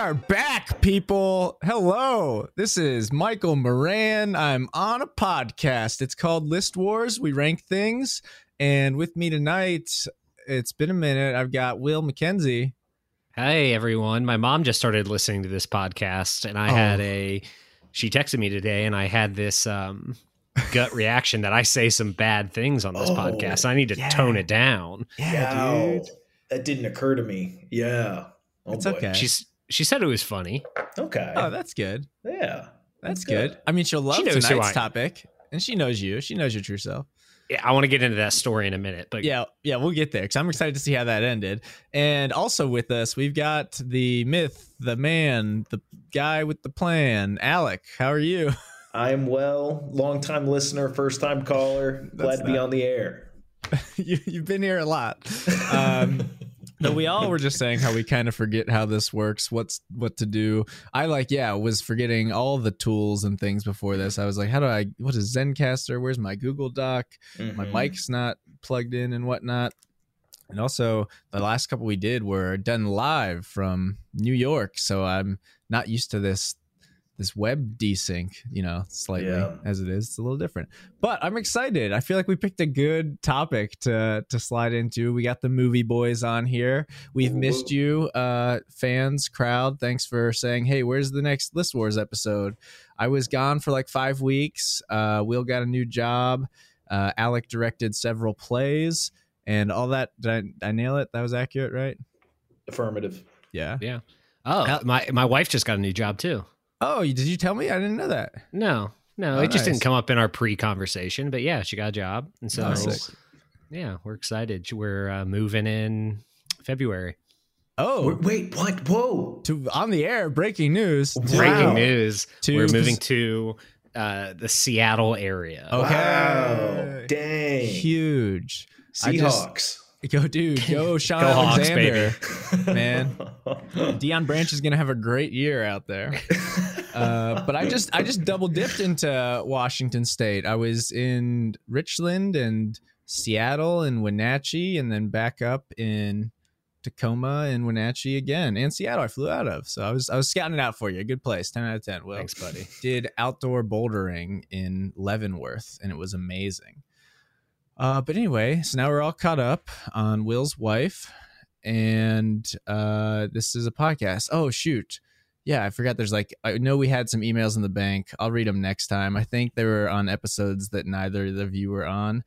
are back, people. Hello. This is Michael Moran. I'm on a podcast. It's called List Wars. We rank things. And with me tonight, it's been a minute. I've got Will McKenzie. Hey everyone. My mom just started listening to this podcast and I Oh. had a she texted me today and I had this um gut reaction that I say some bad things on this Oh, podcast. I need to yeah. tone it down. Yeah, Wow. dude. That didn't occur to me. Yeah. Oh, It's boy. okay. She's she said it was funny. Okay. Oh, that's good. yeah. That's That's good. good. I mean, she'll love She knows tonight's I topic. And she knows you. She knows your true self. Yeah, I want to get into that story in a minute, but Yeah, yeah, we'll get there because I'm excited to see how that ended. And also with us, we've got the myth, the man, the guy with the plan. Alec, how are you? I'm well. Long time listener, first time caller. Glad to be on the air. you you've been here a lot. Um, but we all were just saying how we kind of forget how this works, what's what to do. I like, yeah, was forgetting all the tools and things before this. I was like, how do I? What is Zencastr? Where's my Google Doc? my Mhm. mic's not plugged in and whatnot. And also, the last couple we did were done live from New York, so I'm not used to this this web desync, you know, slightly Yeah. as it is. It's a little different, but I'm excited. I feel like we picked a good topic to to slide into. We got the movie boys on here. We've Ooh. missed you, uh, fans, crowd. Thanks for saying, "Hey, where's the next List Wars episode?" I was gone for like five weeks. Uh, Will got a new job. Uh, Alec directed several plays and all that. Did I, I nail it? That was accurate, right? Affirmative. Yeah. yeah. Oh, my my wife just got a new job too. Oh, did you tell me? I didn't know that. No. No, Oh, it just nice. didn't come up in our pre-conversation, but yeah, she got a job. And so sick. yeah, we're excited. We're uh, moving in February. Oh, Wait, Wait, what? Whoa. to on the air, breaking news. Wow. Breaking news. To- we're moving to uh, the Seattle area. Okay. Wow. Dang. Huge. I just- Seahawks. Go, dude. Go, Shaun Go Hawks, Alexander. baby. man. Deion Branch is gonna have a great year out there. Uh, but I just I just double dipped into Washington State. I was in Richland and Seattle and Wenatchee, and then back up in Tacoma and Wenatchee again, and Seattle. I flew out of. So I was I was scouting it out for you. Good place, ten out of ten. Well, Thanks, buddy. did outdoor bouldering in Leavenworth, and it was amazing. Uh, but anyway, so now we're all caught up on Will's wife, and uh, this is a podcast. Oh shoot, yeah, I forgot. There's like I know we had some emails in the bank. I'll read them next time. I think they were on episodes that neither of you were on.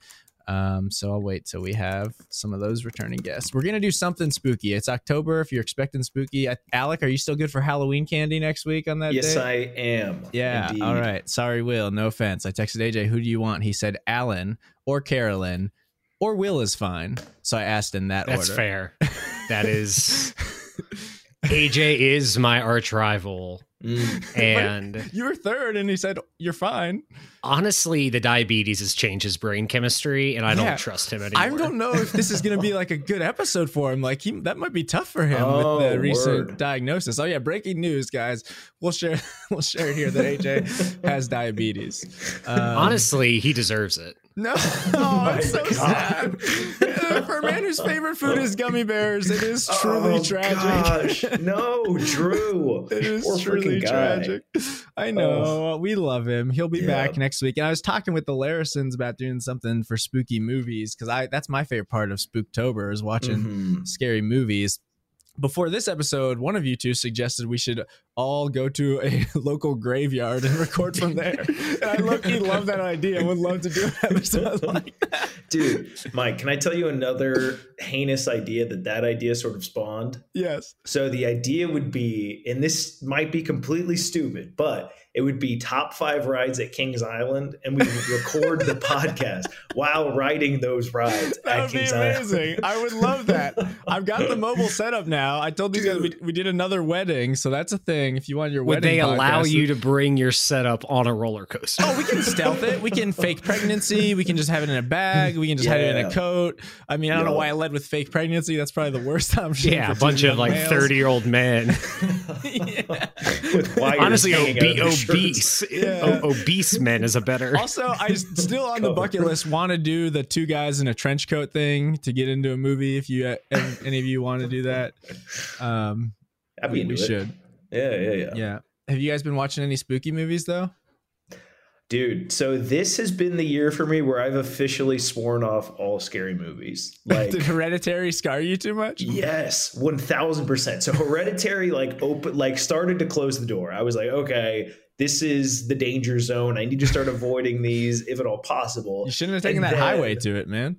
Um, so I'll wait till we have some of those returning guests. We're gonna do something spooky. It's October. If you're expecting spooky, I, Alec, are you still good for Halloween candy next week on that yes, day? I am. Yeah. Indeed. All right. Sorry, Will. No offense. I texted AJ, who do you want? He said Alan or Carolyn or Will is fine. So I asked in that That's order. That's fair. That is AJ is my arch rival. Mm. And You were third, and he said, You're fine. honestly, the diabetes has changed his brain chemistry, and I don't trust him anymore. I don't know if this is going to be like a good episode for him. Like, he, that might be tough for him Oh, with the recent word. diagnosis. Oh, yeah. Breaking news, guys. We'll share, we'll share here that AJ has diabetes. Um, Honestly, he deserves it. No, oh, I'm so God. sad. For a man whose favorite food is gummy bears, it is truly oh, tragic. Gosh. No, Drew. It is Poor truly tragic. I know. We love him. He'll be Yeah. back next week. And I was talking with the Larisons about doing something for spooky movies because I that's my favorite part of Spooktober is watching Mhm. scary movies. Before this episode, one of you two suggested we should all go to a local graveyard and record from there. And I love that idea. I Would love to do episode like that. Dude, Mike, can I tell you another heinous idea that that idea sort of spawned? Yes. So the idea would be, and this might be completely stupid, but it would be top five rides at Kings Island, and we would record the podcast while riding those rides That at would be amazing. Island. I would love that. I've got the mobile setup now. I told these guys we, we did another wedding, so that's a thing. If you want your Would wedding, they allow podcast- you to bring your setup on a roller coaster? Oh, we can stealth it. We can fake pregnancy. We can just have it in a bag. We can just have it in a coat. I mean, I don't know why I led with fake pregnancy. That's probably the worst option. yeah, for a bunch of like 30 year old men. Yeah. With wires Honestly, hanging obe- of their shirts. obese. Yeah. O- obese men is a better. Also, I still on the bucket list want to do the two guys in a trench coat thing to get into a movie. If you, any of you want to do that, um, I'd we, we it. should. Yeah, yeah, yeah. Yeah. Have you guys been watching any spooky movies though? Dude, so this has been the year for me where I've officially sworn off all scary movies. Like Did Hereditary scar you too much? Yes, one thousand percent. So Hereditary, like open, like started to close the door. I was like, okay, this is the danger zone. I need to start avoiding these if at all possible. You shouldn't have taken And that then- highway to it, man.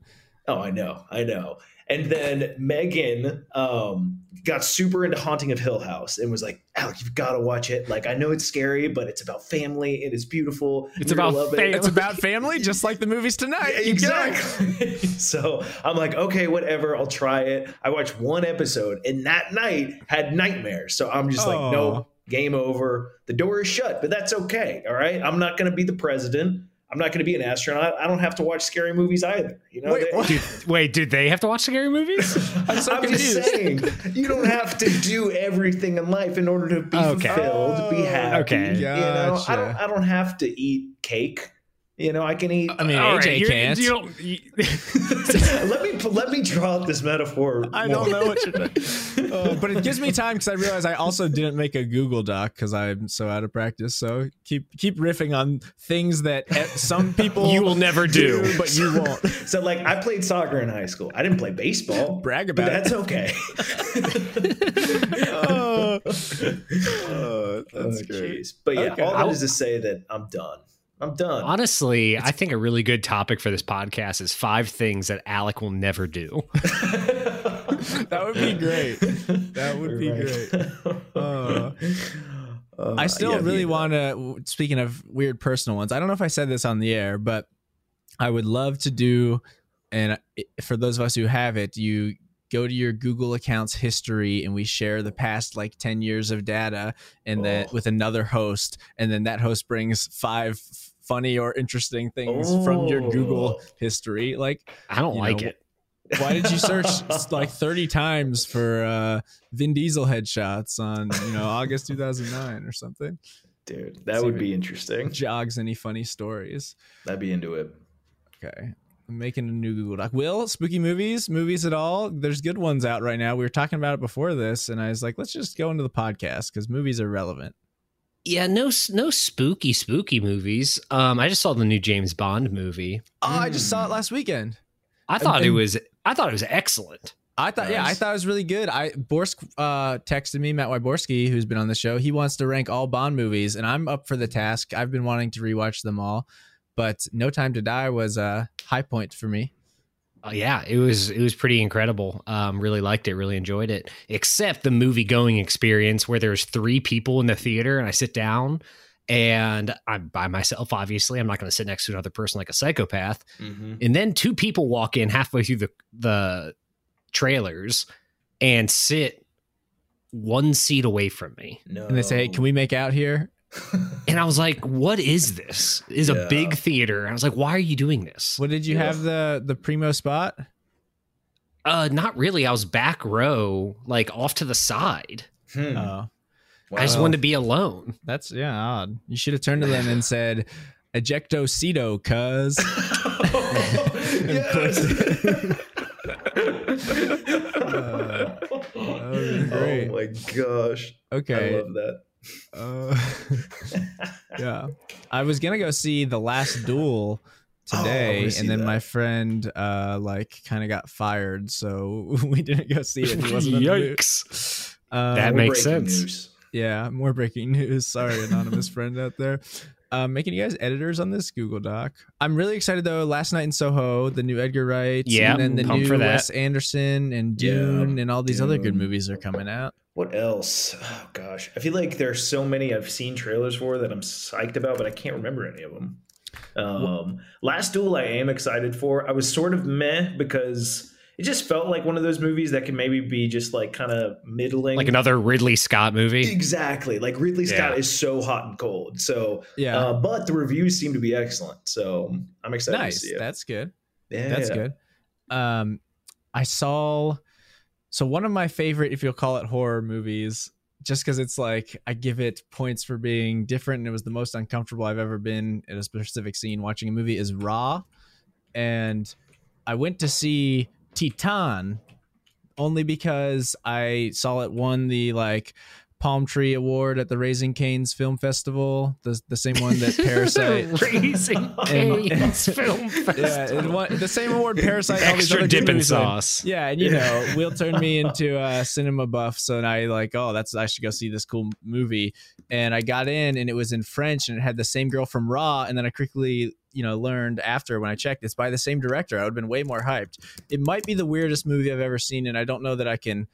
Oh, I know, I know. And then Megan um, got super into Haunting of Hill House and was like, "Alec, you've got to watch it. Like, I know it's scary, but it's about family. It is beautiful. It's You're about love it." family. It's about family, just like the movies tonight. Yeah, exactly. so I'm like, okay, whatever. I'll try it. I watched one episode, and that night had nightmares. So I'm just Aw. like, no, game over. The door is shut, but that's okay. All right. I'm not going to be the president. I'm not going to be an astronaut. I don't have to watch scary movies either. You know. Wait, They- what? Wait, did they have to watch scary movies? I'm so I'm just saying, you don't have to do everything in life in order to be Okay. fulfilled, be Oh, happy. okay. You know, I don't. I don't have to eat cake. You know, I can eat. I mean, All AJ right, can't. You don't, you, let me let me draw out this metaphor. I more. don't know what you're doing. Uh, but it gives me time because I realize I also didn't make a Google Doc because I'm so out of practice. So keep keep riffing on things that some people you will never do. but you won't. So, like, I played soccer in high school. I didn't play baseball. Brag but about that's it. okay. oh, oh, that's Oh, great. jeez. But yeah, Okay. all that I'll- to say that I'm done. I'm done. Honestly, I think a really good topic for this podcast is five things that Alec will never do. That would be great. That would be great. Uh, Uh, I still yeah, really want to. Speaking of weird personal ones, I don't know if I said this on the air, but I would love to do. And for those of us who have it, you go to your Google accounts history, and we share the past like ten years of data, and then Oh. with another host, and then that host brings five f- funny or interesting things from your Google Oh. history. Like, I don't like know, it. why did you search like 30 times for uh, Vin Diesel headshots on, you know, August 2009 or something? dude. That See would be interesting. Jogs any funny stories. I'd be into it. Okay. I'm making a new Google Doc. Will, spooky movies, movies at all? There's good ones out right now. We were talking about it before this, and I was like, let's just go into the podcast because movies are relevant. Yeah, no, no spooky, spooky movies. Um, I just saw the new James Bond movie. Oh, I just saw it last weekend. I thought it was, I thought it was excellent. I thought, yeah, I thought it was really good. I Borsk uh, texted me, Matt Wyborski, who's been on the show. He wants to rank all Bond movies, and I'm up for the task. I've been wanting to rewatch them all, but No Time to Die was a high point for me. Uh, yeah, it was it was pretty incredible. Um, really liked it, really enjoyed it. Except the movie going experience where there's three people in the theater and I sit down and I'm by myself. Obviously, I'm not going to sit next to another person like a psychopath. Mm-hmm. And then two people walk in halfway through the the trailers and sit one seat away from me. No. And they say, hey, "Can we make out here?" And I was like, "What is this? This is Yeah. a big theater." And I was like, "Why are you doing this?" What did you Yeah. have the the primo spot? Uh, not really. I was back row, like off to the side. Hmm. Oh, I just wanted to be alone. that's yeah, odd. You should have turned to them and said, "Ejecto cedo, cuz." yes. Uh, would've been great. Oh my gosh. Okay, I Okay. love that. Uh, yeah, I was gonna go see the Last Duel Oh, today, wanna and then that. my friend uh like kind of got fired, so we didn't go see it. He wasn't in the mood. Yikes! Uh, That makes sense. news. yeah, more breaking news. Sorry, anonymous friend out there. Um, making you guys editors on this Google Doc. I'm really excited though. Last night in Soho, the new Edgar Wright, Yeah, and then the new. Wes Anderson and Yeah, Dune, and all these other good movies are coming out. What else? Oh gosh, I feel like there's so many I've seen trailers for that I'm psyched about, but I can't remember any of them. Um, Last Duel, I am excited for. I was sort of meh because it just felt like one of those movies that can maybe be just like kind of middling, Like another Ridley Scott movie. Exactly, like Ridley Scott Yeah. is so hot and cold. So, Yeah, uh, but the reviews seem to be excellent. So I'm excited nice. to see it. That's good. yeah, That's good. Um, I saw so one of my favorite, if you'll call it horror movies, just because it's like I give it points for being different, and it was the most uncomfortable I've ever been at a specific scene watching a movie is Raw, and I went to see Titane only because I saw it won the like Palm Tree Award at the Raising Canes Film Festival, the the same one that Parasite. Raising Cane's Film Festival. yeah, it the same award Parasite. Extra other dip and movies won. sauce. Yeah, and you know, Will turned me into a cinema buff, so now I like, oh, that's I should go see this cool movie. And I got in, and it was in French, and it had the same girl from Raw. And then I quickly, you know, learned after when I checked, it's by the same director. I would have been way more hyped. It might be the weirdest movie I've ever seen, and I don't know that I can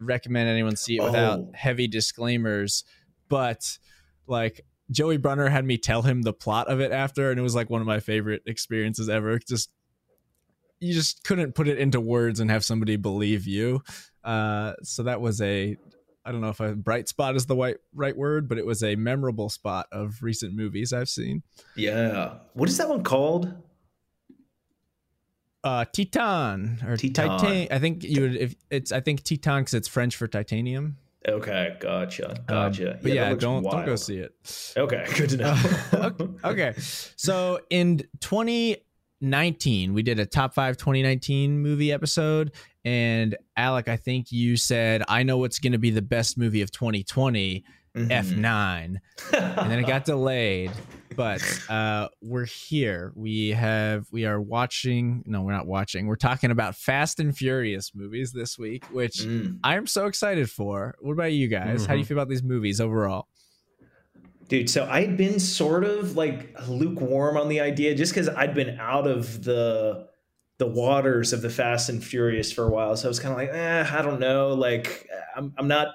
recommend anyone see it without Oh. heavy disclaimers. But like Joey Brunner had me tell him the plot of it after, and it was like one of my favorite experiences ever. Just you just couldn't put it into words and have somebody believe you. Uh, so that was a I don't know if a bright spot is the right right word, but it was a memorable spot of recent movies I've seen. Yeah. What is that one called? Uh, Titan or Titan. Titan. I think you would if it's I think Titan because it's French for titanium. Okay, gotcha, Um, gotcha. but yeah, looks don't don't go see it. Okay, good to know. okay. okay. So in 2019, we did a top five 2019 movie episode. And Alec, I think you said, I know what's going to be the best movie of 2020, Mhm. F9. And then it got delayed. But uh, we're here. We have, we are watching, no, we're not watching. We're talking about Fast and Furious movies this week, which Mm. I am so excited for. What about you guys? How do you feel about these movies overall? Dude, so I'd been sort of like lukewarm on the idea just because I'd been out of the the waters of the Fast and Furious for a while. So I was kind of like, eh, I don't know. Like I'm I'm not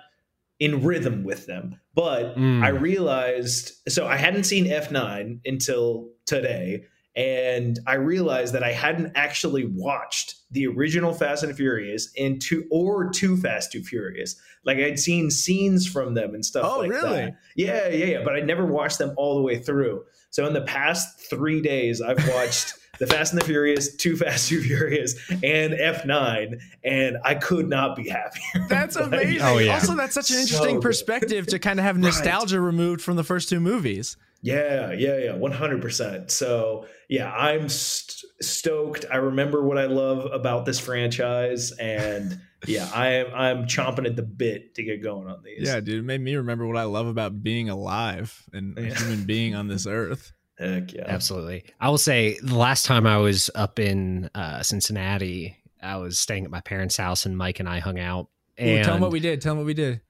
in rhythm with them. But Mm. I realized so I hadn't seen F9 until today. And I realized that I hadn't actually watched the original Fast and Furious and two or Too Fast Too Furious. Like I'd seen scenes from them and stuff Oh, like really? that. Yeah, yeah, yeah. But I never watched them all the way through. So in the past three days, I've watched The Fast and the Furious, Too Fast, Too Furious, and F9, and I could not be happier. That's Like, amazing. Oh, yeah. Also, that's such an interesting good. perspective to kind of have nostalgia removed from the first two movies. Yeah, yeah, yeah, one hundred percent. So yeah, I'm st- stoked. I remember what I love about this franchise, and yeah, I am I'm chomping at the bit to get going on these. Yeah, dude, it made me remember what I love about being alive and a Yeah. human being on this earth. Heck yeah. Absolutely. I will say the last time I was up in uh, Cincinnati, I was staying at my parents' house and Mike and I hung out. Ooh, tell them what we did. Tell them what we did.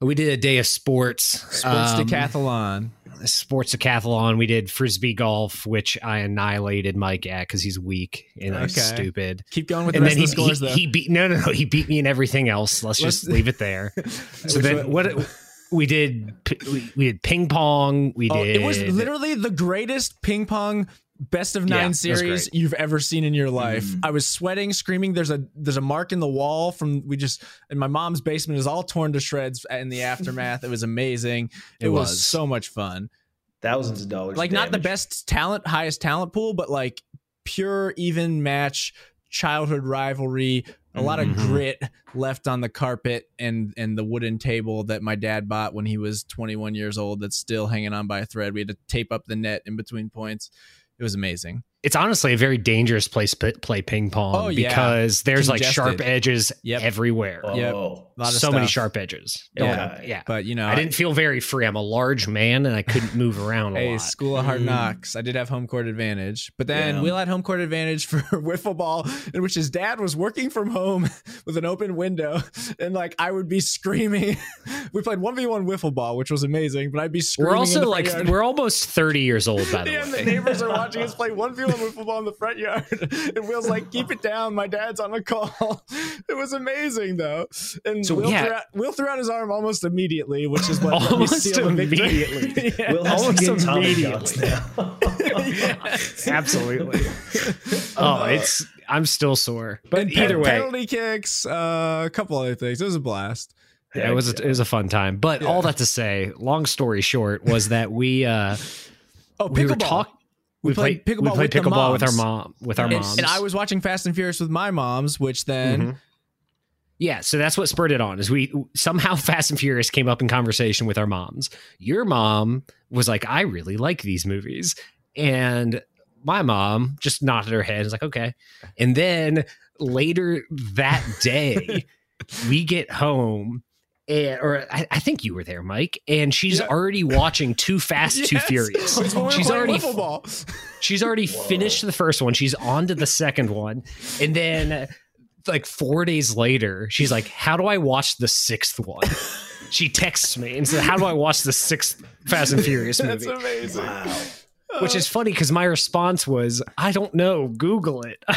we did a day of sports. Sports um, decathlon. Sports decathlon. We did frisbee golf, which I annihilated Mike at because he's weak and he's Okay. stupid. Keep going with the And rest then of he, the scores, he, though. he beat no no no he beat me in everything else. Let's just Let's- leave it there. So then one- what we did we, we did ping pong. We Oh, did it was literally the greatest ping pong best of nine it was series you've ever seen in your life. Mhm. I was sweating, screaming. There's a there's a mark in the wall from we just and my mom's basement is all torn to shreds in the aftermath. it was amazing. It, It was. was. so much fun. Thousands of dollars. Like of not the best talent, highest talent pool, but like pure even match, childhood rivalry, a lot of Mhm. grit left on the carpet and and the wooden table that my dad bought when he was 21 years old that's still hanging on by a thread. We had to tape up the net in between points. It was amazing. It's honestly a very dangerous place to play ping pong Oh, yeah. because there's like sharp edges Yep. everywhere. Oh, Yep. A lot of so many sharp edges. Yeah. Don't- yeah. But you know, I didn't feel very free. I'm a large man and I couldn't move around a Hey, lot. school of hard Mm. knocks. I did have home court advantage, but then Yeah. Will had home court advantage for wiffle ball, in which his dad was working from home with an open window, and like I would be screaming. we played one v one wiffle ball, which was amazing, but I'd be screaming. We're also like yard. we're almost 30 years old by the Yeah, and the neighbors are watching us play one v one wiffle ball in the front yard, and Will's like, "Keep it down, my dad's on a call." It was amazing though, and So, Will, yeah. threw out, Will threw out his arm almost immediately, which is what Almost seal the victory. immediately. Yeah. Will has Almost get Tommy immediately. Johns now. Absolutely. Oh, it's I'm still sore. But And either way, penalty kicks, uh, a couple other things. It was a blast. yeah, it was a, it was a fun time. But Yeah. all that to say, long story short, was that we uh Oh, we were pickleball. We we played played pickleball we played with pickleball with our mom with our And- moms. and I was watching Fast and Furious with my moms, which then Mhm. Yeah, so that's what spurred it on. Is we somehow Fast and Furious came up in conversation with our moms. Your mom was like, "I really like these movies," and my mom just nodded her head. and was like, "Okay." And then later that day, we get home and or I, I think you were there, Mike, and she's Yeah. already watching Too Fast, Too Furious. It's when we were She's already she's already finished the first one. She's on to the second one, and then like four days later, she's like, "How do I watch the sixth one?" She texts me and says, "How do I watch the sixth Fast and Furious movie?" That's movie?" amazing. Wow. Which is funny because my response was, "I don't know. Google it."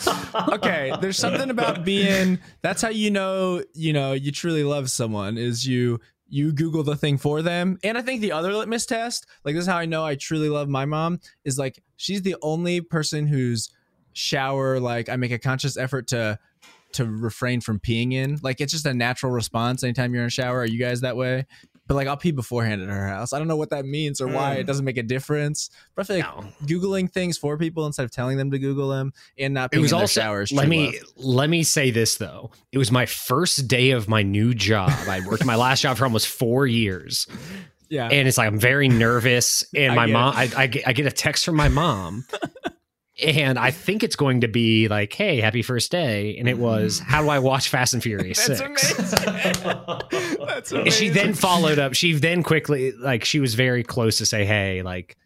Oh, okay, there's something about being that's how you know, you know, you truly love someone is you you Google the thing for them. And I think the other litmus test, like this is how I know I truly love my mom, is like she's the only person whose shower like I make a conscious effort to to refrain from peeing in. Like it's just a natural response anytime you're in a shower. Are you guys that way? But like I'll pee beforehand at her house. I don't know what that means or why Mm. it doesn't make a difference. But I feel like No. googling things for people instead of telling them to Google them and not It being was in also showers. let me let me say this though. It was my first day of my new job. I worked my last job for almost four years, yeah. and it's like I'm very nervous. And I my mom, I, I get I get a text from my mom, and I think it's going to be like, "Hey, happy first day," and it was, mm. "How do I watch Fast and Furious That's 6? amazing. That's amazing. She then followed up. She then quickly, like, she was very close to say, "Hey, like,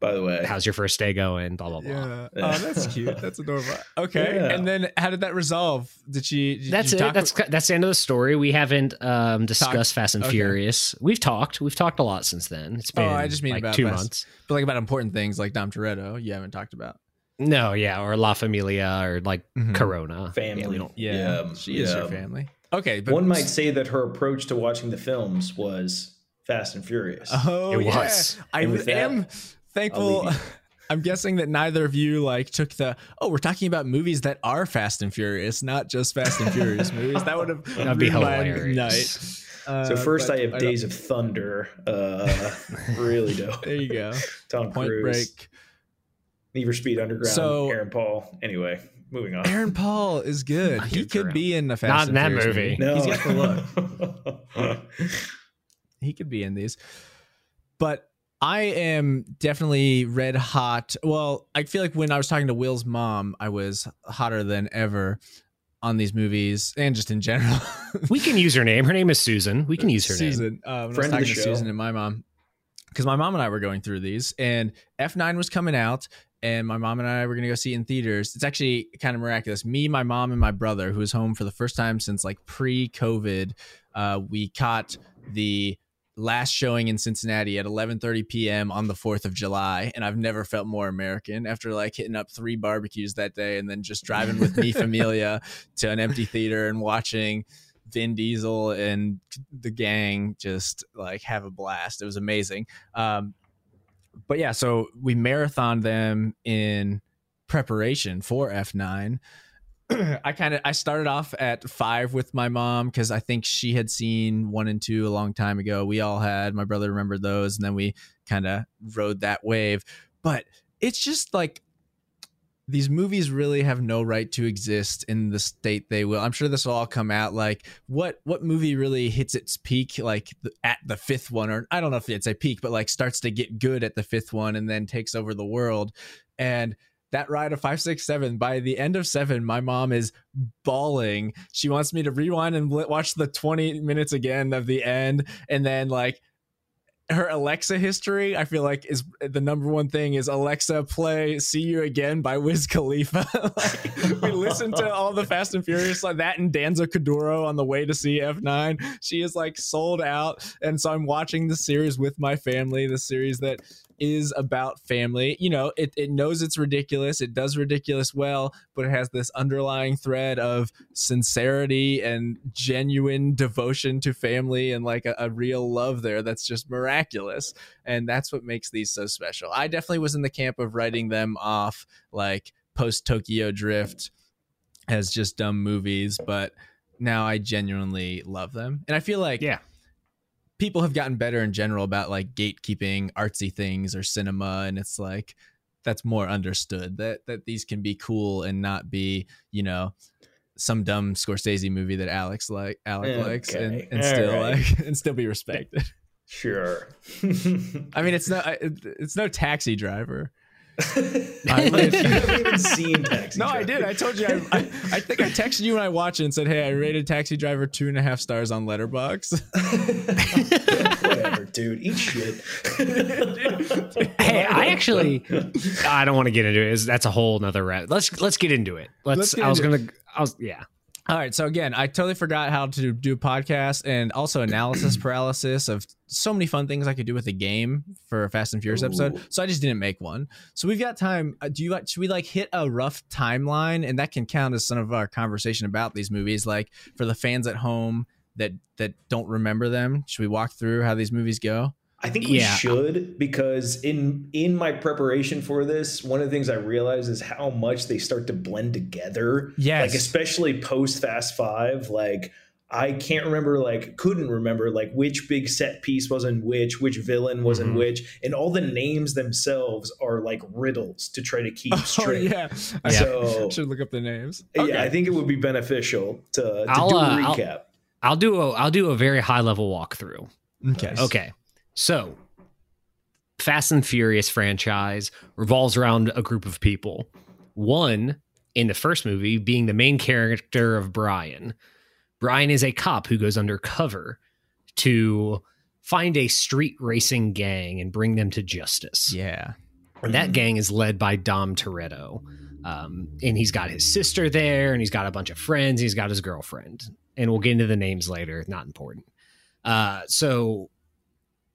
By the way, how's your first day going?" Blah blah blah. Yeah. Oh, that's cute. That's adorable. Okay. Yeah. And then how did that resolve? Did she? Did That's you it. talk- That's that's the end of the story. We haven't um, discussed Fast and okay. Furious. We've talked. We've talked a lot since then. It's been oh, I just mean like about two Fast- months. but like about important things like Dom Toretto. You haven't talked about. No, yeah, or La Familia, or like Mhm. Corona. family. Yeah. Yeah, Yeah, she is yeah. your family. Okay, but One might say that her approach to watching the films was Fast and Furious. Oh, It yeah. was. I And with that, am I'll thankful. I'm guessing that neither of you like took the oh we're talking about movies that are Fast and Furious, not just Fast and Furious movies. That would have That'd be ruined hilarious. night. Uh, so first, I have don't- Days of Thunder. Uh, really dope. There you go. Tom Point Cruise. Break. Need for Speed Underground. So- Aaron Paul. Anyway, moving on. Aaron Paul is good. He could for be in the Fast Not and in that Furious movie. no, He's got the look. he could be in these. But I am definitely red hot. Well, I feel like when I was talking to Will's mom, I was hotter than ever on these movies and just in general. We can use her name. Her name is Susan. We can use her name. Uh, when I was Friend of talking the to. Susan and my mom, because my mom and I were going through these, and F9 was coming out, and my mom and I were going to go see it in theaters. It's actually kind of miraculous. Me, my mom, and my brother, who was home for the first time since like pre-COVID, uh, we caught the last showing in Cincinnati at 11:30 p.m. on the 4th of July and I've never felt more American after like hitting up three barbecues that day and then just driving with me familia to an empty theater and watching Vin Diesel and the gang just like have a blast. It was amazing. Um, but yeah, so we marathoned them in preparation for F9. I kind of I started off at five with my mom because I think she had seen one and two a long time ago. We all had. My brother remembered those, and then we kind of rode that wave. But it's just like these movies really have no right to exist in the state they will. I'm sure this will all come out. Like what what movie really hits its peak like at the fifth one, or I don't know if it's a peak, but like starts to get good at the fifth one and then takes over the world. And that ride of five, six, seven. By the end of seven, my mom is bawling. She wants me to rewind and watch the 20 minutes again of the end. And then, like, her Alexa history, I feel like is the number one thing is Alexa play "See You Again" by Wiz Khalifa. like, we listened to all the Fast and Furious like that and Danza Kuduro on the way to see F9. She is like sold out, and so I'm watching the series with my family. The series that is about family. You know, it, it knows it's ridiculous. It does ridiculous well, but it has this underlying thread of sincerity and genuine devotion to family and like a, a real love there that's just miraculous. And that's what makes these so special. I definitely was in the camp of writing them off like post Tokyo Drift as just dumb movies, but now I genuinely love them. And I feel like Yeah. People have gotten better in general about like gatekeeping artsy things or cinema and it's like that's more understood that that these can be cool and not be you know some dumb Scorsese movie that Alex like Alec likes and, and still right. like and still be respected. Sure. I mean it's no it's no taxi driver. I you live- haven't even seen Taxi No, I did. I told you. I, I, I think I texted you when I watched it and said, "Hey, I rated Taxi Driver two and a half stars on Letterboxd." Whatever, dude. Eat shit. Hey, I actually, I don't want to get into it. It's- That's a whole nother route. Let's let's get into it. Let's. Let's I was gonna. I was yeah. All right. So again, I totally forgot how to do a podcast and also analysis paralysis of so many fun things I could do with a game for a Fast and Furious episode. So I just didn't make one. So we've got time. Uh, do you like? Should we like hit a rough timeline, and that can count as some of our conversation about these movies? Like for the fans at home that that don't remember them, should we walk through how these movies go? I think we Yeah. should because in in my preparation for this, one of the things I realized is how much they start to blend together. Yes. Like especially post Fast Five, like I can't remember, like couldn't remember, like which big set piece was in which, which villain was in Mhm. which, and all the names themselves are like riddles to try to keep straight. Oh, yeah. I So should look up the names. yeah, I think it would be beneficial to, to I'll, do a uh, I'll- recap. I'll do a. I'll do a very high level walkthrough. Okay. Okay. So, Fast and Furious franchise revolves around a group of people. One in the first movie being the main character of Brian. Brian is a cop who goes undercover to find a street racing gang and bring them to justice. Yeah. And that gang is led by Dom Toretto. Um, and he's got his sister there, and he's got a bunch of friends. He's got his girlfriend. And we'll get into the names later. Not important. Uh, so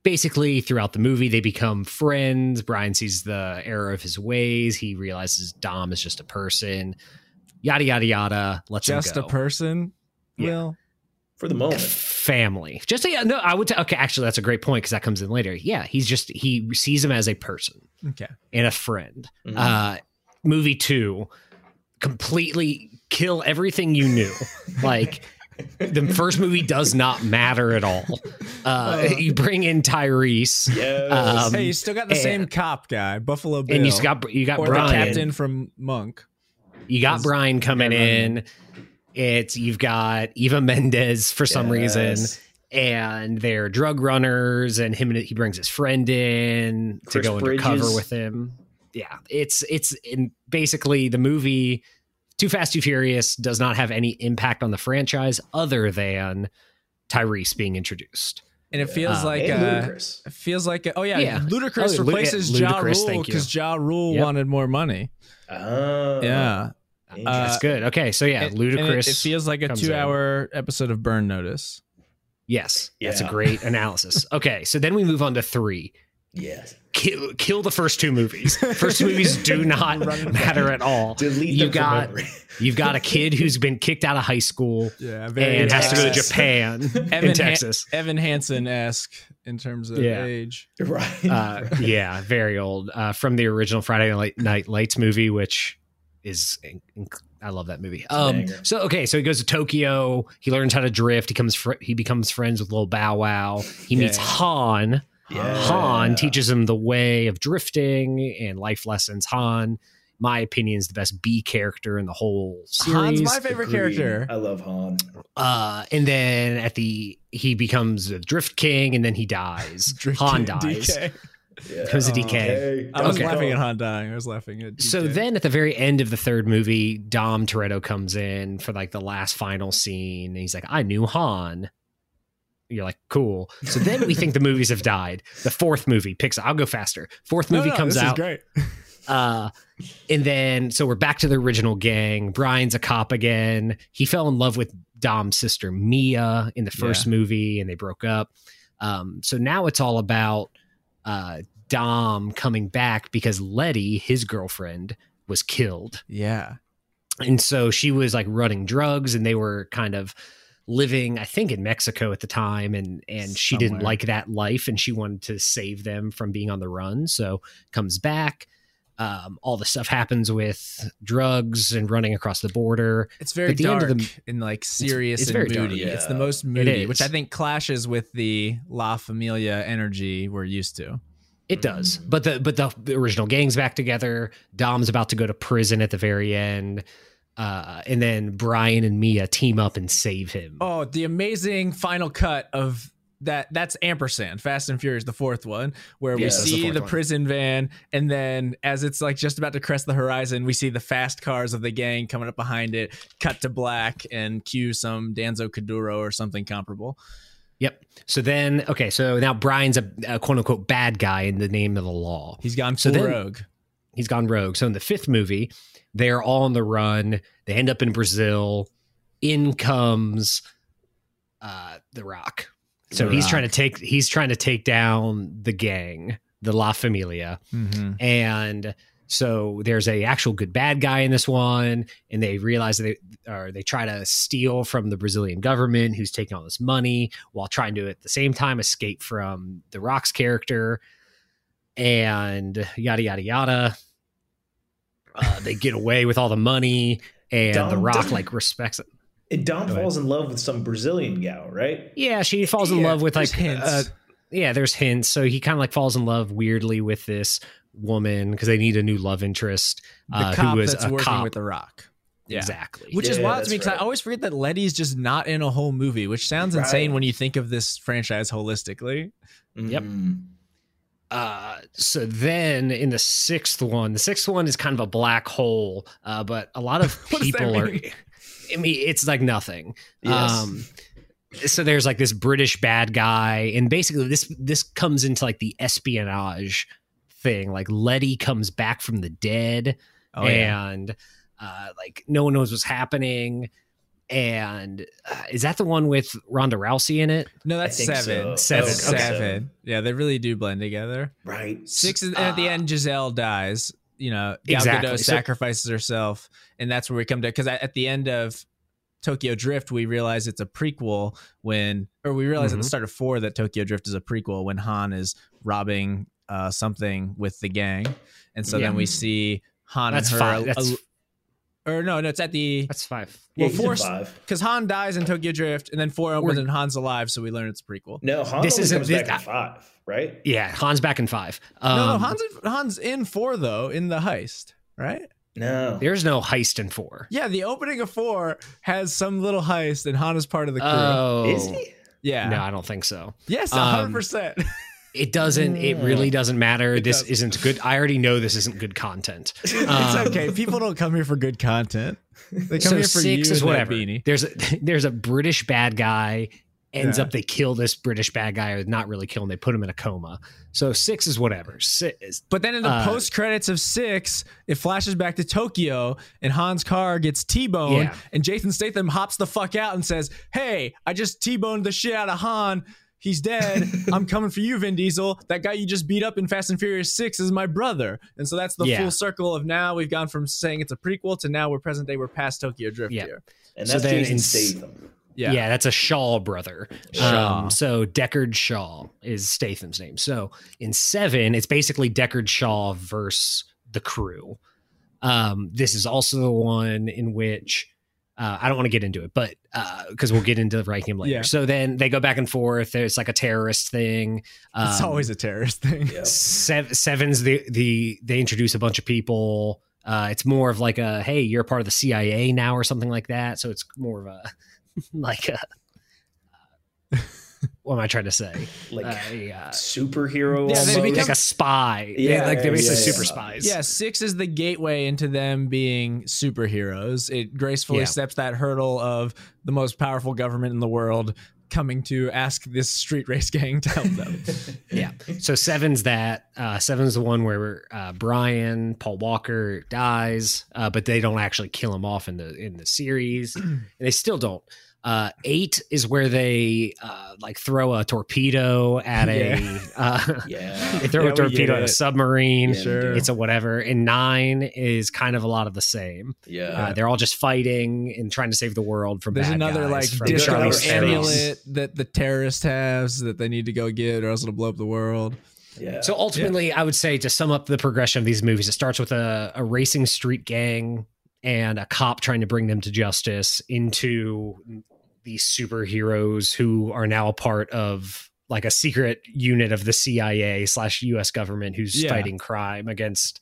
basically, throughout the movie, they become friends. Brian sees the error of his ways. He realizes Dom is just a person. Yada, yada, yada. Let's Just him a person. Yeah. Will. For the moment. family. Just yeah, no, I would. T- okay, actually, that's a great point because that comes in later. Yeah, he's just he sees him as a person Okay. and a friend. Mhm. Uh, movie two, completely kill everything you knew. like the first movie does not matter at all. Uh, you bring in Tyrese, yes. um, hey, you still got the and- same cop guy, Buffalo Bill. and you got you got or the Brian. captain from Monk. You got Brian coming Yeah, Brian. in. It's you've got Eva Mendes for some reason. And they're drug runners and him he brings his friend in to Chris go undercover with him yeah it's it's in basically the movie too fast too furious does not have any impact on the franchise other than tyrese being introduced And it feels Uh, like and uh, it feels like oh yeah, Yeah. Ludacris Oh, replaces yeah, Ja Rule because Ja Rule Yep. wanted more money. Oh, yeah, interesting. that's good okay so yeah And- and it- Ludacris it, feels like a comes in. two-hour episode of Burn Notice. yes that's a great analysis okay so then we move on to three yes. kill, kill the first two movies first two movies do not matter at all Delete you them got you've got a kid who's been kicked out of high school Yeah, and has to go to Texas. Japan in Evan Han- Texas. Evan Hansen esque in terms of Yeah. age. right. Uh, yeah, very old. Uh, from the original Friday Night, Night Lights movie, which is inc- I love that movie. Um, so okay, so he goes to Tokyo. He learns how to drift. He comes fr- he becomes friends with Lil Bow Wow. He meets Yeah. Han. Yeah. Han teaches him the way of drifting and life lessons. Han, my opinion, is the best B character in the whole series. Han's my favorite Agreed. character. I love Han. Uh, and then at the he becomes a drift king, and then he dies. Drink Han it, dies. DK. Yeah. It was a DK. Okay. I was Okay. laughing at Han dying. I was laughing at. DK. So then at the very end of the third movie, Dom Toretto comes in for like the last final scene. And he's like, I knew Han. You're like, cool. So then we think the movies have died. The fourth movie picks I'll go faster. Fourth movie no, comes this out. Is great. Uh, and then so we're back to the original gang. Brian's a cop again. He fell in love with Dom's sister Mia in the first movie, and they broke up. Um, so now it's all about uh, Dom coming back because Letty, his girlfriend, was killed, Yeah. and so she was like running drugs, and they were kind of living, I think, in Mexico at the time, and and she didn't like that life, and she wanted to save them from being on the run. So comes back. Um, all the stuff happens with drugs and running across the border. It's very At the end dark of the- and like serious it's and very dark, moody. It's the most moody, which. I think clashes with the La Familia energy we're used to. It does, but the but the, the original gang's back together. Dom's about to go to prison at the very end, uh, and then Brian and Mia team up and save him. Oh, the amazing final cut of that that's ampersand fast and furious the fourth one where we Yes, that's the see the, prison van and then as it's like just about to crest the horizon we see the fast cars of the gang coming up behind it cut to black and cue some Danza Kuduro or something comparable Yep. So then, okay, so now Brian's a, a quote unquote bad guy in the name of the law. he's gone So full then- rogue He's gone rogue. So in the fifth movie, they're all on the run. They end up in Brazil. In comes uh, the Rock. So The he's Rock. trying to take he's trying to take down the gang, the La Familia. mm-hmm. and so there's a actual good bad guy in this one and they realize that they or they try to steal from the brazilian government who's taking all this money while trying to at the same time escape from the rock's character and yada yada yada uh, they get away with all the money and the rock Dom- like respects it And Dom falls in love with some Brazilian gal, right? yeah she falls in Yeah, love with like hints. uh, yeah there's hints so he kind of like falls in love weirdly with this woman because they need a new love interest the uh, cop who is that's a working cop with the rock yeah exactly which is wild to me because right. I always forget that Letty's just not in a whole movie, which sounds insane when you think of this franchise holistically. Yep. Uh, so then in the sixth one, the sixth one is kind of a black hole, uh, but a lot of What does that people are. I mean, it's like nothing. Yes. Um, so there's like this British bad guy, and basically this this comes into like the espionage thing. Like Letty comes back from the dead, Oh yeah. and uh, like no one knows what's happening. And uh, is that the one with Ronda Rousey in it? No, that's seven. so. Seven, That's okay. seven. Yeah, they really do blend together. Right. Six is, and at the Uh, end, Giselle dies. You know, Gal Exactly. Gadot So- sacrifices herself, and that's where we come to. Because at the end of Tokyo Drift, we realize it's a prequel when, or we realize at the Mhm. start of four that Tokyo Drift is a prequel when Han is robbing uh, something with the gang, and so Yeah. then we see Han That's and her. fine. That's or no, no, it's at the that's five. Well, he's in four- five. because Han dies in Tokyo Drift, and then four opens We're- and Han's alive, so we learn it's a prequel. No, Han This only isn't- comes this- back in five, right? Yeah, Han's back in five. Um, no, no, Han's in, Han's in four though in the heist, right? No. There's no heist in four. Yeah, the opening of four has some little heist, and Han is part of the crew. Oh, Is he? yeah, No, I don't think so. yes, Um, hundred percent. It doesn't. It really doesn't matter. It this does. isn't good. I already know this isn't good content. It's Um, okay. People don't come here for good content. They come so here for six you is whatever. beanie. There's a there's a British bad guy. Ends Yeah. up they kill this British bad guy, or not really kill him. They put him in a coma. So six is whatever. Six, But then in the Uh, post credits of six, it flashes back to Tokyo, and Han's car gets T-boned, Yeah. and Jason Statham hops the fuck out and says, "Hey, I just T-boned the shit out of Han. He's dead. I'm coming for you, Vin Diesel. That guy you just beat up in Fast and Furious Six is my brother." And so that's the Yeah. full circle of now we've gone from saying it's a prequel to now we're present day. We're past Tokyo Drift Yeah. here. And So that's then Jason in- Statham. Yeah. Yeah. that's a Shaw brother. Shaw. Um, so Deckard Shaw is Statham's name. So in seven, it's basically Deckard Shaw versus the crew. Um, this is also the one in which uh, I don't want to get into it, but because we'll get into ranking him later. Yeah. So then they go back and forth. There's like a terrorist thing. It's Um, always a terrorist thing. Yeah. Sev- Seven's the the they introduce a bunch of people. Uh, it's more of like a hey, you're a part of the CIA now or something like that. So it's more of a like a what am I trying to say? Like Uh, yeah, superhero Yeah, they become- like a spy. They- Yeah, like they're basically yeah, super spies. Yeah, six is the gateway into them being superheroes. It gracefully Yeah. steps that hurdle of the most powerful government in the world coming to ask this street race gang to help them. yeah. So seven's that. Uh, seven's the one where uh, Brian Paul Walker dies, uh, but they don't actually kill him off in the in the series. and they still don't. Uh, eight is where they uh, like throw a torpedo at a Yeah. uh, yeah. they throw Yeah, a torpedo at a submarine. Yeah, Sure. It's a whatever. And nine is kind of a lot of the same. Yeah. Uh, they're all just fighting and trying to save the world from There's bad another guys like from They go disco Charlie's space. amulet that the terrorist has that they need to go get or else it'll blow up the world. yeah. So ultimately, I would say to sum up the progression of these movies, it starts with a, a racing street gang and a cop trying to bring them to justice into these superheroes who are now a part of like a secret unit of the CIA slash US government who's Yeah. fighting crime against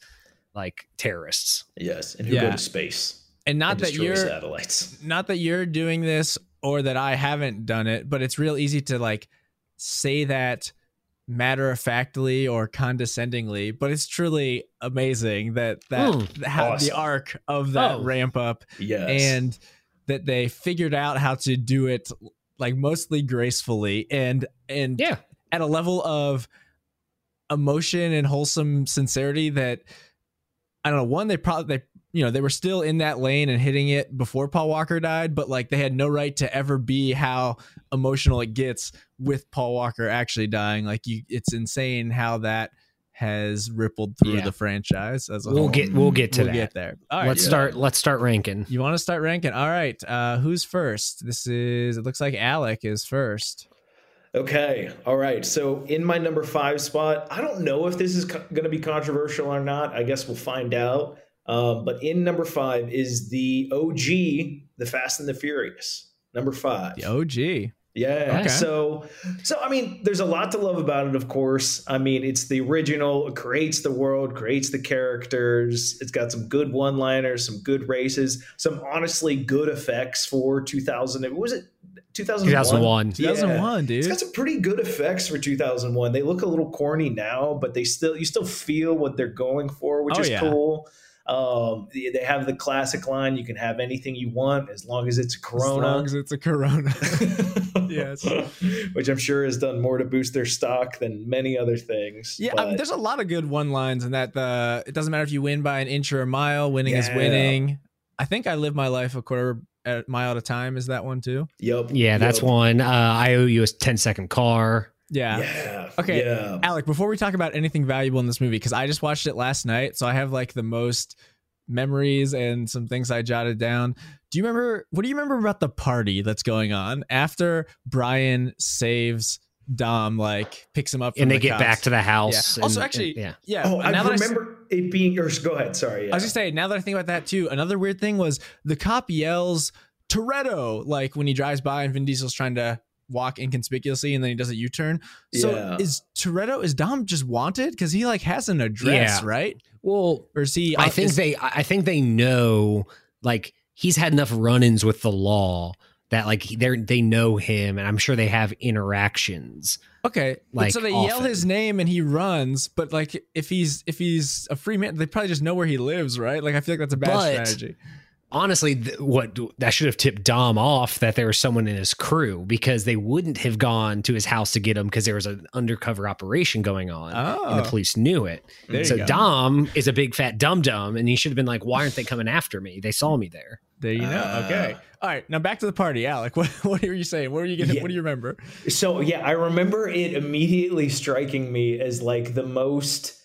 like terrorists. yes. And who Yeah. go to space And not and that you're satellites. not that you're doing this or that I haven't done it, but it's real easy to like say that matter of factly or condescendingly, but it's truly amazing that that Mm, how awesome. the arc of that Oh. ramp up Yes. and that they figured out how to do it like mostly gracefully and and Yeah. at a level of emotion and wholesome sincerity that I don't know. One, they probably they you know they were still in that lane and hitting it before Paul Walker died, but like they had no right to ever be how emotional it gets with Paul Walker actually dying. Like you, it's insane how that has rippled through Yeah. the franchise as a We'll whole. get we'll get to we'll that. get there. All right, let's yeah. start let's start ranking. you want to start ranking? All right. Uh, who's first? This is. It looks like Alec is first. Okay. All right. So in my number five spot, I don't know if this is co- going to be controversial or not. I guess we'll find out. Um, but in number five is the OG, The Fast and the Furious. Number five. The OG. Yeah. Okay. So, so I mean, there's a lot to love about it. Of course. I mean, it's the original. It creates the world, creates the characters. It's got some good one-liners, some good races, some honestly good effects for 2000. Was it 2001? 2001. 2001, dude. It's got some pretty good effects for 2001. They look a little corny now, but they still you still feel what they're going for, which Oh, is yeah. cool. Um, they they have the classic line: "You can have anything you want as long as it's a As long Corona." as it's a Corona. Yes. which I'm sure has done more to boost their stock than many other things. Yeah, I mean, there's a lot of good one lines in that. The it doesn't matter if you win by an inch or a mile. Winning is winning. I think I live my life a quarter a mile at a time. Is that one too? Yep. Yeah, that's yup. one. Uh, I owe you a 10 second car. Yeah. Yeah. Okay. Yeah. Alec, before we talk about anything valuable in this movie, because I just watched it last night, so I have like the most memories and some things I jotted down. Do you remember? What do you remember about the party that's going on after Brian saves Dom? Like picks him up, from And they the get cops? back to the house. Yeah. Also, actually, and- yeah. yeah. Oh, I now that I s- remember it being. Or go ahead. Sorry. Yeah. I was just saying, now that I think about that too, another weird thing was the cop yells Toretto like when he drives by and Vin Diesel's trying to walk inconspicuously and then he does a U-turn. So Yeah. is Toretto is Dom just wanted because he like has an address, Yeah. right? Well, Or is he? I uh, think is- they I think they know like he's had enough run-ins with the law that like they they know him and I'm sure they have interactions. okay. but like, so they yell his name and he runs, but like if he's if he's a free man, they probably just know where he lives, right? Like I feel like that's a bad But- strategy. Honestly, th- what that should have tipped Dom off that there was someone in his crew because they wouldn't have gone to his house to get him because there was an undercover operation going on and the Oh. police knew it. There you so. Dom is a big fat dum dum and he should have been like, "Why aren't they coming after me? They saw me there." There you know. Ah. okay. All right. Now back to the party, Alec. What what were you saying? What were you getting? Yeah. What do you remember? So yeah, I remember it immediately striking me as like the most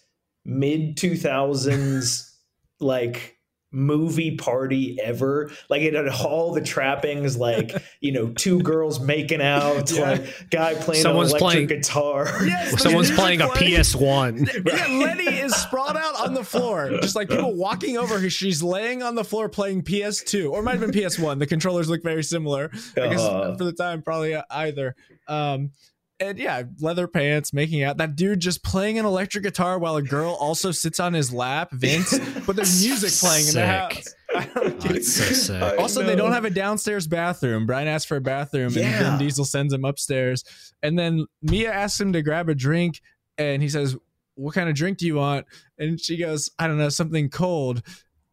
mid two thousands like movie party ever. Like it had all the trappings, like you know, two girls making out, Yeah. like guy playing Someone's an electric playing- guitar. Yes, the Someone's playing a playing. PS1. Yeah, Letty is sprawled out on the floor, just like people walking over her. She's laying on the floor playing PS2, or it might have been PS1. The controllers look very similar. I guess Uh-huh. for the time, probably either. Um, and yeah, leather pants, making out. That dude just playing an electric guitar while a girl also sits on his lap, Vince. But there's music playing in the house. I don't get That's so also, they don't have a downstairs bathroom. Brian asks for a bathroom, and Yeah. Vin Diesel sends him upstairs. And then Mia asks him to grab a drink, and he says, "What kind of drink do you want?" And she goes, "I don't know, something cold."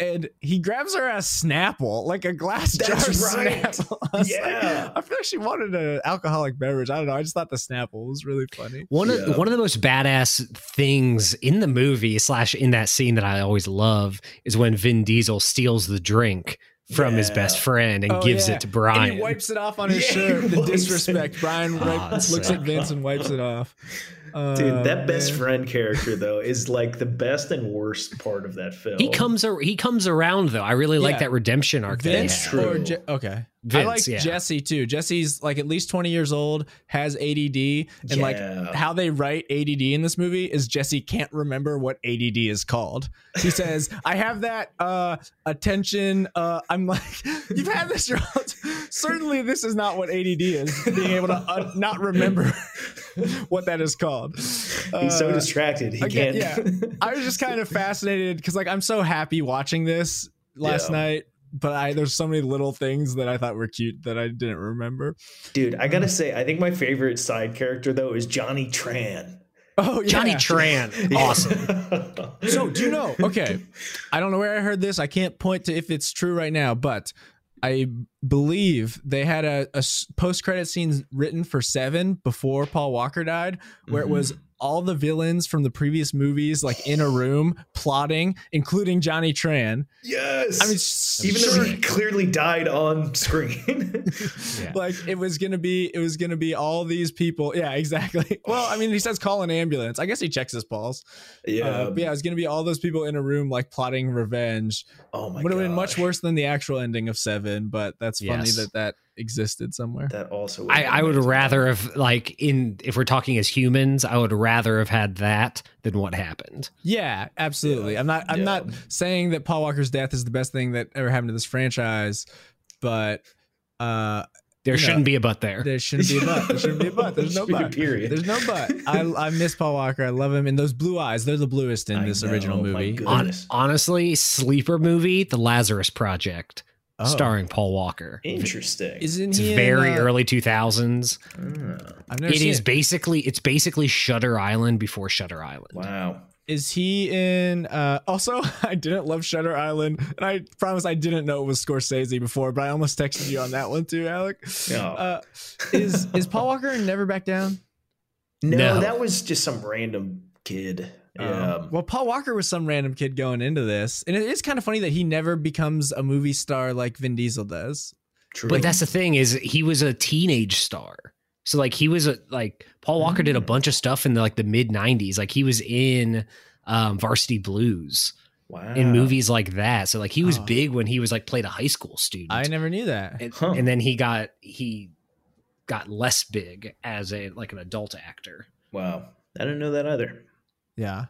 And he grabs her a Snapple, like a glass jar That's of right. Snapple. I was like- Yeah. I feel like she wanted an alcoholic beverage. I don't know. I just thought the Snapple was really funny. One Yeah. of one of the most badass things in the movie slash in that scene that I always love is when Vin Diesel steals the drink from his best friend and Oh, gives yeah. it to Brian. And he wipes it off on his Yeah, shirt. he The wipes it. disrespect. Brian Oh, right, looks sick. at Vince and wipes it off. Dude, that Oh, best man. friend character though is like the best and worst part of that film. he comes ar- he comes around though. I really like that redemption arc. Vince that he had. or True. Je- okay. Vince, I like yeah. Jesse too. Jesse's like at least 20 years old, has ADD, and like how they write ADD in this movie is Jesse can't remember what ADD is called. He says, "I have that uh attention uh I'm like you've had this your whole certainly this is not what ADD is, being able to uh, not remember what that is called." He's so Uh, distracted. He again, can't. yeah. I was just kind of fascinated because like I'm so happy watching this last Yeah. night but I there's so many little things that I thought were cute that I didn't remember. Dude, I gotta say, I think my favorite side character though is Johnny Tran. Oh, yeah. Johnny Tran, awesome. So do you know? Okay, I don't know where I heard this. I can't point to if it's true right now, but I believe they had a, a post credit scene written for Seven before Paul Walker died, where Mhm. it was all the villains from the previous movies like in a room plotting, including Johnny Tran. yes. I mean, s- even sure, though he clearly died on screen. Yeah. like it was gonna be, it was gonna be all these people. Yeah, exactly. Well, I mean, he says call an ambulance. I guess he checks his pulse. yeah. Uh, but yeah, it was gonna be all those people in a room like plotting revenge. oh my would have been much worse than the actual ending of Seven, but that's funny Yes. that that existed somewhere. That also. I, I would rather have like in if we're talking as humans, I would rather have had that than what happened. Yeah, absolutely. Yeah. I'm not. I'm Yeah. not saying that Paul Walker's death is the best thing that ever happened to this franchise, but uh, There You shouldn't be a but there. there shouldn't be a but. There shouldn't be a but. There's no but. Period. There's no but. I I miss Paul Walker. I love him, and those blue eyes. They're the bluest in I this know, original movie. goodness. Hon- honestly, sleeper movie, The Lazarus Project, Oh. starring Paul Walker. Interesting. Isn't It's he in, very uh, early 2000s. Ah, I've never It seen is basically it's basically Shutter Island before Shutter Island. wow. Is he in? uh Also, I didn't love Shutter Island, and I promise I didn't know it was Scorsese before, but I almost texted you on that one too, Alec. No. Uh, is is Paul Walker in Never Back Down? no, no. that was just some random kid. Yeah. Um, well, Paul Walker was some random kid going into this, and it is kind of funny that he never becomes a movie star like Vin Diesel does. True. But that's the thing is he was a teenage star. So like he was a like Paul Walker did a Mm. bunch of stuff in the, like the mid 90s. Like he was in um Varsity Blues wow. in movies like that. So like he was Oh. big when he was like played a high school student. I never knew that. and, Huh. and then he got he got less big as a like an adult actor. Wow. I didn't know that either. Yeah.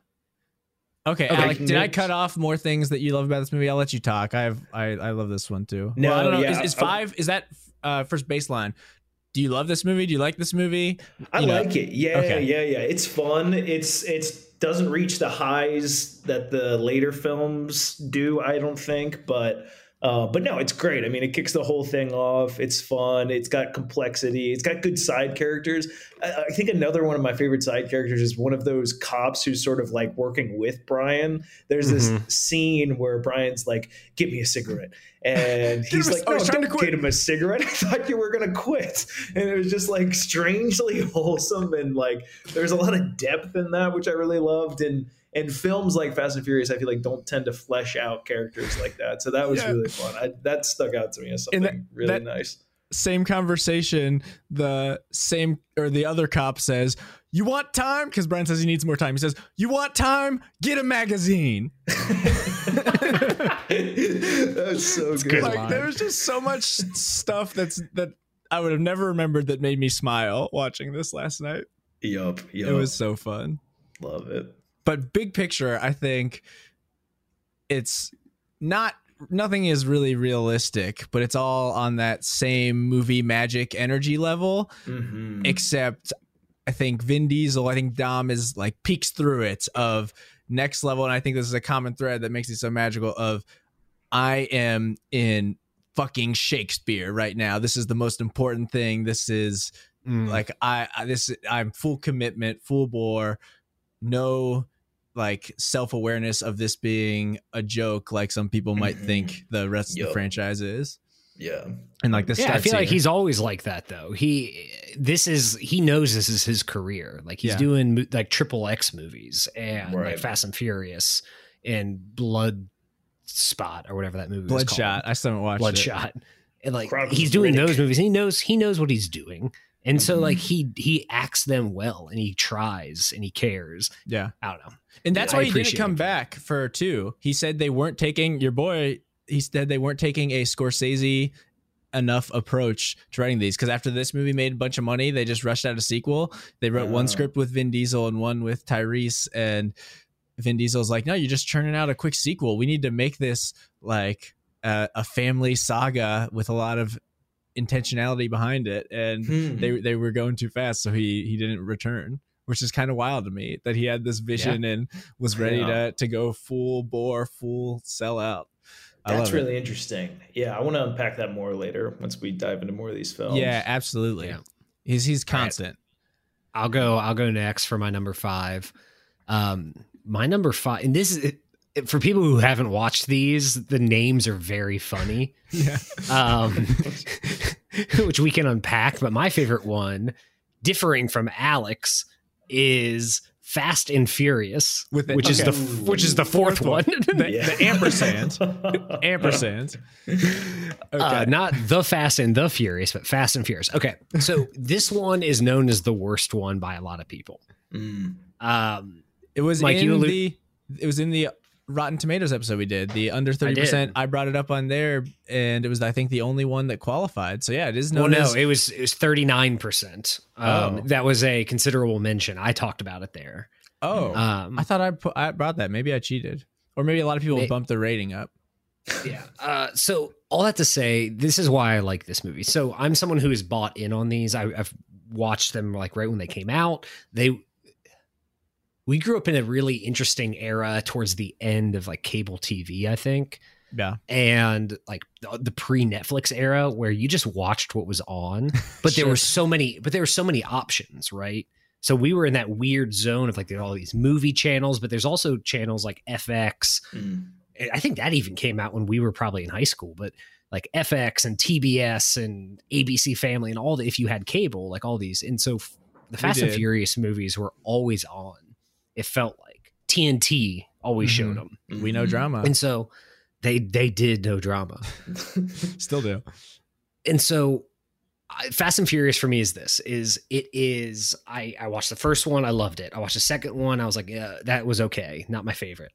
Okay, Okay, Alec, did I cut off more things that you love about this movie? I'll let you talk. I have, I, I love this one too. No, Well, I don't know. yeah, is, is I- five? Is that uh, first baseline? Do you love this movie? Do you like this movie? I know, like it. Yeah, okay. yeah, yeah. It's fun. It's it's doesn't reach the highs that the later films do, I don't think, but uh, but no, it's great. I mean, it kicks the whole thing off. It's fun. It's got complexity. It's got good side characters. I, I think another one of my favorite side characters is one of those cops who's sort of like working with Brian. There's this Mhm. scene where Brian's like, "Give me a cigarette," and he's like, oh, "No, trying to don't quit." get him a cigarette. I thought you were gonna quit." And it was just like strangely wholesome and like there's a lot of depth in that, which I really loved. And and films like Fast and Furious, I feel like don't tend to flesh out characters like that. So that was Yeah. really fun. I, that stuck out to me as something that- really that- nice. Same conversation. The same or the other cop says, "You want time?" Because Brian says he needs more time. He says, "You want time? Get a magazine." That's so good. good like line. there was just so much stuff that's that I would have never remembered that made me smile watching this last night. Yup, yup. It was so fun. love it. But big picture, I think it's not nothing is really realistic, but it's all on that same movie magic energy level, Mhm. except I think Vin Diesel, I think Dom is like peeks through it of next level. And I think this is a common thread that makes it so magical of I am in fucking Shakespeare right now. This is the most important thing. This is Mm. like I, I this I'm full commitment, full bore, no like self-awareness of this being a joke like some people might Mhm. think the rest of the franchise is. yeah. And like this yeah, I starts feel like he's always like that though. He this is he knows this is his career. Like he's Yeah. doing mo- like triple X movies and Right. like Fast and Furious and Blood Spot or whatever that movie was Bloodshot. called. I still haven't watched it. Bloodshot. And like Chronicles he's of doing Riddick. those movies. He knows he knows what he's doing. And so like mm-hmm. he he acts them well and he tries and he cares. Yeah. I don't know. And that's I why he didn't come it. back for two. He said they weren't taking your boy. He said they weren't taking a Scorsese enough approach to writing these because after this movie made a bunch of money, they just rushed out a sequel. They wrote one Oh. script with Vin Diesel and one with Tyrese, and Vin Diesel's like, "No, you're just churning out a quick sequel. We need to make this like a, a family saga with a lot of intentionality behind it." And Hmm. they they were going too fast, so he he didn't return, which is kind of wild to me that he had this vision and was ready Yeah. to to go full bore, full sell out. I That's love really interesting. Yeah, I want to unpack that more later once we dive into more of these films. Yeah, absolutely. Yeah. He's he's All right. constant. I'll go. I'll go next for my number five. Um, my number five, and this is it, for people who haven't watched these. The names are very funny, Yeah. um, which we can unpack. But my favorite one, differing from Alex, is Fast and Furious, With the- which is the which is the fourth, one. The, Yeah. the ampersand. ampersand. Okay. Uh, not the Fast and the Furious, but Fast and Furious. Okay, so this one is known as the worst one by a lot of people. Mm. Um, it was Mike, in you allu- the it was in the Rotten Tomatoes episode we did. The under thirty percent. I brought it up on there, and it was I think the only one that qualified. So yeah, it is well, known no, as it was it was thirty nine percent. Um, Oh. that was a considerable mention. I talked about it there. oh. Um, I thought I put I brought that. Maybe I cheated, or maybe a lot of people bumped the rating up. yeah. Uh, so all that to say, this is why I like this movie. So I'm someone who has bought in on these. I, I've watched them like right when they came out. They we grew up in a really interesting era towards the end of like cable TV. I think. Yeah, and like the, the pre Netflix era where you just watched what was on, but there Sure. were so many, but there were so many options, right? So we were in that weird zone of like there are all these movie channels, but there's also channels like FX. Mm. I think that even came out when we were probably in high school, but like FX and TBS and ABC Family and all the if you had cable, like all these. And so f- the Fast and. Furious movies were always on. It felt like TNT always Mhm. showed them. we know Mhm. drama. And so they they did no drama. Still do. and so fast and furious for me is this is it is i i watched the first one i loved it i watched the second one i was like yeah that was okay not my favorite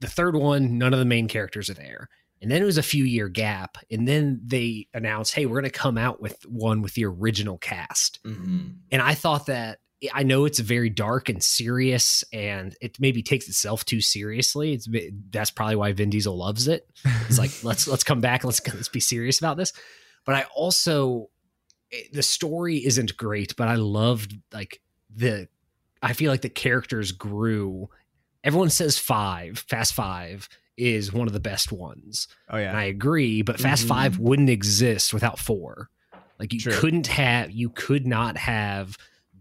the third one none of the main characters are there and then it was a few year gap and then they announced hey we're going to come out with one with the original cast Mhm. and I thought that I know it's very dark and serious, and it maybe takes itself too seriously. It's that's probably why Vin Diesel loves it. It's like let's let's come back, let's let's be serious about this. But I also the story isn't great, but I loved like the I feel like the characters grew. Everyone says five, Fast Five is one of the best ones. Oh And yeah. I agree, but Fast Mhm. Five wouldn't exist without four. Like you True. couldn't have, you could not have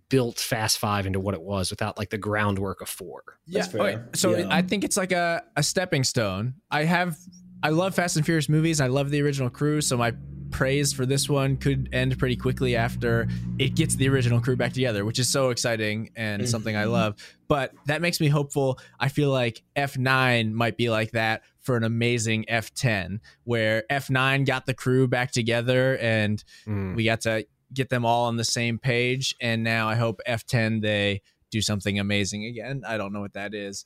built Fast Five into what it was without like the groundwork of four. Yeah. That's okay. Oh, so Yeah. I think it's like a, a stepping stone. I have I love Fast and Furious movies. I love the original crew, so my praise for this one could end pretty quickly after it gets the original crew back together, which is so exciting and mm-hmm. something I love. But that makes me hopeful. I feel like F9 might be like that for an amazing F10, where F9 got the crew back together and mm. we got to get them all on the same page and now i hope f10 they do something amazing again i don't know what that is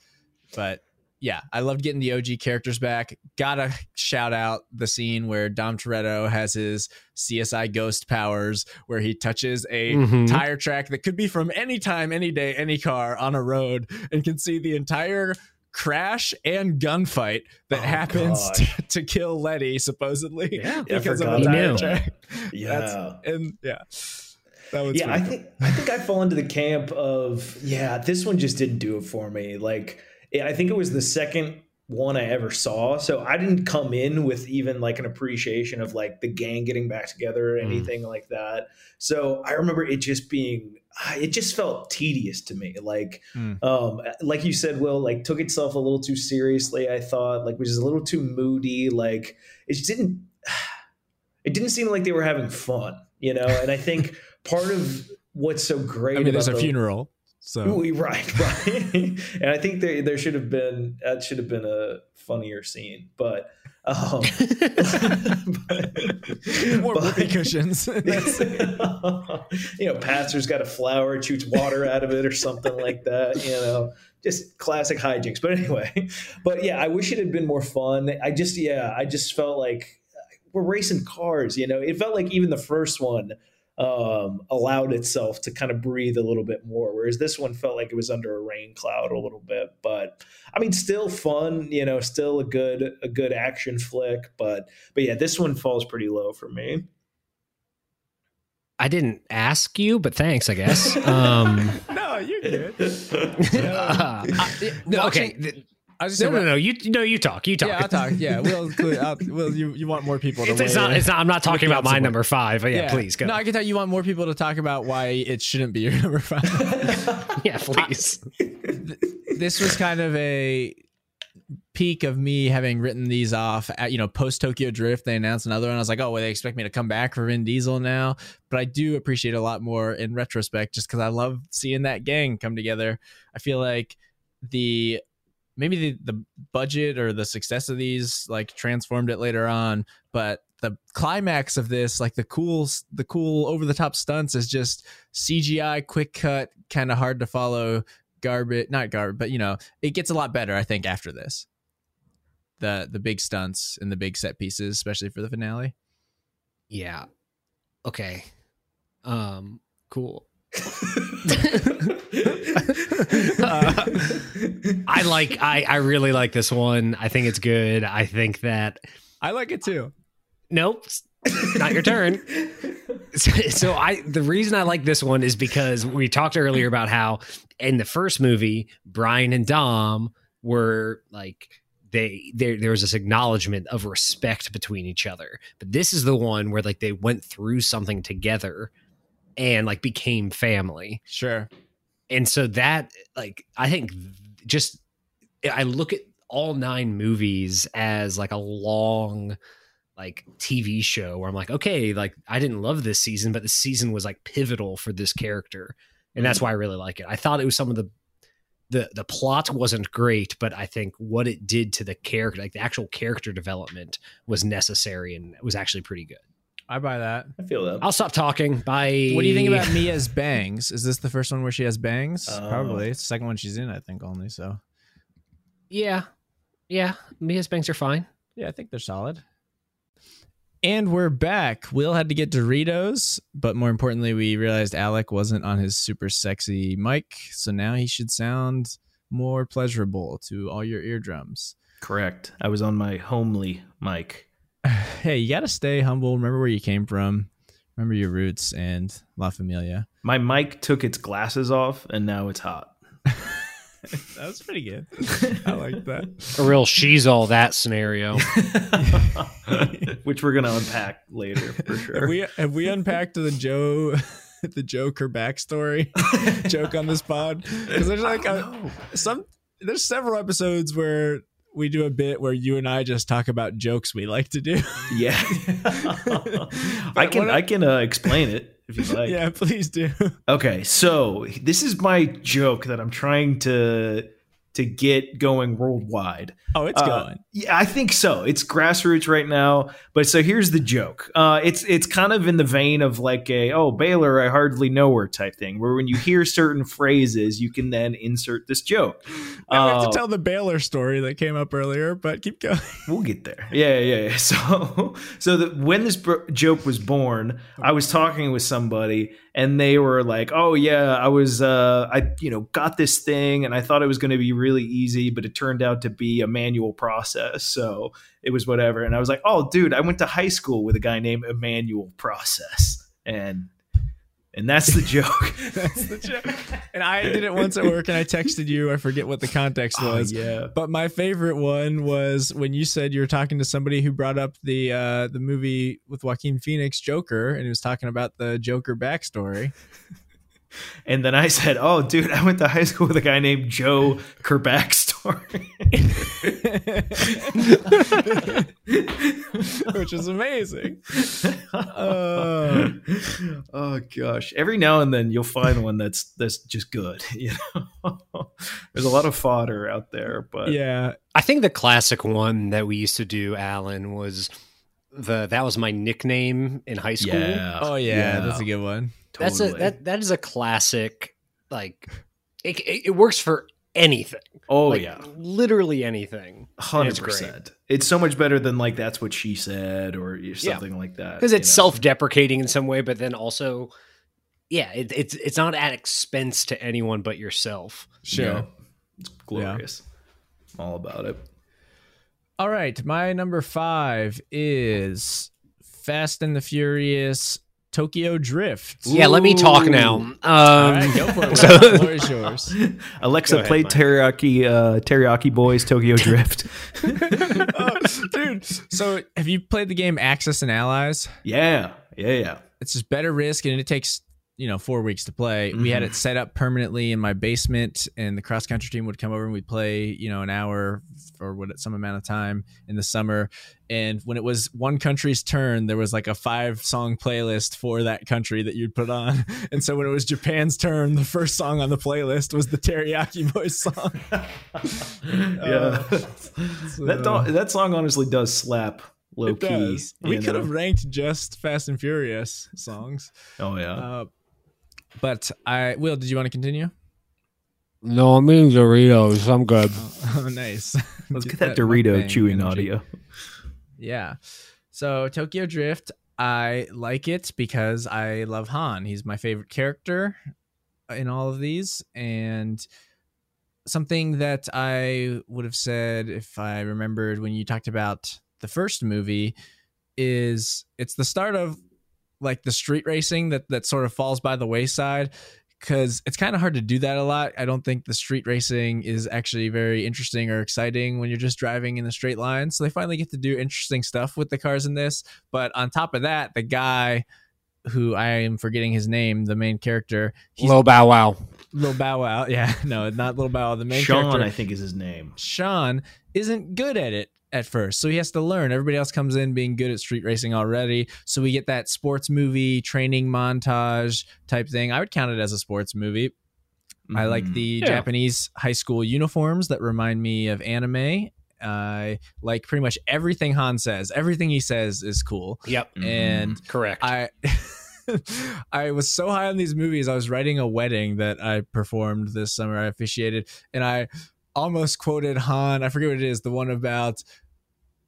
but yeah i loved getting the og characters back gotta shout out the scene where dom toretto has his csi ghost powers where he touches a Mhm. tire track that could be from any time any day any car on a road and can see the entire crash and gunfight that Oh, happens to, to kill letty supposedly Yeah. Because of forgot a tire track Yeah. That's- and yeah, that was yeah, I pretty think I think I fall into the camp of yeah, this one just didn't do it for me. Like I think it was the second one I ever saw, so I didn't come in with even like an appreciation of like the gang getting back together or Mm. anything like that. So I remember it just being it just felt tedious to me. Like Mm. um like you said, Will, like took itself a little too seriously, I thought, like was a little too moody, like it just didn't it didn't seem like they were having fun, you know. And I think part of what's so great. I mean, there's a the- funeral, so Ooh, right, right. and I think there there should have been that should have been a funnier scene, but um, but- more but- whoopee cushions. You know, pastor's got a flower, shoots water out of it or something like that. You know, just classic hijinks. But anyway, but yeah, I wish it had been more fun. I just, yeah, I just felt like we're racing cars. You know, it felt like even the first one um, allowed itself to kind of breathe a little bit more, whereas this one felt like it was under a rain cloud a little bit. But I mean, still fun. You know, still a good a good action flick. But but yeah, this one falls pretty low for me. I didn't ask you, but thanks, I guess. Um, no, you're good. uh, I- no, okay. I was just No, saying, no, no. You no, you talk. You talk. yeah, I'll talk. Yeah, I'll, Will, you you want more people to It's, it's not. in. It's not. I'm not talking about my outside. number five. But yeah, please go. No, I can tell you want more people to talk about why it shouldn't be your number five. yeah, please. this was kind of a peak of me having written these off at you know post Tokyo Drift they announced another one I was like oh well they expect me to come back for Vin Diesel now but I do appreciate a lot more in retrospect just because I love seeing that gang come together I feel like the maybe the, the budget or the success of these like transformed it later on but the climax of this like the cool the cool over the top stunts is just CGI quick cut kind of hard to follow garbage not garbage but you know it gets a lot better i think after this the the big stunts and the big set pieces especially for the finale Yeah. Okay. Um. Cool. Uh, I like. I I really like this one. I think it's good. I think that. i like it too Nope. Not your turn. So, so I the reason I like this one is because we talked earlier about how in the first movie Brian and Dom were like they there there was this acknowledgement of respect between each other. But this is the one where like they went through something together and like became family. sure And so that like I think just I look at all nine movies as like a long like TV show where I'm like, okay, like I didn't love this season, but the season was like pivotal for this character. And that's mm. why I really like it. I thought it was some of the the the plot wasn't great, but I think what it did to the character, like the actual character development was necessary and was actually pretty good. I buy that I feel that. I'll stop talking. Bye. what do you think about mia's bangs is this the first one where she has bangs Oh. probably it's the second one she's in i think only so Yeah. Yeah. Mia's bangs are fine. yeah i think they're solid and we're back. Will had to get Doritos, but more importantly, we realized Alec wasn't on his super sexy mic, so now he should sound more pleasurable to all your eardrums. Correct. I was on my homely mic. Hey, you got to stay humble. Remember where you came from. Remember your roots and La Familia. My mic took its glasses off, and now it's hot. That was pretty good. I like that. A real she's all that scenario. Which we're gonna unpack later for sure. Have we have we unpacked the Joe the Joker backstory joke on this pod? Because there's like a, some there's several episodes where we do a bit where you and I just talk about jokes we like to do. yeah, I can what- I can uh, explain it if you like. yeah, please do. Okay, so this is my joke that I'm trying to to get going worldwide. Oh, it's Uh, going. Yeah, I think so. It's grassroots right now. But so here's the joke. Uh, it's it's kind of in the vein of like a oh Baylor, I hardly know her type thing, where when you hear certain phrases, you can then insert this joke. Now we have Uh, to tell the Baylor story that came up earlier, but keep going. We'll get there. Yeah, yeah, yeah. So, so that when this bro- joke was born, I was talking with somebody, and they were like, "Oh yeah, I was, uh, I, you know, got this thing, and I thought it was going to be really easy, but it turned out to be a manual process. So it was whatever." And I was like, "Oh, dude, I went to high school with a guy named Emmanuel Process," and and that's the joke. That's the joke. And I did it once at work, and I texted you. I forget what the context Oh, was. yeah. But my favorite one was when you said you were talking to somebody who brought up the uh, the movie with Joaquin Phoenix, Joker, and he was talking about the Joker backstory. And then I said, "Oh, dude, I went to high school with a guy named Joe Kerbackstory." which is amazing. Uh, oh gosh! Every now and then you'll find one that's that's just good. You know, there's a lot of fodder out there, but yeah, I think the classic one that we used to do, Alan, was the that was my nickname in high school. yeah, oh yeah, that's a good one. That's a that that is a classic. Like it, it, it works for anything. oh Like, yeah, literally anything. hundred it's great. percent. It's so much better than like that's what she said or something like that. because you it's know? self-deprecating in some way, but then also, yeah, it, it's it's not at expense to anyone but yourself. Sure. Yeah. it's glorious. I'm all about it. All right, my number five is Fast and the Furious Tokyo Drift. Yeah, let me talk now. Um, All right, go for it. so- The floor is yours. Alexa Go ahead, played Mike. Teriyaki uh, Teriyaki Boys Tokyo Drift. Oh, dude, so have you played the game Axis and Allies? yeah, yeah, yeah. It's just better risk, and it takes you know four weeks to play. We had Mhm. it set up permanently in my basement, and the cross country team would come over and we'd play you know an hour or what some amount of time in the summer. And when it was one country's turn, there was like a five song playlist for that country that you'd put on. And so when it was Japan's turn, the first song on the playlist was the Teriyaki Boys song. yeah. so- that do- that song honestly does slap low It key. does. We could have ranked just Fast and Furious songs. Oh yeah. Uh, but I will. Did you want to continue? no, I mean Doritos. I'm good. Oh, nice. Let's get that Dorito chewing energy. audio. Yeah. So Tokyo Drift, I like it because I love Han. He's my favorite character in all of these, and something that I would have said if I remembered when you talked about the first movie is it's the start of like the street racing that that sort of falls by the wayside because it's kind of hard to do that a lot. I don't think the street racing is actually very interesting or exciting when you're just driving in a straight line. So they finally get to do interesting stuff with the cars in this. But on top of that, the guy who I am forgetting his name, the main character, he's Low Bow Wow. Little Bow Wow. Yeah, no, not Little Bow Wow. The main character. Sean, character, I think is his name. Sean isn't good at it at first. So he has to learn. Everybody else comes in being good at street racing already. So we get that sports movie training montage type thing. I would count it as a sports movie. I like Mhm. the Yeah. Japanese high school uniforms that remind me of anime. I like pretty much everything Han says. Everything he says is cool. Yep. Mhm. And Correct. I I was so high on these movies. I was writing a wedding that I performed this summer. I officiated, and I almost quoted Han. I forget what it is. The one about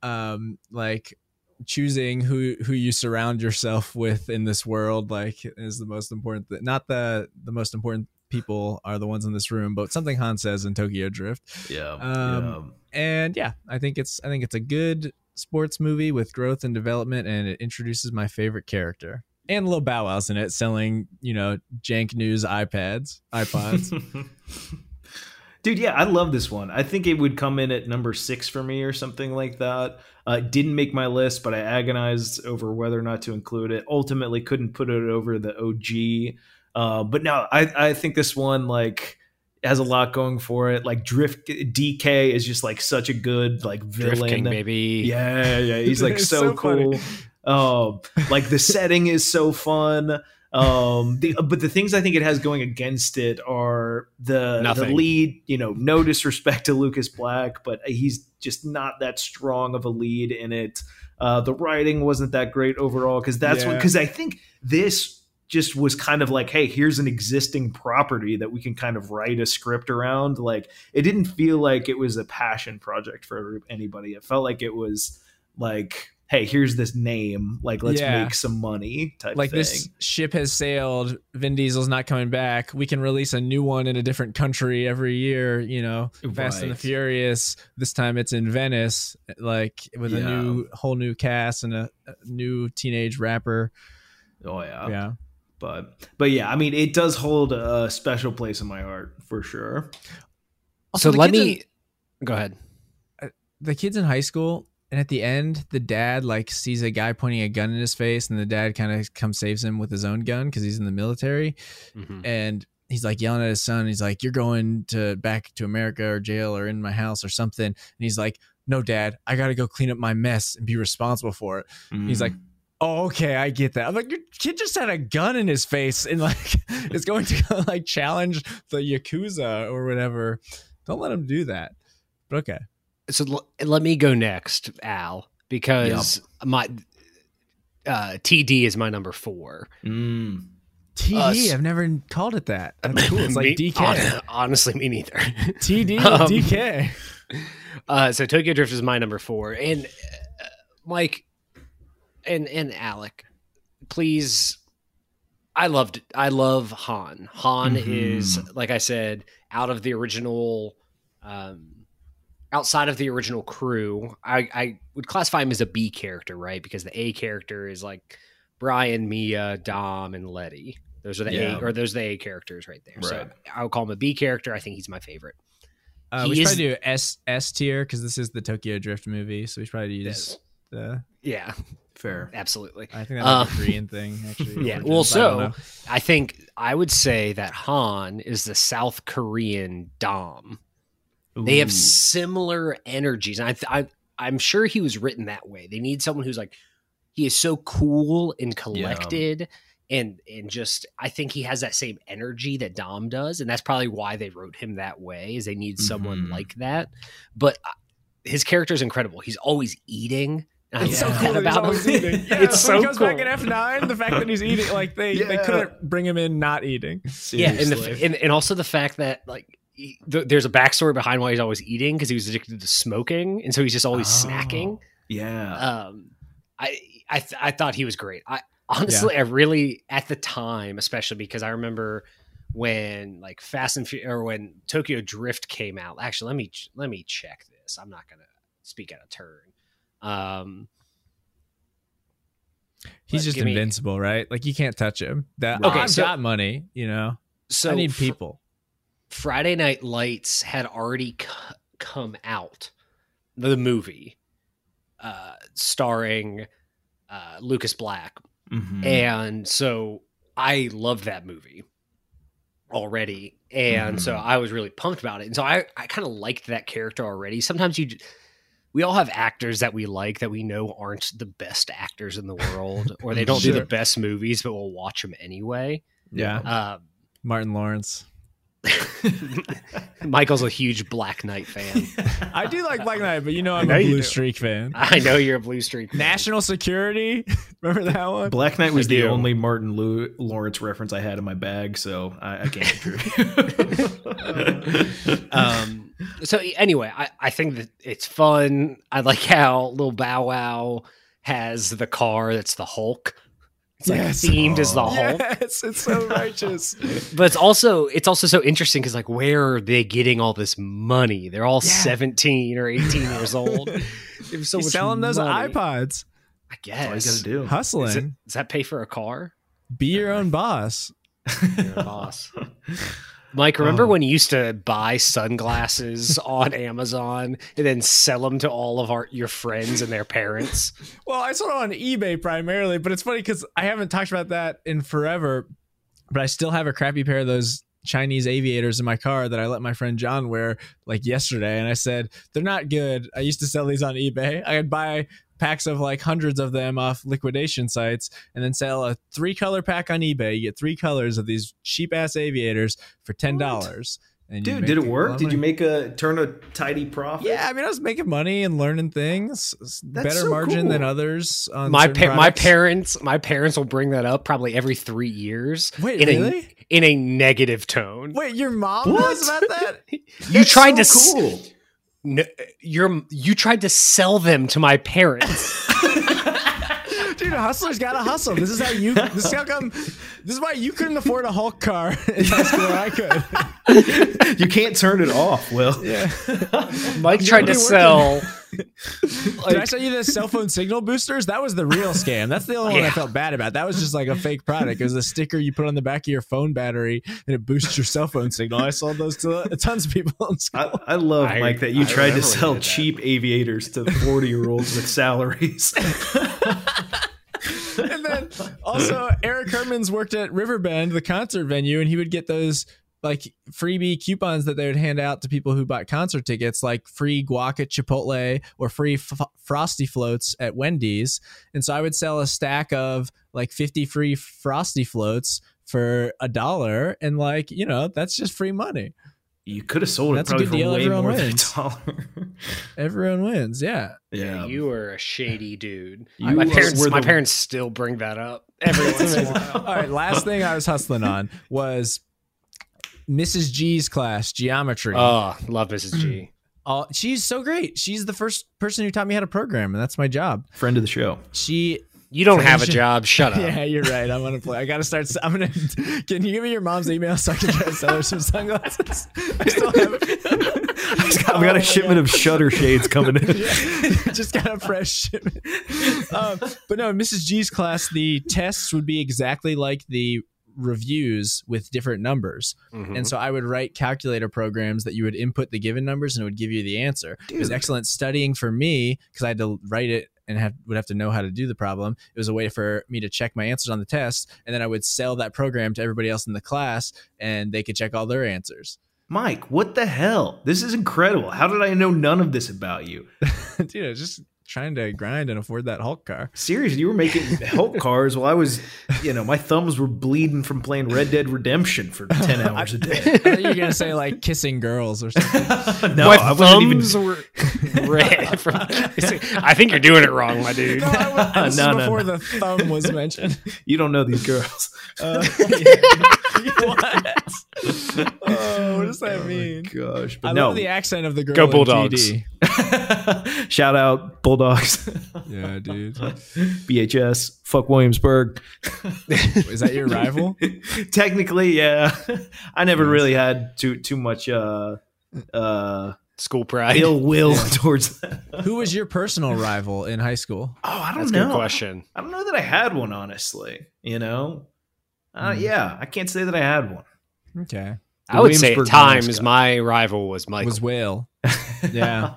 um like choosing who who you surround yourself with in this world like is the most important th- not the the most important people are the ones in this room but something han says in tokyo drift yeah. Um, and yeah i think it's i think it's a good sports movie with growth and development and it introduces my favorite character and Lil Bow Wow's in it selling, you know, jank news iPads, iPods. Dude, yeah, I love this one. I think it would come in at number six for me or something like that. Uh, didn't make my list, but I agonized over whether or not to include it. Ultimately, couldn't put it over the OG. Uh, but no, I, I think this one like has a lot going for it. Like Drift DK is just like such a good like villain. Drift King, baby. Yeah, yeah, he's like so, so funny. cool. Um, like the setting is so fun. Um, the, but the things I think it has going against it are the the lead. You know, no disrespect to Lucas Black, but he's just not that strong of a lead in it. Uh, the writing wasn't that great overall because that's what because I think this just was kind of like, hey, here's an existing property that we can kind of write a script around. Like, it didn't feel like it was a passion project for anybody. It felt like it was like, hey, here's this name, like let's Yeah. make some money type like thing. this ship has sailed, Vin Diesel's not coming back. We can release a new one in a different country every year, you know. Fast and the Furious. This time it's in Venice, like with a new whole new cast and a, a new teenage rapper. oh yeah. Yeah. but but yeah, I mean, it does hold a special place in my heart for sure. Also, so let kids me go ahead. the kids in high school and at the end the dad like sees a guy pointing a gun in his face and the dad kind of comes saves him with his own gun because he's in the military. Mhm. and he's like yelling at his son he's like you're going to back to america or jail or in my house or something. And he's like no dad i gotta go clean up my mess and be responsible for it. He's like, oh okay i get that. I'm like your kid just had a gun in his face and like is going to like challenge the yakuza or whatever. Don't let him do that. But okay So l- let me go next, Al, because my uh, TD is my number four. Mm. TD. Us. I've never called it that. That's cool. It's like Me- DK. hon- honestly, me neither. TD. Um, DK. Uh, so Tokyo Drift is my number four, and uh, Mike and and Alec, please. I loved. I love Han. Han Mhm. is like I said, out of the original, um, outside of the original crew. I I would classify him as a B character, right? Because the A character is like Brian, Mia, Dom, and Letty. Those are the Yeah. A or those are the A characters right there. So I would call him a B character. I think he's my favorite. Uh, He we should is- probably do S S tier because this is the Tokyo Drift movie, so we should probably use the. Yeah, Fair. absolutely. I think that's like Uh, a Korean thing, actually. Yeah. Origins, Well, so know. I think I would say that Han is the South Korean Dom. They have similar energies, and I, th- I I'm sure he was written that way. They need someone who's like he is so cool and collected. And and just I think he has that same energy that Dom does, and that's probably why they wrote him that way. Is they need someone Mhm. like that. But uh, his character is incredible. He's always eating. It's so so cool that about always him. eating. Yeah, it's so he goes cool. back in F nine. The fact that he's eating, like they they couldn't bring him in not eating. yeah and, the, and and also the fact that like he, th- there's a backstory behind why he's always eating because he was addicted to smoking and so he's just always Oh. snacking yeah. um i i, th- I thought he was great i honestly i really at the time especially because i remember when like fast and Fu- or when tokyo drift came out actually let me ch- let me check this i'm not gonna speak out of turn um He's just give me- invincible, right? Like you can't touch him. That Okay, I've so- got money, you know. so I need people. Friday Night Lights had already c- come out, the movie, uh, starring uh, Lucas Black, Mhm. and so I loved that movie already, and so Mhm. I was really pumped about it, and so I I kind of liked that character already. Sometimes you. We all have actors that we like that we know aren't the best actors in the world, or they don't do the best movies, but we'll watch them anyway. Yeah. Um, Martin Lawrence. Michael's a huge Black Knight fan. I do like Black Knight, but you know I'm know a Blue. Streak fan. I know you're a Blue Streak. fan. National Security. Remember that one? Black Knight was I the do. only Martin Lu- Lawrence reference I had in my bag, so I, I can't contribute. um, so anyway, I, I think that it's fun. I like how little Bow Wow has the car that's the Hulk. It's like Yes. themed as the. Hulk, Yes, it's so righteous. but it's also it's also so interesting because like where are they getting all this money? They're all Yeah. seventeen or eighteen years old. They have so He's much selling those money. iPods, I guess. That's all you gotta do. hustling. Is it, does that pay for a car? Be your own boss. You're a boss. Mike, remember Oh. when you used to buy sunglasses on Amazon and then sell them to all of our your friends and their parents? Well, I sold on eBay primarily, but it's funny because I haven't talked about that in forever. But I still have a crappy pair of those Chinese aviators in my car that I let my friend John wear like yesterday. And I said, they're not good. I used to sell these on eBay. I would buy packs of like hundreds of them off liquidation sites and then sell a three color pack on eBay. You get three colors of these cheap ass aviators for $10. And Dude, did it work? Did you make a turn a tidy profit? Yeah, I mean, I was making money and learning things. That's Better so margin than others. On my pa- my parents my parents will bring that up probably every three years Wait, in really? a in a negative tone. Wait, your mom What? knows about that? you That's tried so to s- cool. No, eh, you're you tried to sell them to my parents. Dude, a hustler's gotta hustle. This is how you. This is how come. This is why you couldn't afford a Hulk car in high school. I could. you can't turn it off. Well, Yeah. Mike You're tried to already sell. Did I show you the cell phone signal boosters? That was the real scam. That's the only one I felt bad about. That was just like a fake product. It was a sticker you put on the back of your phone battery and it boosts your cell phone signal. I sold those to tons of people in school. I, I love I- Mike that you I tried to sell cheap aviators to forty year olds with salaries. and then also Eric Herman's worked at Riverbend, the concert venue, and he would get those like freebie coupons that they would hand out to people who bought concert tickets, like free guac at Chipotle or free f- frosty floats at Wendy's. And so I would sell a stack of like 50 free frosty floats for a dollar. And like, you know, that's just free money. You could have sold it That's a probably good for deal. way Everyone more wins. than a dollar. Everyone wins. Yeah. yeah, You were a shady dude. You my parents, were my the- parents still bring that up every once in a while. All right. Last thing I was hustling on was Mrs. G's class, geometry. Oh, love Mrs. G. all she's so great she's the first person who taught me how to program and that's my job friend of the show. she You don't have a job. Shut up. Yeah, you're right. I'm gonna play. I gotta start. I'm gonna. Can you give me your mom's email so I can try to sell her some sunglasses? I still have. I've got a shipment of shutter shades coming in. Yeah, just got a fresh shipment. Um, but no, in Mrs. G's class, the tests would be exactly like the reviews with different numbers. Mhm. And so I would write calculator programs that you would input the given numbers and it would give you the answer. It was excellent studying for me because I had to write it and have, would have to know how to do the problem. It was a way for me to check my answers on the test, and then I would sell that program to everybody else in the class, and they could check all their answers. Mike, what the hell? This is incredible. How did I know none of this about you? Dude, just trying to grind and afford that Hulk car. Seriously, you were making Hulk cars while I was, you know, my thumbs were bleeding from playing Red Dead Redemption for 10 hours a I day. You're gonna say like kissing girls or something. no, my I wasn't even. thumbs were red. From, I think you're doing it wrong, my dude. No, I was, this No, no, before no. the thumb was mentioned. You don't know these girls. Uh, what? Oh, what does that Oh my mean? gosh. I But no. love the accent of the girl. Go in Bulldogs. GD. Shout out Bulldogs. Yeah, dude. BHS. Fuck Williamsburg. Is that your rival? Technically, yeah. I never really had too too much uh uh School pride. ill will towards them. Who was your personal rival in high school? Oh, I don't That's know. good question. I don't know that I had one, honestly. You know, uh, Hmm. yeah, I can't say that I had one. Okay. I would say at times mascot. my rival was Michael. Was Will. Yeah.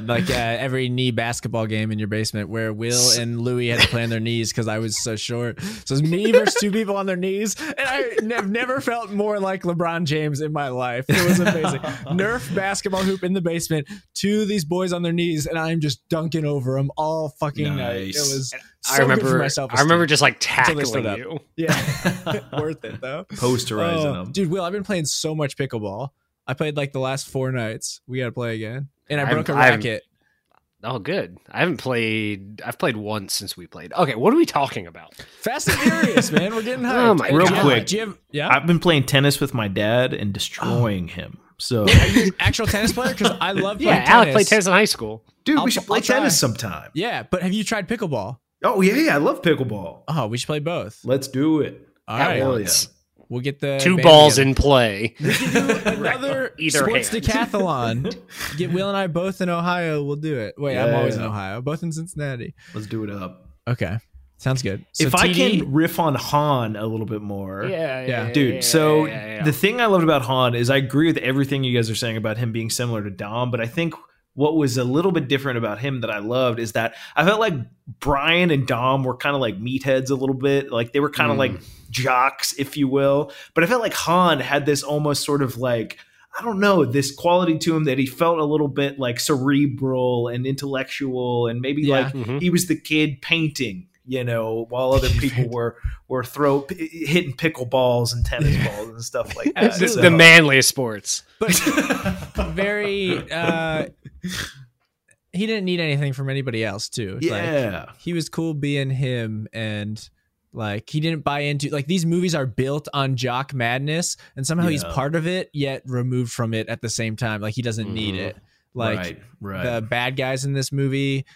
Like uh, every knee basketball game in your basement where Will and Louie had to play on their knees because I was so short. So it's me versus two people on their knees. And I have never felt more like LeBron James in my life. It was amazing. Nerf basketball hoop in the basement, two of these boys on their knees, and I'm just dunking over them all fucking night. It Nice. was I so good for remember. my I self-esteem. remember just like Until they stood tackling you. Yeah. Worth it though. Posterizing Oh, them. Dude, Will, I've been playing so much pickleball. I played like the last four nights. We gotta play again. And I I'm- broke a I'm- racket. Oh, good. I haven't played. I've played once since we played. Okay, what are we talking about? Fast and Furious, man. We're getting oh, hyped. Oh my Real Do you have- quick. do you have, yeah, I've been playing tennis with my dad and destroying oh. him. So, are you an actual tennis player? Because I love Yeah, playing Alec tennis. played tennis in high school. dude, I'll- we should play tennis sometime. Yeah, but have you tried pickleball? Oh yeah, yeah, I love pickleball. Oh, we should play both. Let's do it. All At right, Hell once. we'll get the Two balls together. in play. Another Either sports hand. decathlon. Get Will and I both in Ohio. We'll do it. Wait, I'm Yeah. always in Ohio. Both in Cincinnati. Let's do it up. Okay, sounds good. So if I can riff on Han a little bit more, Yeah, Yeah. dude. so yeah, yeah, yeah. the thing I loved about Han is I agree with everything you guys are saying about him being similar to Dom, but I think what was a little bit different about him that I loved is that I felt like Brian and Dom were kind of like meatheads a little bit, like they were kind of Mm. like jocks, if you will. But I felt like Han had this almost sort of like I don't know this quality to him that he felt a little bit like cerebral and intellectual, and maybe Yeah. like Mhm. he was the kid painting you know while other people were were throw p- hitting pickleballs and tennis balls and stuff like that the, So- the manliest sports. but very. uh He didn't need anything from anybody else, too. Like, yeah he was cool being him and like he didn't buy into like these movies are built on jock madness and somehow he's part of it yet removed from it at the same time like he doesn't need Mhm. it like right right the bad guys in this movie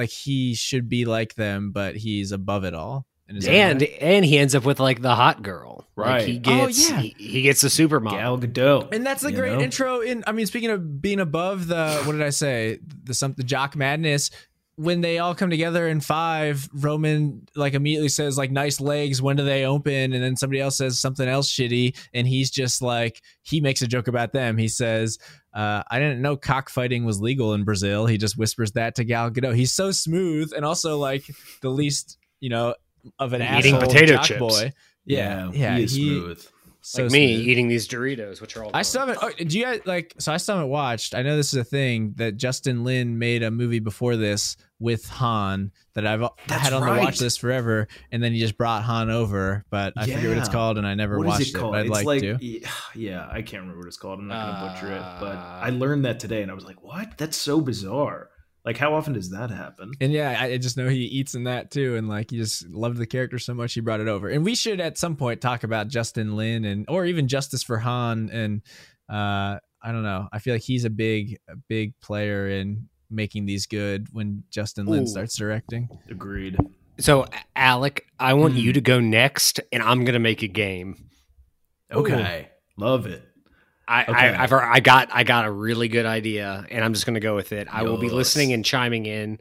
like he should be like them but he's above it all in his own And way. and he ends up with like the hot girl. Like, Right. he Oh, gets yeah. he, he gets the supermodel. Gal Gadot and that's a great know? intro in i mean speaking of being above the what did i say the some the jock madness when they all come together in five roman like immediately says like nice legs when do they open and then somebody else says something else shitty and he's just like he makes a joke about them he says uh, I didn't know cockfighting was legal in Brazil. He just whispers that to Gal Gadot. He's so smooth and also like the least, you know, of an Eating potato jock chips. boy. Yeah, yeah, he is he- smooth So like me smooth. eating these Doritos, which are all I still haven't. Oh, do you guys like? So I still haven't watched. I know this is a thing that Justin Lin made a movie before this with Han that I've That's had on the watch list forever, and then he just brought Han over, but I forget what it's called, and I never What is watched it called? but I'd it's like, like, to. yeah, I can't remember what it's called. I'm not gonna butcher it, but Uh, I learned that today, and I was like, "What? That's so bizarre! Like, how often does that happen?" And yeah, I I just know he eats in that too, and like he just loved the character so much he brought it over. And we should at some point talk about Justin Lin and or even Justice for Han. And uh, I don't know, I feel like he's a big, a big player in making these good when Justin Lin Ooh. starts directing. Agreed. So, Alec, I want Mhm. you to go next, and I'm gonna make a game. Okay, love it. I, Okay. I I've I got I got a really good idea, and I'm just gonna go with it. I will be listening and chiming in.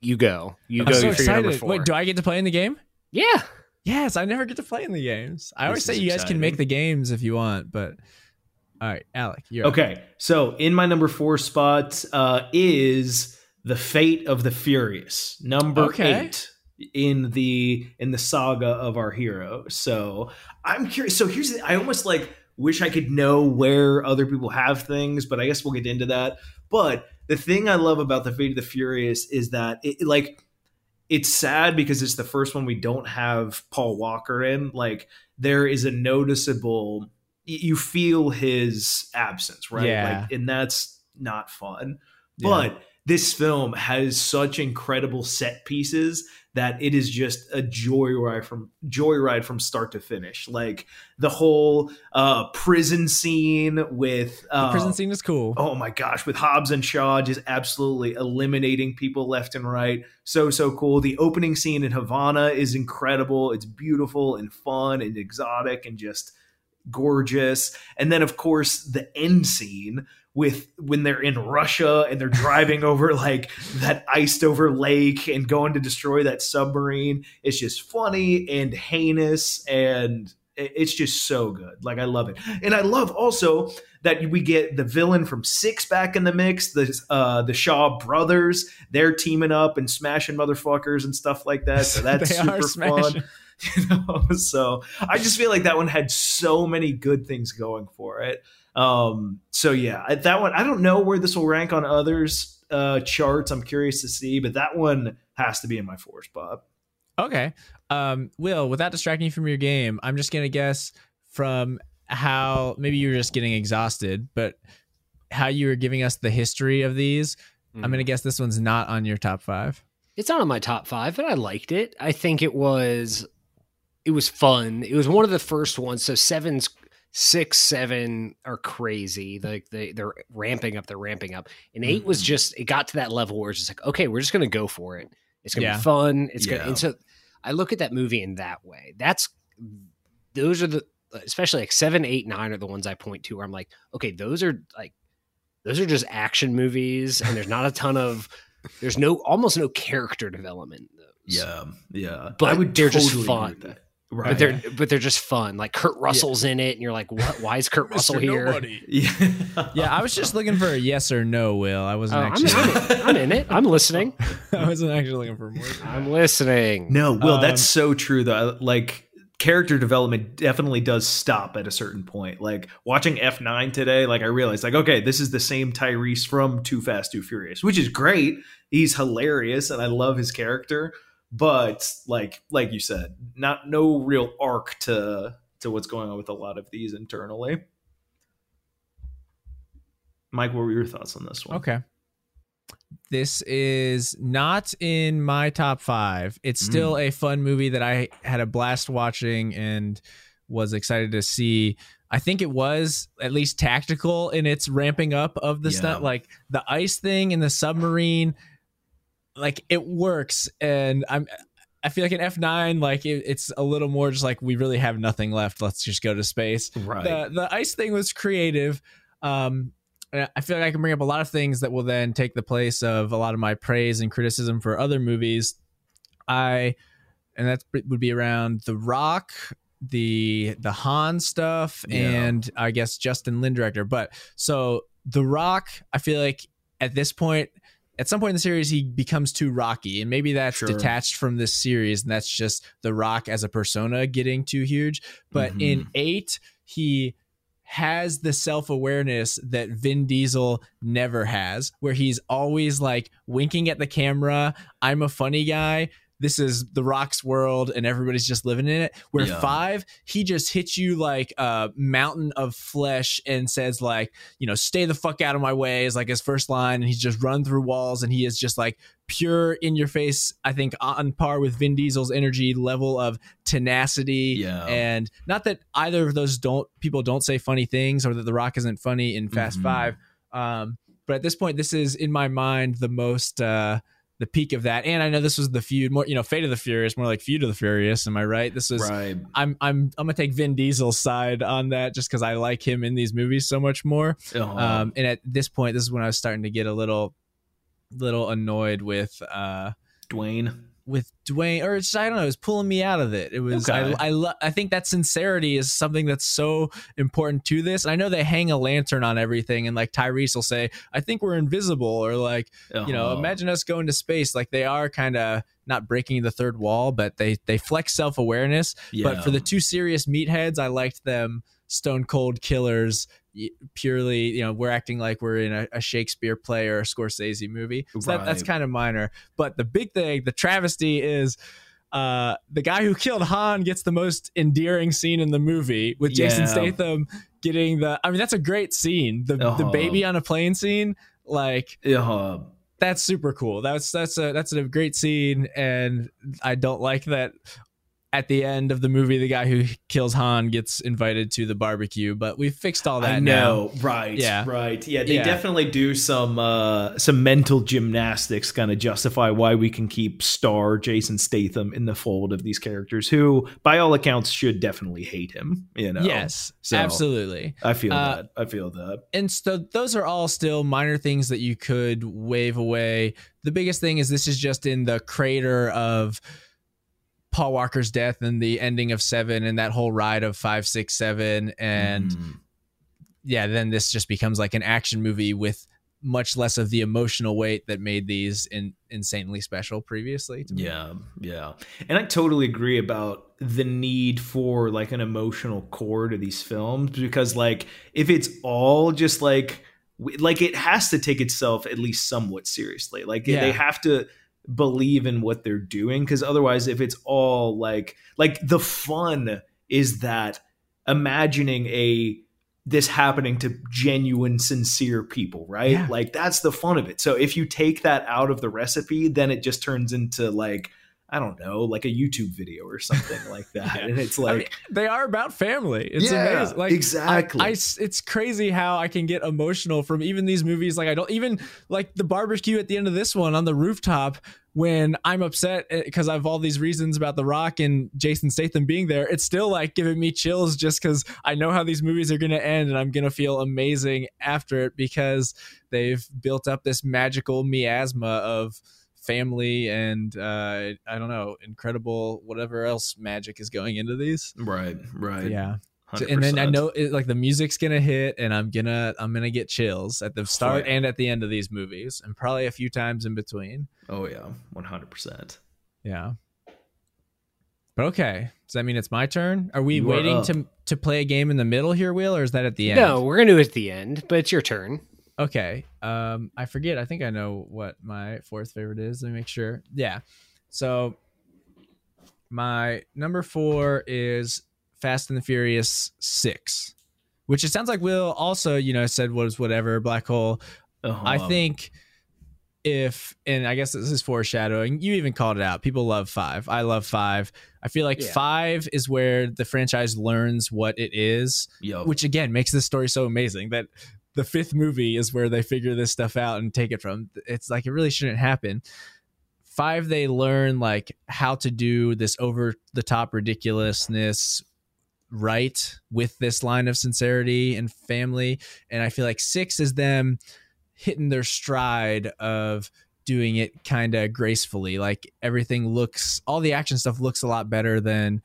You go. You I'm go. so for your number excited. four. Wait, do I get to play in the game? yeah. Yes, I never get to play in the games. I always say is you guys can make the games if you want, but all right, Alec, you're up. Okay, so in my number four spot uh, is the Fate of the Furious, number Okay. eight in the in the saga of our hero. So I'm curious. So here's the, I almost like wish I could know where other people have things, but I guess we'll get into that. But the thing I love about the Fate of the Furious is that it, like it's sad because it's the first one we don't have Paul Walker in. Like there is a noticeable you feel his absence, right? Yeah. Like and that's not fun. Yeah. But this film has such incredible set pieces that it is just a joyride from joyride from start to finish. Like the whole uh prison scene with the uh, prison scene is cool. Oh my gosh, with Hobbs and Shaw just absolutely eliminating people left and right. So, so cool. The opening scene in Havana is incredible. It's beautiful and fun and exotic and just gorgeous. And then, of course, the end scene with when they're in Russia and they're driving over like that iced over lake and going to destroy that submarine. It's just funny and heinous and it's just so good. Like I love it. And I love also that we get the villain from Six back in the mix, the uh the Shaw brothers, they're teaming up and smashing motherfuckers and stuff like that. So that's super fun. Smashing. You know, so I just feel like that one had so many good things going for it. Um, so yeah, that one I don't know where this will rank on others uh charts. I'm curious to see, but that one has to be in my four spot. Okay. Um, Will, without distracting you from your game, I'm just gonna guess from how maybe you were just getting exhausted, but how you were giving us the history of these. Mm. I'm gonna guess this one's not on your top five. It's not on my top five, but I liked it. I think it was it was fun. It was one of the first ones. So sevens, six, seven are crazy. Like they they're ramping up, they're ramping up. And 8 was Mhm. just it got to that level where it's just like, okay, we're just gonna go for it. It's gonna Yeah. be fun. It's gonna and so I look at that movie in that way. That's those are the especially like seven, eight, nine are the ones I point to where I'm like, okay, those are like those are just action movies, and there's not a ton of there's no almost no character development. in those. yeah. But they're just agree fun. With that. Right. But they're but they're just fun. Like Kurt Russell's in it, and you're like, what? Why is Kurt Russell here? yeah. Yeah, I was just looking for a yes or no, Will. I wasn't I'm, actually I'm, I'm in it. I'm listening. I wasn't actually looking for more. than I'm listening. No, Will, Um, that's so true though. Like character development definitely does stop at a certain point. Like watching F9 today, like I realized like okay, this is the same Tyrese from Too Fast Too Furious, which is great. He's hilarious and I love his character, but like like you said, not no real arc to to what's going on with a lot of these internally. Mike, what were your thoughts on this one? Okay. This is not in my top five. It's mm. still a fun movie that I had a blast watching and was excited to see. I think it was at least tactical in its ramping up of the Yeah. stunt, like the ice thing in the submarine. Like it works, and I'm. I feel like in F nine, like it, it's a little more just like we really have nothing left. Let's just go to space Right. the the ice thing was creative. Um, I feel like I can bring up a lot of things that will then take the place of a lot of my praise and criticism for other movies. I and that would be around The Rock, the the Han stuff, Yeah. and I guess Justin Lin director. But so The Rock, I feel like at this point. At some point in the series, he becomes too rocky, and maybe that's Sure. detached from this series, and that's just The Rock as a persona getting too huge. But Mhm. in eight, he has the self awareness that Vin Diesel never has, where he's always like winking at the camera. I'm a funny guy. This is the Rock's world, and everybody's just living in it. Where Yeah. five, he just hits you like a mountain of flesh and says like, you know, stay the fuck out of my way is like his first line, and he's just run through walls, and he is just like pure in your face. I think on par with Vin Diesel's energy level of tenacity Yeah. and not that either of those don't people don't say funny things or that the rock isn't funny in fast Mhm. five um but at this point this is in my mind the most uh the peak of that. And I know this was the feud more, you know, Fate of the Furious, more like Feud of the Furious. Am I right? This is right. I'm I'm I'm gonna take Vin Diesel's side on that just because I like him in these movies so much more. Uh-huh. Um, and at this point, this is when I was starting to get a little little annoyed with uh Dwayne. With Dwayne, or it's, I don't know, it was pulling me out of it. It was Okay. I I, lo- I think that sincerity is something that's so important to this. And I know they hang a lantern on everything, and like Tyrese will say, "I think we're invisible," or like you know, Uh-huh. imagine us going to space. Like they are kind of not breaking the third wall, but they they flex self awareness. But for the two serious meatheads, I liked them stone cold killers. Purely, you know, we're acting like we're in a, a Shakespeare play or a Scorsese movie. So that, that's kind of minor. But the big thing, the travesty is uh, the guy who killed Han gets the most endearing scene in the movie with Jason Yeah. Statham getting the. I mean, that's a great scene. The the Uh-huh. baby on a plane scene, like uh, that's super cool. That's that's a that's a great scene, and I don't like that. At the end of the movie, the guy who kills Han gets invited to the barbecue, but we fixed all that I now. know, right? Yeah. right. Yeah, they Yeah. definitely do some uh, some mental gymnastics, kind of justify why we can keep star Jason Statham in the fold of these characters, who, by all accounts, should definitely hate him. You know, Yes, So- absolutely. I feel Uh, that. I feel that. and so those are all still minor things that you could wave away. The biggest thing is this is just in the crater of Paul Walker's death and the ending of seven and that whole ride of five, six, seven. And Mhm. yeah, then this just becomes like an action movie with much less of the emotional weight that made these in, insanely special previously. To me. Yeah, yeah. And I totally agree about the need for like an emotional core to these films because like if it's all just like like it has to take itself at least somewhat seriously. Like Yeah. they have to believe in what they're doing because otherwise if it's all like like the fun is that imagining a this happening to genuine sincere people right Yeah. like that's the fun of it so if you take that out of the recipe then it just turns into like i don't know like a youtube video or something like that Yeah. and it's I like mean, they are about family. It's Yeah, amazing. Like exactly. I, I- it's crazy how I can get emotional from even these movies. Like I don't even like the barbecue at the end of this one on the rooftop when I'm upset eh, because I have all these reasons about The Rock and Jason Statham being there. It's still like giving me chills just because I know how these movies are going to end and I'm going to feel amazing after it because they've built up this magical miasma of family and uh i don't know incredible whatever else magic is going into these right right yeah so- and then I know it, like the music's gonna hit, and I'm gonna I'm gonna get chills at the start yeah. and at the end of these movies, and probably a few times in between. oh yeah 100% Yeah. But okay, does that mean it's my turn? Are we You waiting up. to to play a game in the middle here, Will, or is that at the end? No, we're gonna do it at the end, but it's your turn. Okay. Um, I forget. I think I know what my fourth favorite is. Let me make sure. Yeah. So my number four is Fast and the Furious Six, which it sounds like Will also, you know, said was whatever black hole. Uh-huh. I think if and I guess this is foreshadowing. You even called it out. People love five. I love five. I feel like Yeah. five is where the franchise learns what it is which again makes this story so amazing that the fifth movie is where they figure this stuff out and take it from. It's like it really shouldn't happen. Five they learn like how to do this over the top ridiculousness right with this line of sincerity and family. And i feel like six is them hitting their stride of doing it kind of gracefully. Like everything looks all the action stuff looks a lot better than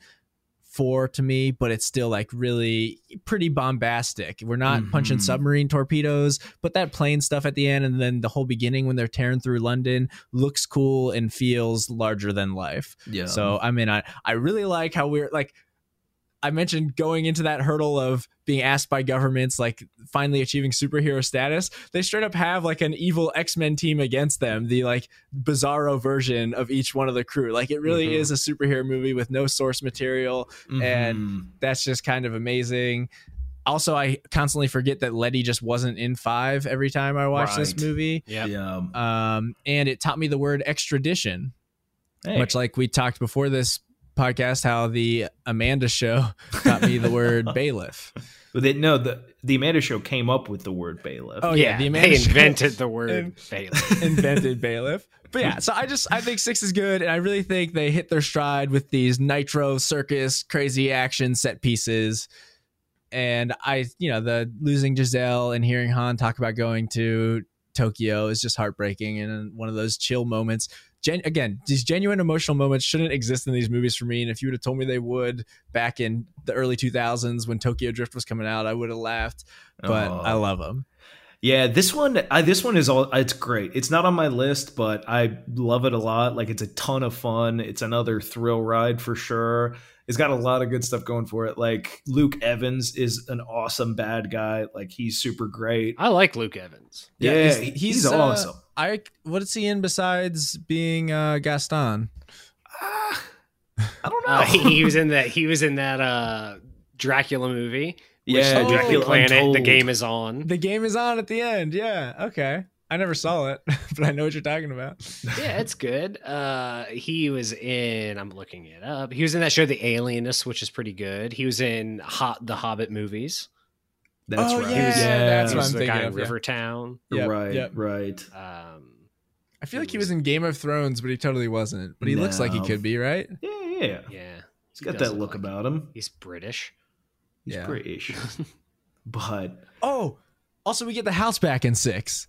four to me, but it's still like really pretty bombastic. We're not punching Mhm. submarine torpedoes, but that plane stuff at the end and then the whole beginning when they're tearing through London looks cool and feels larger than life. yeah So I mean, I I really like how we're like. I mentioned going into that hurdle of being asked by governments, like finally achieving superhero status. They straight up have like an evil X Men team against them, the like bizarro version of each one of the crew. Like it really Mhm. is a superhero movie with no source material. and- Mhm. That's just kind of amazing. Also, I constantly forget that Letty just wasn't in five every time I watch this movie. Yeah. yeah Um, and it taught me the word extradition Hey. much like we talked before this podcast how the Amanda show got me the word bailiff. But they, no, the the Amanda Show came up with the word bailiff. Oh, yeah, yeah, the they Amanda Show- invented the word In- bailiff. invented bailiff. But yeah, so I just I think six is good, and I really think they hit their stride with these nitro circus crazy action set pieces. And I, you know, the losing Giselle and hearing Han talk about going to Tokyo is just heartbreaking and one of those chill moments. Gen- again, these genuine emotional moments shouldn't exist in these movies for me. And if you would have told me they would back in the early 2000s when Tokyo Drift was coming out, I would have laughed. But Oh. I love them. Yeah, this one, I, this one is all. It's great. It's not on my list, but I love it a lot. Like it's a ton of fun. It's another thrill ride for sure. It's got a lot of good stuff going for it. Like Luke Evans is an awesome bad guy. Like he's super great. I like Luke Evans. Yeah, he's, he's, he's, uh, awesome. I what is he in besides being uh, Gaston? Ah, I don't know. Uh, he, he was in that. He was in that uh, Dracula movie. which yeah, the Dracula Planet. The game is on. The game is on at the end. Yeah, okay. I never saw it, but I know what you're talking about. yeah, it's good. Uh, he was in. I'm looking it up. He was in that show, The Alienist, which is pretty good. He was in Hot the Hobbit movies. That's Oh, right. yeah, yeah, that's what I'm the guy thinking in of, yeah. Rivertown. Yep, right, yep. right. Um, I feel like he was in Game of Thrones, but he totally wasn't. But he looks like he could be, right? Yeah, yeah. yeah, He's he got does that look like about him. He's British. He's Yeah. British. but Oh, also we get the house back in six.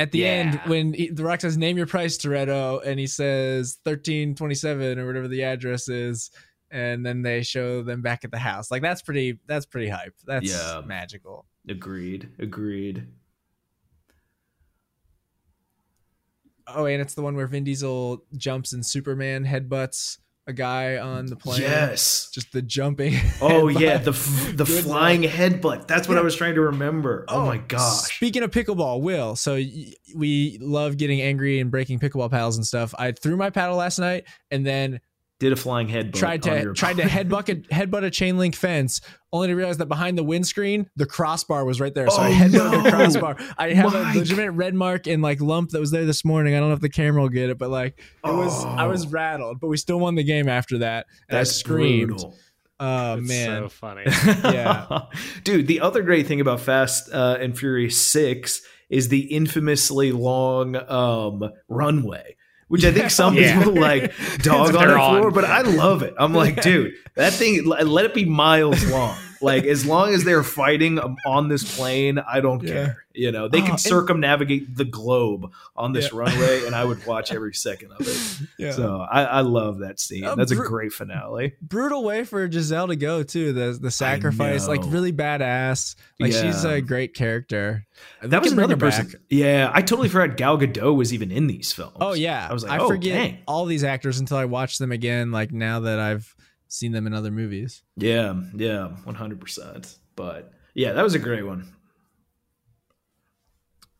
At the end, when he, the rock says "Name your price, Toretto," and he says thirteen twenty seven or whatever the address is, and then they show them back at the house. Like that's pretty. That's pretty hype. That's Yeah. magical. agreed, agreed. Oh, and it's the one where Vin Diesel jumps and Superman headbutts a guy on the plane. Yes. Just the jumping. Oh headbutt. yeah, the f- the Good flying headbutt. That's what I was trying to remember. Oh, oh, my gosh. Speaking of pickleball, Will, so y- we love getting angry and breaking pickleball paddles and stuff. I threw my paddle last night and then Did a flying headbutt. tried on to your- tried to headbutt a, headbutt a chain link fence, only to realize that behind the windscreen, the crossbar was right there. So I Oh, headbutted no. the crossbar. I have Mike. a legitimate red mark and like lump that was there this morning. I don't know if the camera will get it, but like it was I was Oh. rattled. But we still won the game after that. And That's I screamed. brutal. Oh It's man. so funny. Yeah. Dude, the other great thing about Fast uh, and Furious 6 is the infamously long um, runway. Which I think some Yeah. people like dog on the They're on. but I love it. I'm like, dude, that thing, let it be miles long. Like, as long as they're fighting on this plane, I don't Yeah. care. You know, they Oh, can circumnavigate the globe on this Yeah. runway, and I would watch every second of it. Yeah. So I, I love that scene. Uh, That's a great finale. brutal way for Giselle to go too. The the sacrifice, like really badass. Like she's a great character. We That was can bring another person. back. Yeah, I totally forgot Gal Gadot was even in these films. Oh yeah, I was like, I oh, forget dang. all these actors until I watch them again. Like now that I've seen them in other movies. Yeah, yeah, one hundred percent. But yeah, that was a great one.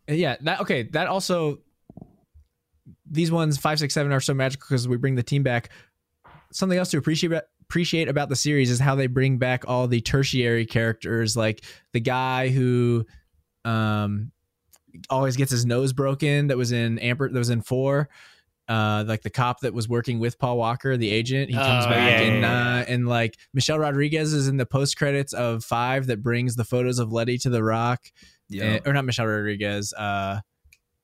Yeah, that okay. That also these ones five, six, seven are so magical because we bring the team back. Something else to appreciate appreciate about the series is how they bring back all the tertiary characters, like the guy who um always gets his nose broken that was in Amber that was in four. Uh, like the cop that was working with Paul Walker, the agent, he comes Oh, back yeah, and yeah, uh, and like Michelle Rodriguez is in the post credits of five that brings the photos of Letty to the Rock. Yeah, or not Michelle Rodriguez, uh,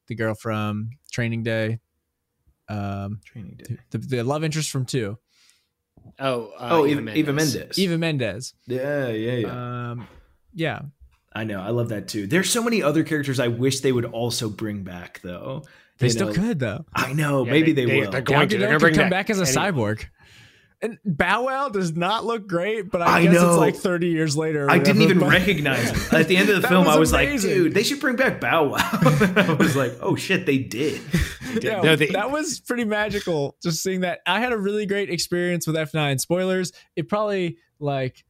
the girl from Training Day, um, training day. the, the love interest from two, Oh, uh, Oh, Eva Eva, Eva Mendes. Eva Mendes. Yeah, yeah, yeah. Um, yeah, I know. I love that too. There's so many other characters I wish they would also bring back, though. They still know, could though. I know. Yeah, maybe they- they, they- will. they're Gal going to. They're gonna could bring come back back as a anyone. cyborg. And Bow Wow does not look great, but I, I guess know. it's like 30 years later. I didn't even recognize him. At the end of the film, was I was amazing. like, dude, they should bring back Bow Wow. I was like, oh shit, they did. Yeah, No, they- that was pretty magical. Just seeing that, I had a really great experience with F9. Spoilers. It probably like,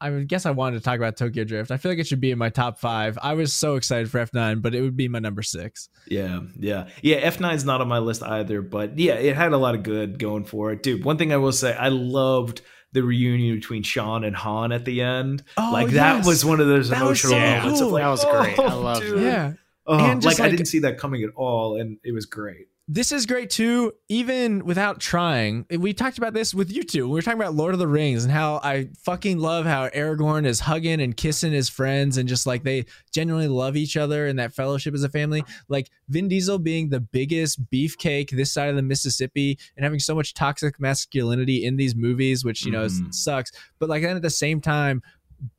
I would guess I wanted to talk about Tokyo Drift. I feel like it should be in my top five. I was so excited for F9, but it would be my number six. Yeah, yeah, yeah. F9 is not on my list either, but yeah, it had a lot of good going for it, dude. One thing I will say, I loved the reunion between Sean and Han at the end. Oh, like that yes. was one of those That was emotional so moments. cool. Of like, That was great. I oh, loved dude. that. Yeah, Oh, And just like, I didn't see that coming at all, and it was great. This is great too, even without trying. We talked about this with you two. We were talking about Lord of the Rings and how I fucking love how Aragorn is hugging and kissing his friends and just like they genuinely love each other and that fellowship as a family. Like Vin Diesel being the biggest beefcake this side of the Mississippi and having so much toxic masculinity in these movies, which, you know, Mhm. sucks. But like then at the same time,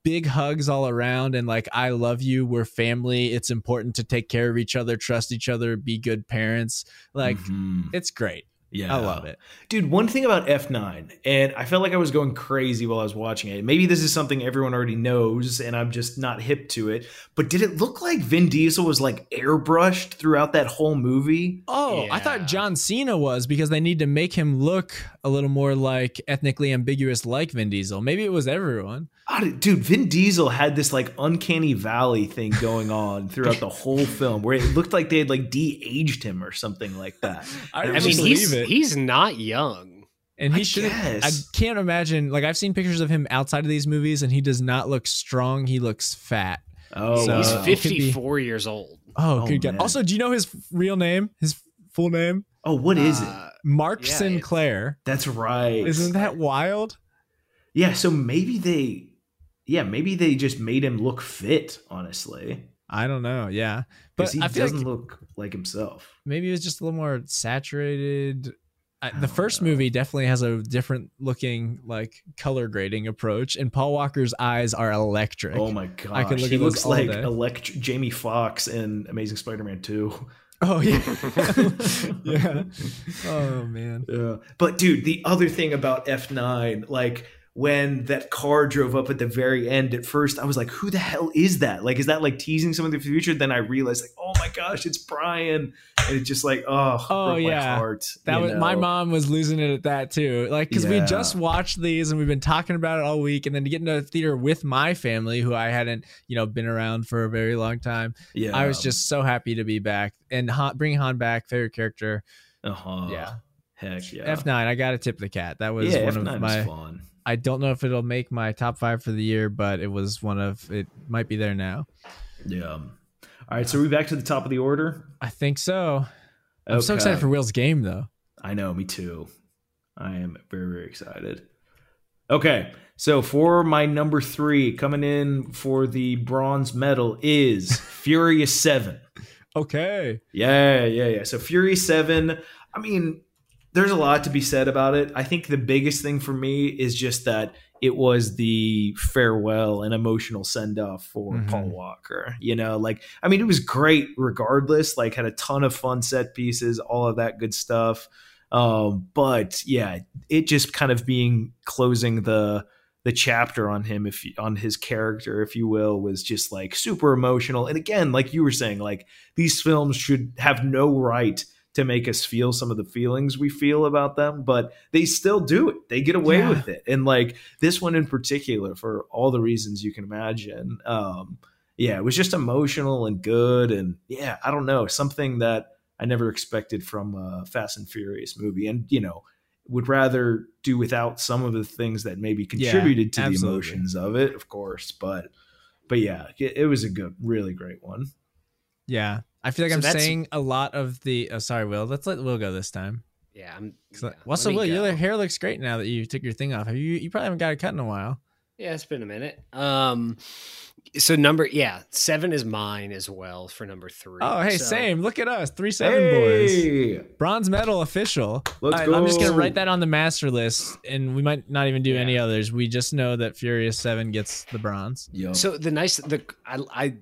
big hugs all around and like I love you, we're family. It's important to take care of each other, trust each other, be good parents. Like Mhm. it's great. yeah, I love it. Dude, one thing about F9, and I felt like I was going crazy while I was watching it. Maybe this is something everyone already knows, and I'm just not hip to it. But did it look like Vin Diesel was like airbrushed throughout that whole movie? Oh, I thought John Cena was because they need to make him look a little more like ethnically ambiguous like Vin Diesel. Maybe it was everyone. I don't- Dude, Vin Diesel had this like uncanny valley thing going on throughout the whole film where it looked like they had like de aged him or something like that. I, I I mean, he's it. he's not young. and he I should. I can't imagine. Like I've seen pictures of him outside of these movies, and he does not look strong. He looks fat. Oh, So- He's wow. it could be- 54 years old. Oh, Oh, good God. Also, do you know his real name? His full name? oh, what is it? Uh, Mark Yeah, Sinclair. That's right. Isn't that wild? Yeah, so maybe they yeah, maybe they just made him look fit, honestly. I don't know. Yeah, but he doesn't like look like himself. maybe it was just a little more saturated. I, the first know. movie definitely has a different looking like color grading approach, and Paul Walker's eyes are electric. Oh my gosh. I could look he looks like day. elect- Jamie Foxx in Amazing Spider-Man 2. Oh, yeah, yeah. Oh man. Yeah. But dude, the other thing about F9, like when that car drove up at the very end, at first I was like, who the hell is that? Like, is that like teasing someone of the future? Then I realized, like, oh my gosh, it's Brian. And it's just like, oh, Oh, broke yeah. my heart. That was my mom was losing it at that too. Like because we just watched these and we've been talking about it all week, and then to get into the theater with my family, who I hadn't you know been around for a very long time, Yeah. I was just so happy to be back and Han, bring Han back, favorite character. uh-huh. Yeah. Heck yeah. F nine, I got to tip the cat. That was yeah, one F9 of my. was fun. I don't know if it'll make my top five for the year, but it was one of it might be there now. Yeah. All right, so are we back to the top of the order? I think so. I'm so excited for Will's game though. I know, me too. I am very, very excited. Okay, so for my number three, coming in for the bronze medal is Furious 7. Okay. Yeah, yeah, yeah. So Furious 7, I mean, there's a lot to be said about it. I think the biggest thing for me is just that it was the farewell and emotional send off for Mhm. Paul Walker. You know, like, I mean, it was great regardless, like, had a ton of fun set pieces, all of that good stuff. Um, but yeah, it just kind of being closing the the chapter on him if on his character if you will was just like super emotional and again like you were saying like these films should have no right to make us feel some of the feelings we feel about them but they still do it. They get away Yeah. with it. And like this one in particular for all the reasons you can imagine um yeah it was just emotional and good and yeah i don't know something that i never expected from a fast and furious movie. And you know would rather do without some of the things that maybe Yeah, contributed to the emotions of it of course but but yeah it, it was a good really great one. Yeah. I feel like So I'm saying a lot of the. Oh, sorry, Will. Let's let Will go this time. Yeah, I'm. Yeah, well, so Will, go. your hair looks great now that you took your thing off. Have you? You probably haven't got it cut in a while. Yeah, it's been a minute. Um, so number yeah, seven is mine as well for number three. Oh, hey, So- same. Look at us, three seven boys. Bronze medal official. Let's All right, I'm just gonna write that on the master list, and we might not even do Yeah. any others. We just know that Furious Seven gets the bronze. Yo. So the nice the I I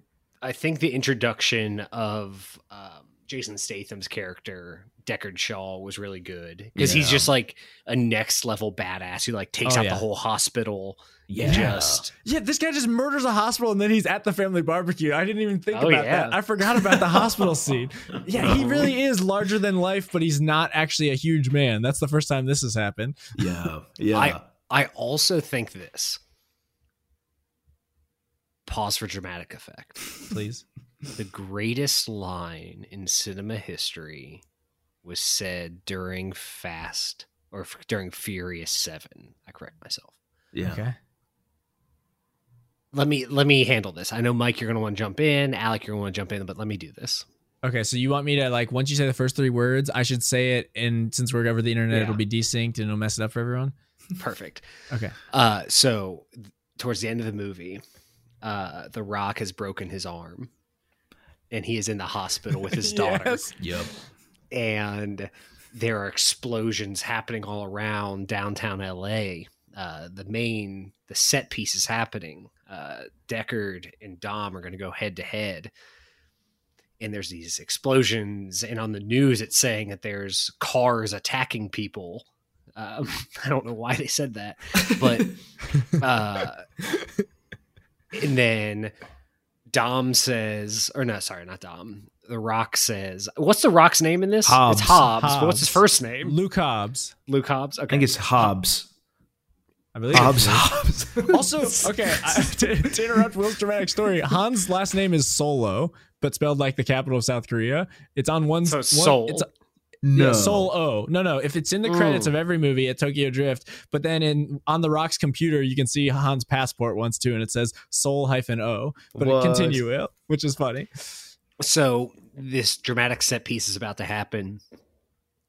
I think the introduction of um, Jason Statham's character Deckard Shaw was really good because he's just like a next level badass who like takes Oh, out yeah. the whole hospital. yeah just Yeah, this guy just murders a hospital, and then he's at the family barbecue. I didn't even think Oh, about yeah. that. I forgot about the hospital scene. Yeah, he really is larger than life, but he's not actually a huge man. That's the first time this has happened. yeah yeah I- I also think this. Pause for dramatic effect. Please. The greatest line in cinema history was said during Fast or f- during Furious 7. I correct myself. yeah Okay. Let me let me handle this. I know Mike you're going to want to jump in, Alec you're going to want to jump in, but let me do this. Okay, so you want me to like once you say the first three words, I should say it, and since we're over the internet, Yeah. it'll be desynced and it'll mess it up for everyone. Perfect. Okay. Uh, so towards the end of the movie, uh, The Rock has broken his arm, and he is in the hospital with his daughter. Yes. Yep. and there are explosions happening all around downtown LA. Uh, the main the set piece is happening. Uh, Deckard and Dom are going to go head to head, and there's these explosions. And on the news, it's saying that there's cars attacking people. Um, I don't know why they said that, but uh, and then Dom says, or no, sorry, not Dom. The Rock says, "What's the Rock's name in this? Hobbs. It's Hobbs. But what's his first name? Luke Hobbs. Luke Hobbs. I think it's Hobbs. I believe Hobbs. Hobbs. Also, okay, I, to, to interrupt Will's dramatic story, Han's last name is Solo, but spelled like the capital of South Korea. It's on one. So one it's Seoul. It's no. Yeah, Soul O. No, no. If it's in the credits Mm. of every movie at Tokyo Drift, but then in on the Rock's computer, you can see Han's passport once too, and it says Soul hyphen O. But it What? continue, which is funny. So this dramatic set piece is about to happen.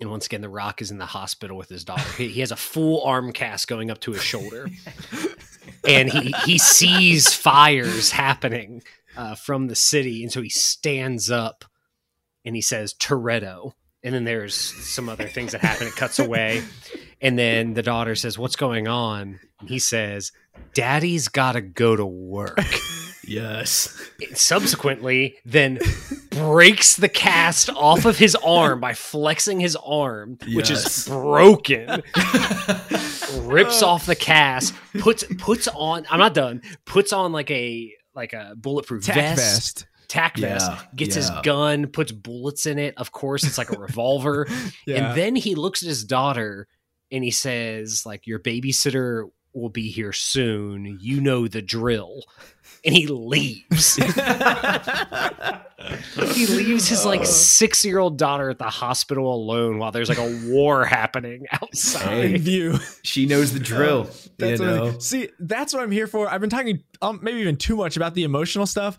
And once again, The Rock is in the hospital with his daughter. He, he has a full arm cast going up to his shoulder. and he, he sees fires happening uh, from the city. And so he stands up and he says, Toretto. And then there's some other things that happen. It cuts away. And then the daughter says, What's going on? And he says, Daddy's got to go to work Yes. subsequently then breaks the cast off of his arm by flexing his arm which is broken rips off the cast puts puts on i'm not done puts on like a like a bulletproof vest, vest. Tack vest Yeah, gets his gun puts bullets in it of course it's like a revolver Yeah. and then he looks at his daughter and he says like your babysitter will be here soon you know the drill and he leaves he leaves his like six year old daughter at the hospital alone while there's like a war happening outside. in view. She knows the drill. you That's what I- know. see, that's what I'm here for. I've been talking um, maybe even too much about the emotional stuff.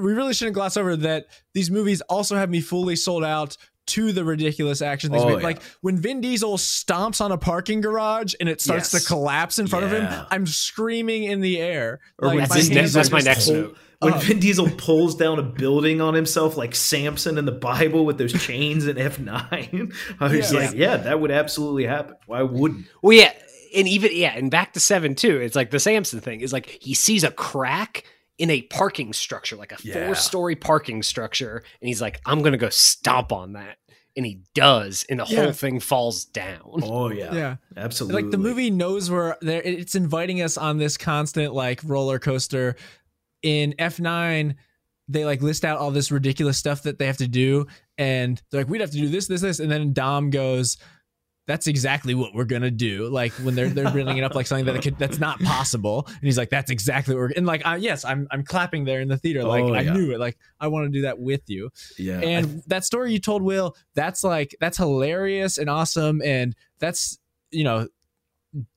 We really shouldn't gloss over that these movies also have me fully sold out to the ridiculous action things. Oh, yeah. Like when Vin Diesel stomps on a parking garage and it starts Yes. to collapse in front of him, I'm screaming in the air. Or Like, when That's my his Vin Diesel that's my next just- note. When. Vin Diesel pulls down a building on himself like Samson in the Bible with those chains in F9, I was Yeah. like, yeah, that would absolutely happen. Why wouldn't? Well, yeah, and even yeah, and back to seven too. It's like the Samson thing is like he sees a crack in a parking structure, like a Yeah. four story parking structure, and he's like, "I'm gonna go stomp on that," and he does, and the Yeah. whole thing falls down. Oh yeah, Yeah. absolutely. like the movie knows where there it's inviting us on this constant like roller coaster in f9 they like list out all this ridiculous stuff that they have to do and they're like we'd have to do this this this and then dom goes that's exactly what we're gonna do. Like when they're they're bringing it up like something that could, that's not possible. And he's like that's exactly what we're and like uh, yes i'm i'm clapping there in the theater like Oh, i knew it. Like i want to do that with you. Yeah, and that story you told will that's like that's hilarious and awesome. And that's you know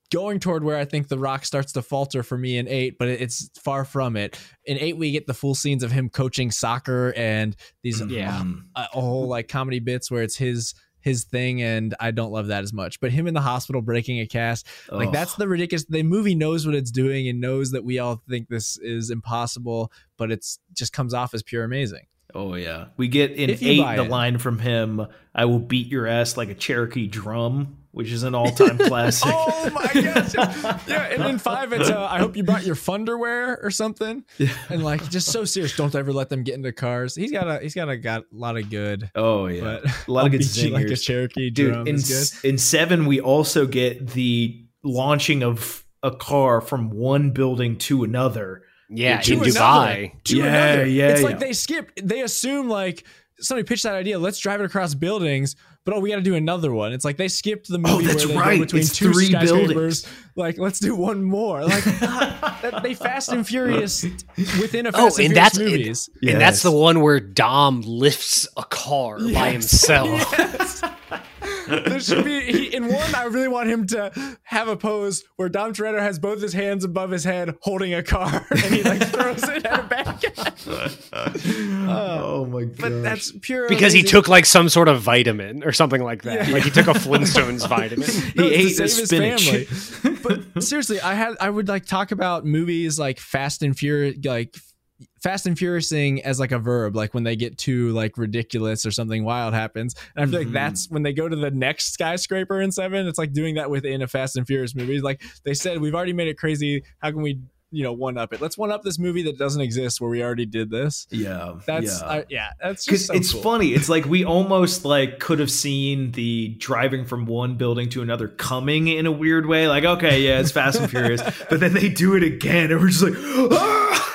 going toward where i think the rock starts to falter for me in eight but it's far from it. In eight we get the full scenes of him coaching soccer and these Yeah. Mhm. a, a whole like comedy bits where it's his his thing and i don't love that as much but him in the hospital breaking a cast like Oh. that's the ridiculous the movie knows what it's doing and knows that we all think this is impossible but it's just comes off as pure amazing Oh yeah, we get in eight the it. line from him. I will beat your ass like a Cherokee drum, which is an all-time classic. Oh my gosh! Yeah, and in five, it's uh, I hope you brought your funderwear or something, Yeah. and like just so serious. Don't ever let them get into cars. He's got a he's got a got a lot of good, Oh yeah, but a lot of good beat like a zingers. Cherokee dude. drum In is good. in seven, we also get the launching of a car from one building to another. Yeah, To in another. Dubai. To Yeah, another. yeah, It's yeah. like they skip. They assume like somebody pitched that idea. Let's drive it across buildings. But oh, we got to do another one. It's like they skipped the oh, movie Oh, that's where they right. go between It's two three skyscrapers. buildings. Like, let's do one more. Like, that, they Fast and Furious within a Oh, Fast and, and Furious that's movies. and that's the one where Dom lifts a car by himself. Yes. There should be he, in one. I really want him to have a pose where Dom Toretto has both his hands above his head, holding a car, and he like throws it at a bad guy. oh my god! But that's pure because he took like some sort of vitamin or something like that. Yeah. Like he took a Flintstones vitamin. No, he it's ate to the spinach. his family. but seriously, I had I would like talk about movies like Fast and Furious, like Fast and Furiousing as like a verb, like when they get too like ridiculous or something wild happens. And I feel Mhm. like that's when they go to the next skyscraper in seven. It's like doing that within a Fast and Furious movie. Like they said, we've already made it crazy. How can we, you know, one up it? Let's one up this movie that doesn't exist where we already did this. yeah, That's yeah. yeah, yeah that's because just so it's cool. funny it's like we almost like could have seen the driving from one building to another coming in a weird way like okay yeah it's fast and furious but then they do it again and we're just like!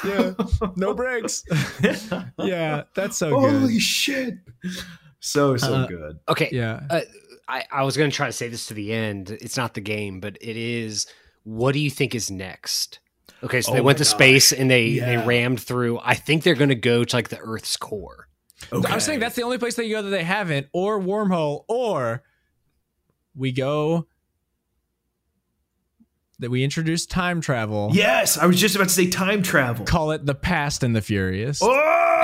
Yeah, no breaks. yeah, that's so good. holy good. shit so so Uh, good Okay, Yeah. I, I was going to try to say this to the end. It's not the game, but it is. What do you think is next? Okay, so Oh they went my to space and they Yeah. they rammed through. I think they're going to go to like the Earth's core. okay. I was saying that's the only place they go that they haven't, or wormhole, or we go that we introduce time travel. yes i was just about to say time travel Call it the past and the furious. oh!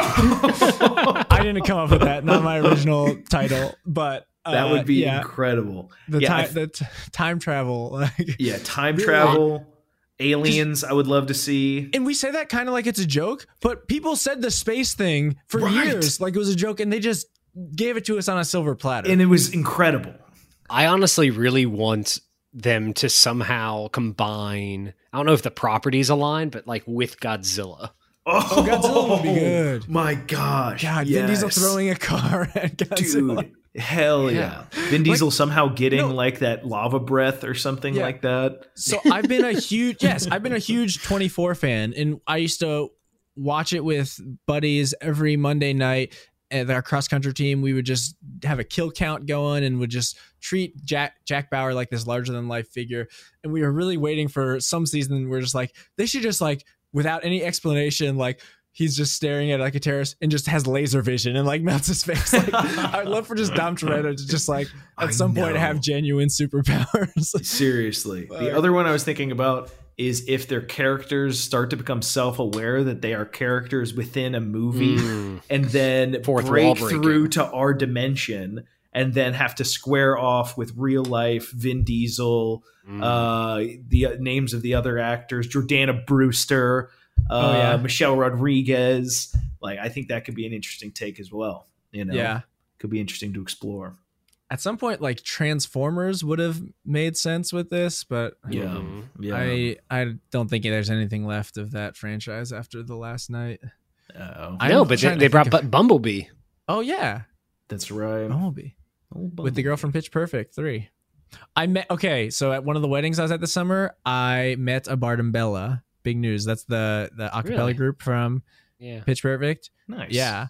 I didn't come up with that, not my original title, but uh, that would be yeah, incredible the yeah, I time f- the t- time travel. Like, yeah time travel aliens i would love to see and we say that kind of like it's a joke, but people said the space thing for Right. years like it was a joke, and they just gave it to us on a silver platter. and it was incredible I honestly really want them to somehow combine. I don't know if the properties align, but like with Godzilla. Oh, oh Godzilla would be good. Oh my gosh. God, Vin Diesel throwing a car at Godzilla. Dude, hell yeah. Vin Diesel somehow getting no. like that lava breath or something Yeah. like that. So I've been a huge yes, I've been a huge 24 fan and I used to watch it with buddies every Monday night at our cross country team. We would just have a kill count going and would just treat Jack Jack Bauer like this larger than life figure. And we were really waiting for some season we're just like they should just like without any explanation like He's just staring at like a terrorist and just has laser vision and like melts his face. Like, I'd love for just Dom Toretto to just like at I some point have genuine superpowers. Seriously. The other one I was thinking about is if their characters start to become self-aware that they are characters within a movie Mm. and then Fourth break through to our dimension and then have to square off with real life Vin Diesel, Mm. uh, the uh, names of the other actors, Jordana Brewster, uh, Oh, yeah. Michelle Rodriguez. Like, I think that could be an interesting take as well. You know, yeah. could be interesting to explore. At some point, like Transformers would have made sense with this, but Yeah, Mhm. yeah. I I don't think there's anything left of that franchise after the last night. Uh-oh. I- know but they, they brought of- Bumblebee. Oh yeah, That's right. Bumblebee Oh, with the girl from Pitch Perfect three. I met okay, so at one of the weddings I was at this summer, I met a Barden Bella. Big news. That's the the acapella Really? group from Yeah. Pitch Perfect. Nice. Yeah.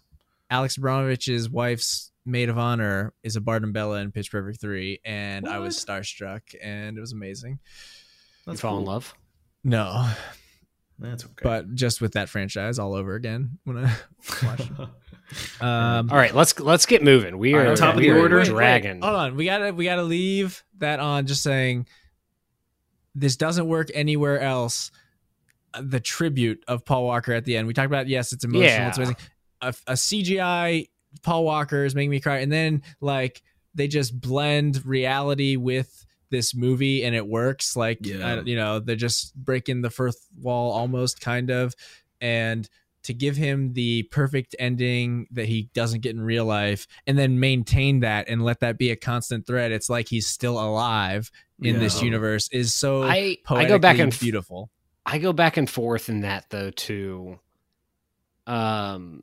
Alex Abramovich's wife's maid of honor is a Barden Bella in Pitch Perfect 3, and I was starstruck, and it was amazing. You That's fall in love. No, That's okay. but just with that franchise all over again when I watched. Um, All right, let's let's get moving. We are right, top of the are order. dragging. hold on, we gotta we gotta leave that on. Just saying, this doesn't work anywhere else. Uh, The tribute of Paul Walker at the end. We talked about yes, it's emotional. Yeah. It's amazing. A, a CGI Paul Walker is making me cry, and then like they just blend reality with this movie, and it works. Like Yeah. I- you know, they're just breaking the fourth wall almost, kind of, and to give him the perfect ending that he doesn't get in real life and then maintain that and let that be a constant thread it's like he's still alive in this universe is so I I go back and beautiful I go back and forth in that though too. Um,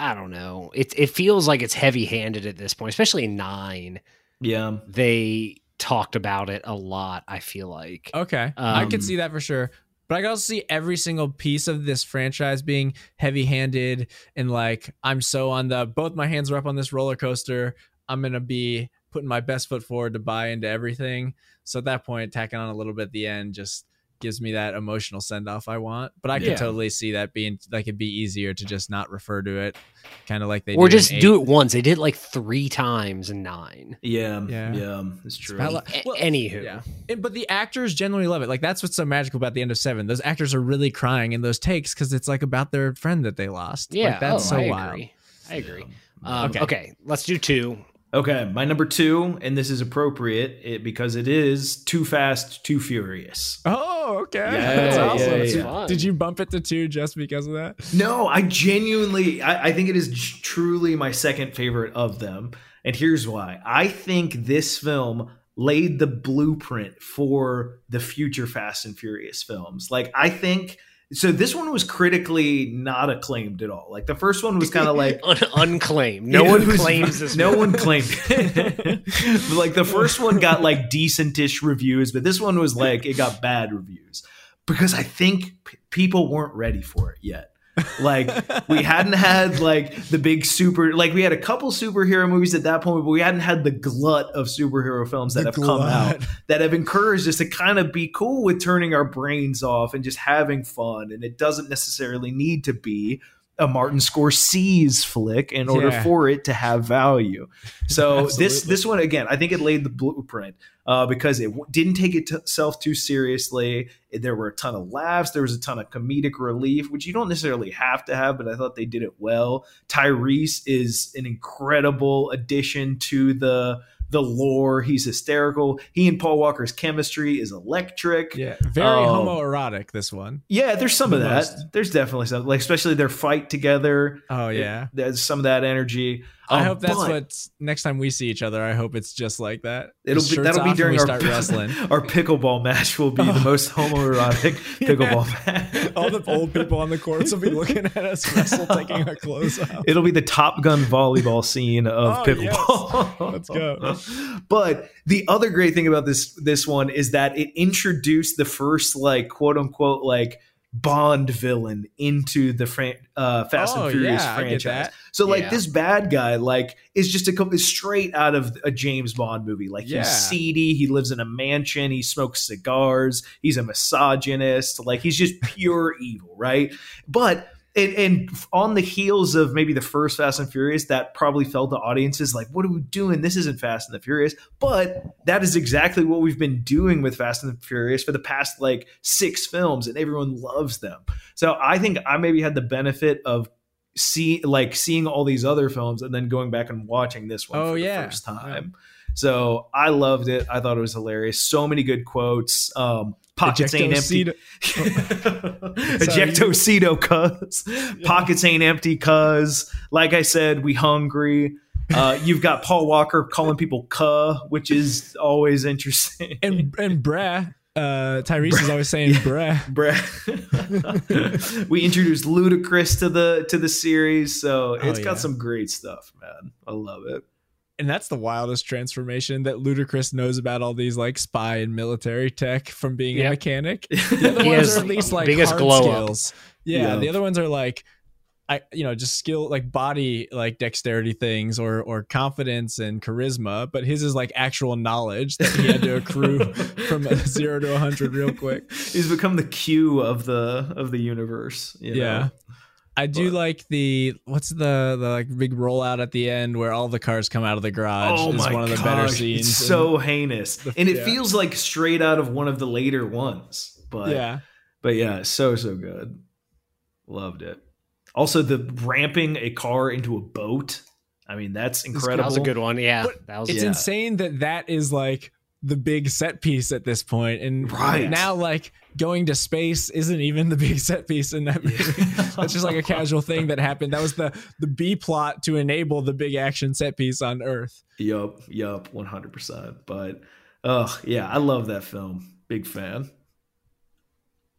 I don't know. It it feels like it's heavy handed at this point, especially nine. yeah. They talked about it a lot. I feel like. okay i Um, could see that for sure but i can also see every single piece of this franchise being heavy handed and like i'm so on the both my hands are up on this roller coaster i'm gonna be putting my best foot forward to buy into everything so at that point tacking on a little bit at the end just gives me that emotional send off I want. But I Yeah. could totally see that being like it'd be easier to just not refer to it, kind of like they or do just eight. do it once. They did it like three times in nine. Yeah, Yeah. yeah, it's true. about like- Well, Anywho, Yeah, And- but the actors generally love it. Like that's what's so magical about the end of Seven. Those actors are really crying in those takes because it's like about their friend that they lost. yeah, like, that's oh, so I wild. agree. I agree. Um, Okay. okay. let's do two. Okay, my number two, and this is appropriate it, because it is Too Fast, Too Furious. Oh, okay. Yeah, That's awesome. yeah, Did- yeah. Did you bump it to two just because of that? No, I genuinely, I, I think it is truly my second favorite of them. And here's why. I think this film laid the blueprint for the future Fast and Furious films. Like, I think. So this one was critically not acclaimed at all. Like the first one was kind of like Un- unclaimed. No one was- claims this. No one claimed it. Like the first one got like decentish reviews, but this one was like it got bad reviews because I think p- people weren't ready for it yet. Like we hadn't had like the big super like we had a couple superhero movies at that point, but we hadn't had the glut of superhero films that The have come out that have encouraged us to kind of be cool with turning our brains off and just having fun. And it doesn't necessarily need to be a Martin Scorsese's flick in order Yeah. for it to have value. So this this one again, I think it laid the blueprint uh, because it w- didn't take itself too seriously. There were a ton of laughs. There was a ton of comedic relief, which you don't necessarily have to have, but I thought they did it well. Tyrese is an incredible addition to the the lore. He's hysterical. He and Paul Walker's chemistry is electric. Yeah, very Oh. homoerotic. This one. Yeah, there's some The of that. most. There's definitely some, like especially their fight together. Oh yeah. There's some of that energy. I Um, hope that's what next time we see each other. I hope it's just like that. It'll be that'll be during our start wrestling. Our pickleball match will be the most homoerotic pickleball match. All the old people on the courts will be looking at us wrestle, taking our clothes off. It'll be the Top Gun volleyball scene of Oh, pickleball. Let's go. But the other great thing about this this one is that it introduced the first like quote unquote like Bond villain into the fran- uh, Fast Oh, and Furious yeah, franchise. So like Yeah. this bad guy like is just a is straight out of a James Bond movie. Like Yeah. he's seedy, he lives in a mansion, he smokes cigars, he's a misogynist, like he's just pure evil, right? But and, and on the heels of maybe the first Fast and Furious, that probably felt the audiences like, what are we doing? This isn't Fast and the Furious. But that is exactly what we've been doing with Fast and the Furious for the past like six films, and everyone loves them. So I think I maybe had the benefit of see like seeing all these other films and then going back and watching this one Oh, for yeah. the first time. So I loved it. I thought it was hilarious. So many good quotes. Um, pockets ain't empty. Ejectocito- cuz pockets ain't empty, cuz like I said, we hungry. Uh, you've got Paul Walker calling people "cuh," which is always interesting. and and bruh. Uh, Tyrese is always saying bruh. Bruh. we introduced Ludacris to the to the series, so Oh, it's got yeah. some great stuff, man. I love it. And that's the wildest transformation that Ludacris knows about all these like spy and military tech from being Yeah. a mechanic. The other He ones has are at least like biggest hard glow up. Yeah, Yeah. the other ones are like I you know, just skill like body like dexterity things or or confidence and charisma, but his is like actual knowledge that he had to accrue from 0 to a 100 real quick. He's become the Q of the of the universe. you know? Yeah. I do But- like the what's the the like big rollout at the end where all the cars come out of the garage Oh is my one of the gosh, better scenes. It's so heinous, and it yeah. feels like straight out of one of the later ones. But yeah. but yeah, so so good. Loved it. Also, the ramping a car into a boat. I mean, that's incredible. That was a good one. Yeah, But that was. It's Yeah. insane that that is like the big set piece at this point, and Right. now like going to space isn't even the big set piece in that movie. That's just like a casual thing that happened. That was the the B plot to enable the big action set piece on Earth. Yup, yup, one hundred percent. But, oh yeah, I love that film. Big fan.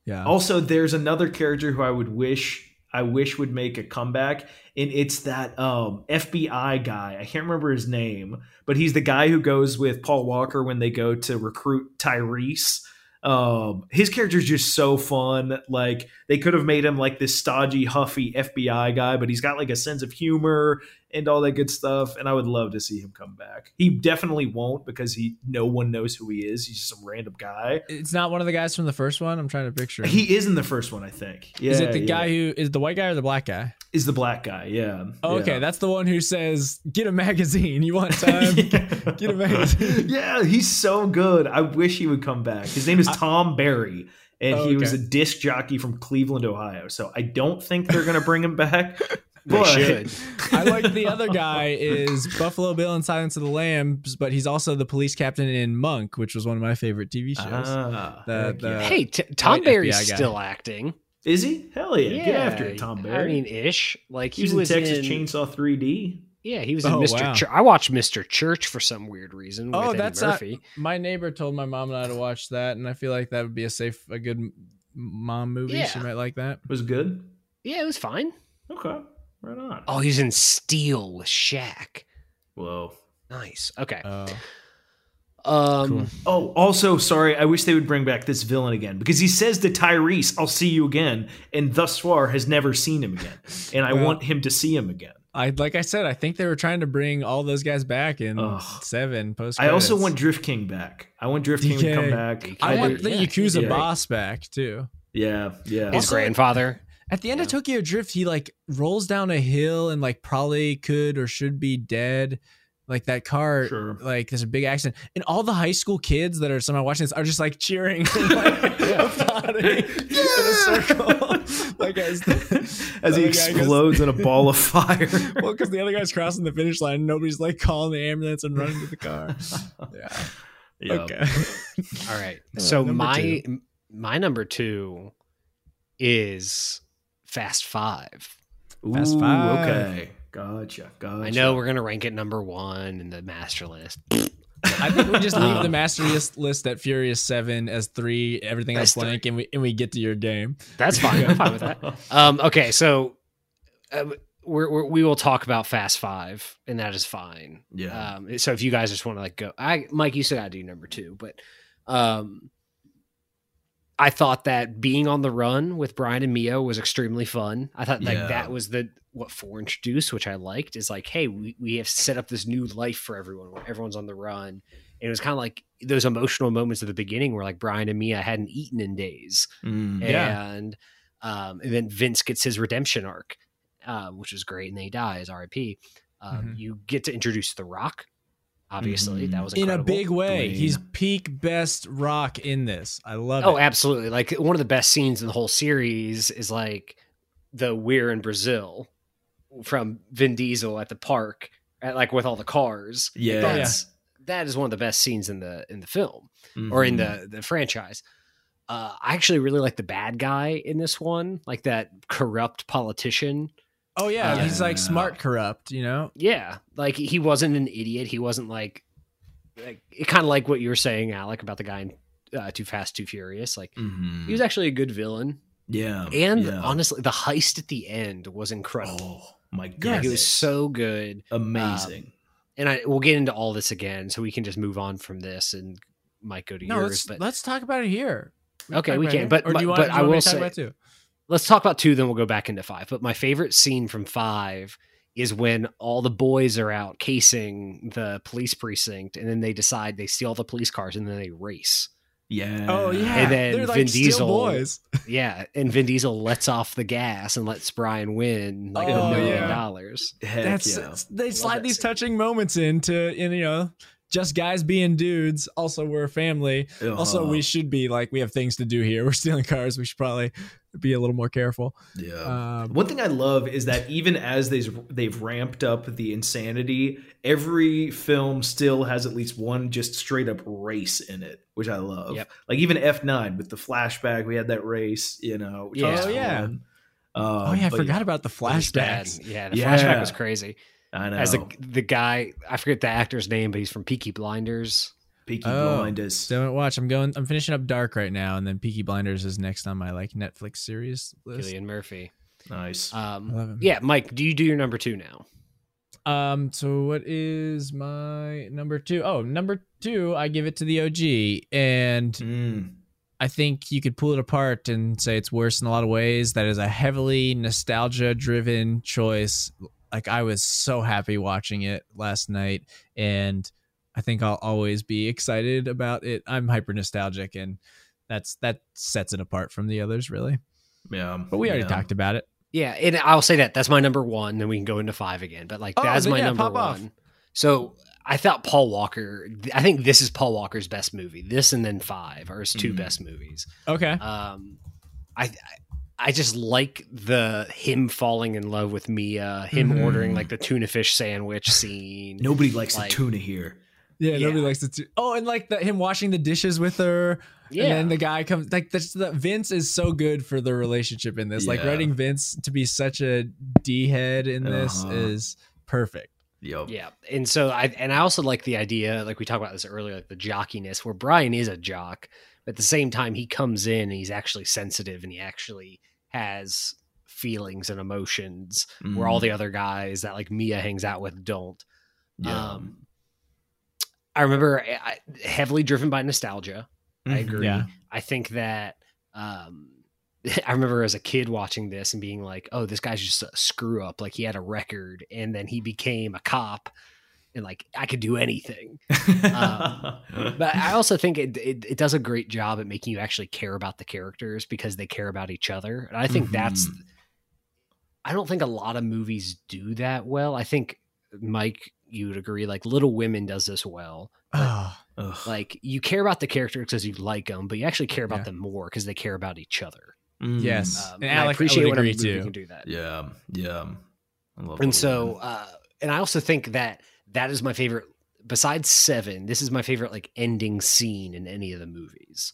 Yeah. Also, there's another character who I would wish I wish would make a comeback, and it's that um, FBI guy. I can't remember his name, but he's the guy who goes with Paul Walker when they go to recruit Tyrese. Um, his character is just so fun. Like they could have made him like this stodgy, huffy FBI guy, but he's got like a sense of humor and all that good stuff. And I would love to see him come back. He definitely won't because he no one knows who he is. He's just some random guy. It's not one of the guys from the first one. I'm trying to picture. him. He is in the first one, I think. Yeah, is it the yeah. guy who is the white guy or the black guy? Is the black guy? Yeah. Oh, okay, yeah. that's the one who says, "Get a magazine. You want time? Get a magazine." yeah, he's so good. I wish he would come back. His name is Tom Barry, and Oh, he was a disc jockey from Cleveland, Ohio. So I don't think they're going to bring him back. They but should. I like the other guy is Buffalo Bill in Silence of the Lambs, but he's also the police captain in Monk, which was one of my favorite TV shows. Ah, The- the- Hey, t- Tom white Barry's FBI guy. still acting. Is he? Hell yeah! Get after it, Tom Barry. I mean, ish. Like he he, was, in Texas in, Chainsaw 3D. Yeah, he was in Oh, Mr. wow. Church. I watched Mr. Church for some weird reason. Oh, with Eddie that's not- My neighbor told my mom and I to watch that, and I feel like that would be a safe, a good mom movie. She might like that. It Was good. yeah, it was fine. Okay, right on. Oh, he's in Steel with Shaq. Whoa. Nice. Okay. Oh, Um. cool. Oh, also, sorry. I wish they would bring back this villain again because he says to Tyrese, "I'll see you again," and thus far has never seen him again, and I Well- want him to see him again. I like I said, I think they were trying to bring all those guys back in Ugh. seven post. I also want Drift King back. I want Drift King to come back. I I want the yeah, Yakuza yeah. boss back too. Yeah, yeah. His Also- grandfather. At the end of Tokyo Drift, he like rolls down a hill and like probably could or should be dead. Like that car, Sure. like there's a big accident, and all the high school kids that are somehow watching this are just like cheering, and, like, applauding in a circle, like as the, As he other guy goes- explodes in a ball of fire. well, because the other guy's crossing the finish line, and nobody's like calling the ambulance and running to the car. Yeah. Yeah. Okay. All right. Uh, So number my my number two is Fast Five. Fast Ooh, Five. Okay. Gotcha. Gotcha. I know we're gonna rank it number one in the master list. I think we just leave Um, the master list, list at Furious Seven as three, everything else blank, and we and we get to your game. That's fine. I'm fine with that. Um, okay, so uh, we're, we're, we will talk about Fast Five, and that is fine. Yeah. Um, so if you guys just want to like go, I Mike, you got to do number two, but um, I thought that being on the run with Brian and Mia was extremely fun. I thought like Yeah. that was the what four introduced, which I liked. Is like, hey, we we have set up this new life for everyone. Where everyone's on the run, and it was kind of like those emotional moments at the beginning where like Brian and Mia hadn't eaten in days Mm. Yeah. and um, and then Vince gets his redemption arc, uh, which is great, and then he dies. R.I.P. Um, Mhm. You get to introduce The Rock. Obviously, that was in a big way. Dwayne. He's peak best rock in this. I love Oh, it. absolutely! Like one of the best scenes in the whole series is like the we're in Brazil from Vin Diesel at the park, at, like with all the cars. Yeah. That's, that is one of the best scenes in the in the film. or in the the franchise. Uh, I actually really like the bad guy in this one, like that corrupt politician. Oh yeah, Yeah. he's like smart corrupt. You know. Yeah, like he wasn't an idiot. He wasn't like, like it kind of like what you were saying, Alec, about the guy in uh, Too Fast, Too Furious. Like Mhm. he was actually a good villain, Yeah. and yeah. honestly, the heist at the end was incredible. Oh my god. Like, it was so good, amazing. Um, and I we'll get into all this again, so we can just move on from this and might go to No, yours. let's But let's talk about it here. Okay, we can, but- but- want, but I will say- about two? let's talk about two, then we'll go back into five. But my favorite scene from five is when all the boys are out casing the police precinct, and then they decide they steal the police cars and then they race. Yeah. Oh yeah, And then they're like Vin still Diesel- boys. Yeah, and Vin Diesel lets off the gas and lets Brian win like Oh, a million yeah. dollars. Heck That's yeah. they Love slide these scene. touching moments into in you know just guys being dudes. Also, we're a family. Also, Uh-huh. we should be like we have things to do here. We're stealing cars. We should probably be a little more careful. Yeah. Um, One thing I love is that even as they've they've ramped up the insanity, every film still has at least one just straight up race in it, which I love. Yep. Like even F nine with the flashback, we had that race, you know. Which Yeah. was Oh, yeah. Um, oh yeah, I but forgot about the It was bad. flashbacks. Yeah, the Yeah. flashback was crazy. I know. As the the guy, I forget the actor's name, but he's from Peaky Blinders. Peaky Oh. Blinders. Don't watch. I'm going. I'm finishing up Dark right now, and then Peaky Blinders is next on my like Netflix series list. Cillian Murphy. Nice. I Um, love him. yeah, Mike, do you do your number two now? Um. So what is my number two? Oh, number two. I give it to the OG, and Mm. I think you could pull it apart and say it's worse in a lot of ways. That is a heavily nostalgia-driven choice, like I was so happy watching it last night, and I think I'll always be excited about it. I'm hyper nostalgic, and that's that sets it apart from the others, really. Yeah, But we already yeah. talked about it. Yeah, and I'll say that that's my number one. Then we can go into five again. But like Oh, that's then my yeah, number pop off. one. So I thought Paul Walker. I think this is Paul Walker's best movie. This and then five are his two Mhm. best movies. Okay. Um, I I just like the him falling in love with Mia, him Mhm. ordering like the tuna fish sandwich scene. Nobody likes Like- the tuna here. Yeah, Yeah. nobody likes it too. Oh, and like the, him washing the dishes with her. Yeah, And then the guy comes like this the Vince is so good for the relationship in this. Like writing Vince to be such a D head in this Uh-huh. is perfect. Yep. Yeah, and so I and I also like the idea, like we talked about this earlier, like the jockiness, where Brian is a jock, but at the same time he comes in and he's actually sensitive and he actually has feelings and emotions, where all Mhm. the other guys that like Mia hangs out with don't. yeah. Um, I remember I, I- heavily driven by nostalgia. I Mhm. agree. Yeah. I think that um, I remember as a kid watching this and being like, "Oh, this guy's just a screw up." Like he had a record, and then he became a cop, and like I could do anything. Um, But I also think it, it it does a great job at making you actually care about the characters because they care about each other, and I think that's. Mhm. I don't think a lot of movies do that well. I think Mike, you would agree. Like Little Women does this well. Oh, Like you care about the characters because you like them, but you actually care about Yeah. them more because they care about each other. Mm. yes. Um, and and I Alec, I appreciate would when a agree movie too. can do that. Yeah. Yeah. I love and so Women. uh and i also think that that is my favorite besides seven this is my favorite like ending scene in any of the movies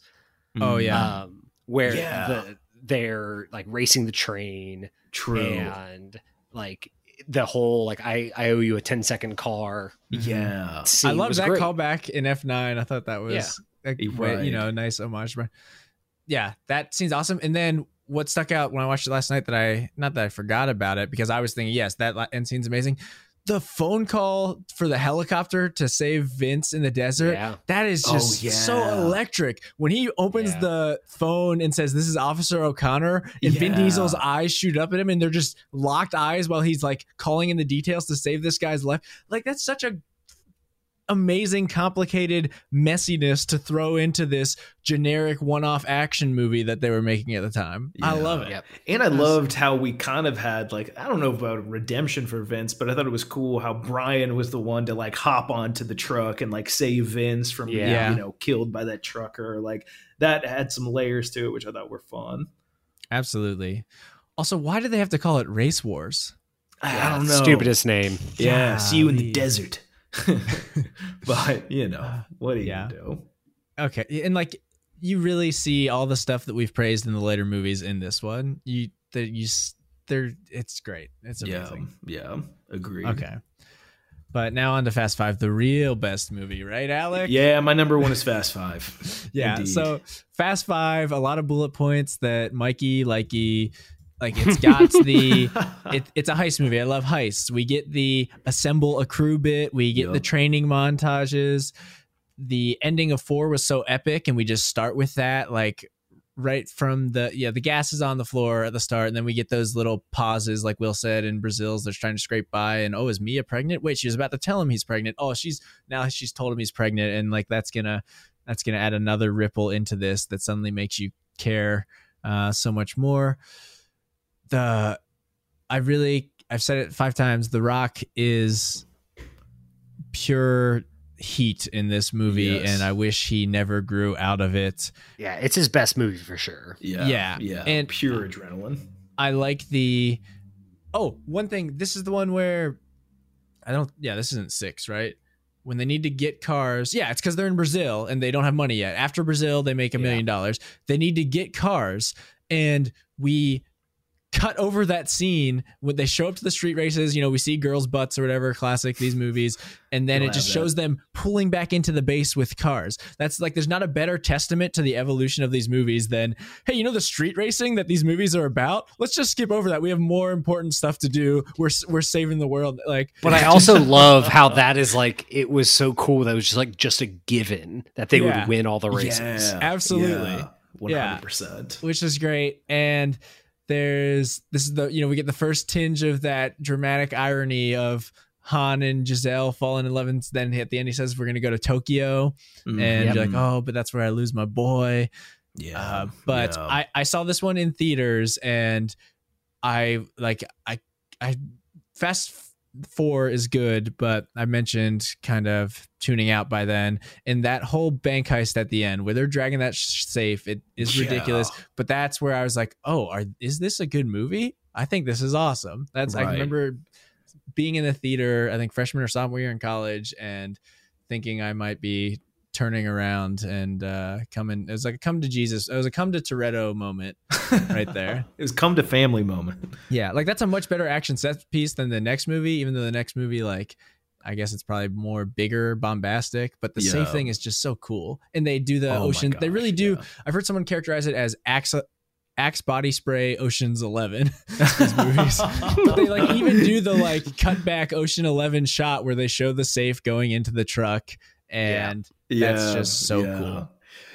Oh, Mm. yeah. um where Yeah. the they're like racing the train True. and like the whole like i i owe you a 10 second car mm-hmm. Yeah. scene I love was that great. callback in F9. I thought that was a You're right. you know, nice homage. But yeah, that seems awesome. And then what stuck out when I watched it last night that I not that I forgot about it because I was thinking, yes, that la- end scene's amazing. The phone call for the helicopter to save Vince in the desert. yeah That is Oh, just so electric. When he opens Yeah. the phone and says, This is Officer O'Connor, and Vin Diesel's eyes shoot up at him and they're just locked eyes while he's like calling in the details to save this guy's life. Like, that's such a amazing, complicated messiness to throw into this generic one off action movie that they were making at the time. I love it. Yep. And I loved how we kind of had like I don't know about redemption for Vince, but I thought it was cool how Brian was the one to like hop onto the truck and like save Vince from being Yeah. you know killed by that trucker. Like that had some layers to it, which I thought were fun. Absolutely. Also, why did they have to call it Race Wars? I don't know. stupidest name Yeah, see you in the desert. but you know uh, what do you do? Okay, and like you really see all the stuff that we've praised in the later movies in this one. You, that you, they're it's great. It's amazing. Yeah, yeah, agreed. Okay, but now on to Fast Five, the real best movie, right, Alec? Yeah, my number one is Fast Five. yeah. Indeed. So Fast Five, a lot of bullet points that Mikey, likey, like it's got the. It, it's a heist movie. I love heists. We get the assemble a crew bit. We get the training montages. The ending of four was so epic, and we just start with that, like right from the yeah, the gas is on the floor at the start, and then we get those little pauses, like Will said in Brazil's. They're trying to scrape by, and oh, is Mia pregnant? Wait, she was about to tell him he's pregnant. Oh, she's now she's told him he's pregnant, and like that's gonna that's gonna add another ripple into this that suddenly makes you care uh, so much more. The I really I've said it five times. The Rock is pure heat in this movie, Yes. and I wish he never grew out of it. yeah it's his best movie for sure yeah, Yeah, yeah, and- pure adrenaline. I like the oh one thing. This is the one where I don't. Yeah, this isn't six, right? When they need to get cars, yeah, it's because they're in Brazil and they don't have money yet. After Brazil, they make a million dollars. They need to get cars, and we cut over that scene when they show up to the street races. You know, we see girls' butts or whatever, classic these movies, and then You'll it just that. shows them pulling back into the base with cars. That's like there's not a better testament to the evolution of these movies than hey, you know the street racing that these movies are about. Let's just skip over that. We have more important stuff to do. We're we're saving the world. Like, But I also love how that is like it was so cool that it was just like just a given that they Yeah. would win all the races. Yeah, Absolutely. one hundred percent. which is great. And there's this is the you know we get the first tinge of that dramatic irony of Han and Giselle falling in love, and then at the end he says we're gonna go to Tokyo, Mm, and Yep. you're like, oh, but that's where I lose my boy. yeah, Uh, but yeah. I I saw this one in theaters, and I like I I Fast Four is good, but I mentioned kind of tuning out by then, and that whole bank heist at the end where they're dragging that sh- safe, it is Yeah. ridiculous. But that's where I was like, oh, are is this a good movie? I think this is awesome. That's I remember being in the theater, I think freshman or sophomore year in college, and thinking I might be turning around and uh coming. It was like a come to Jesus. It was a come to Toretto moment right there. it was come to family moment. Yeah, like that's a much better action set piece than the next movie. Even though the next movie, like, I guess it's probably more bigger, bombastic. But the safe thing is just so cool, and they do the Oh ocean. they really do. yeah. I've heard someone characterize it as Axe, Axe body spray Ocean's Eleven. These movies. But they like even do the like cut back Ocean Eleven shot where they show the safe going into the truck, and That's just so cool.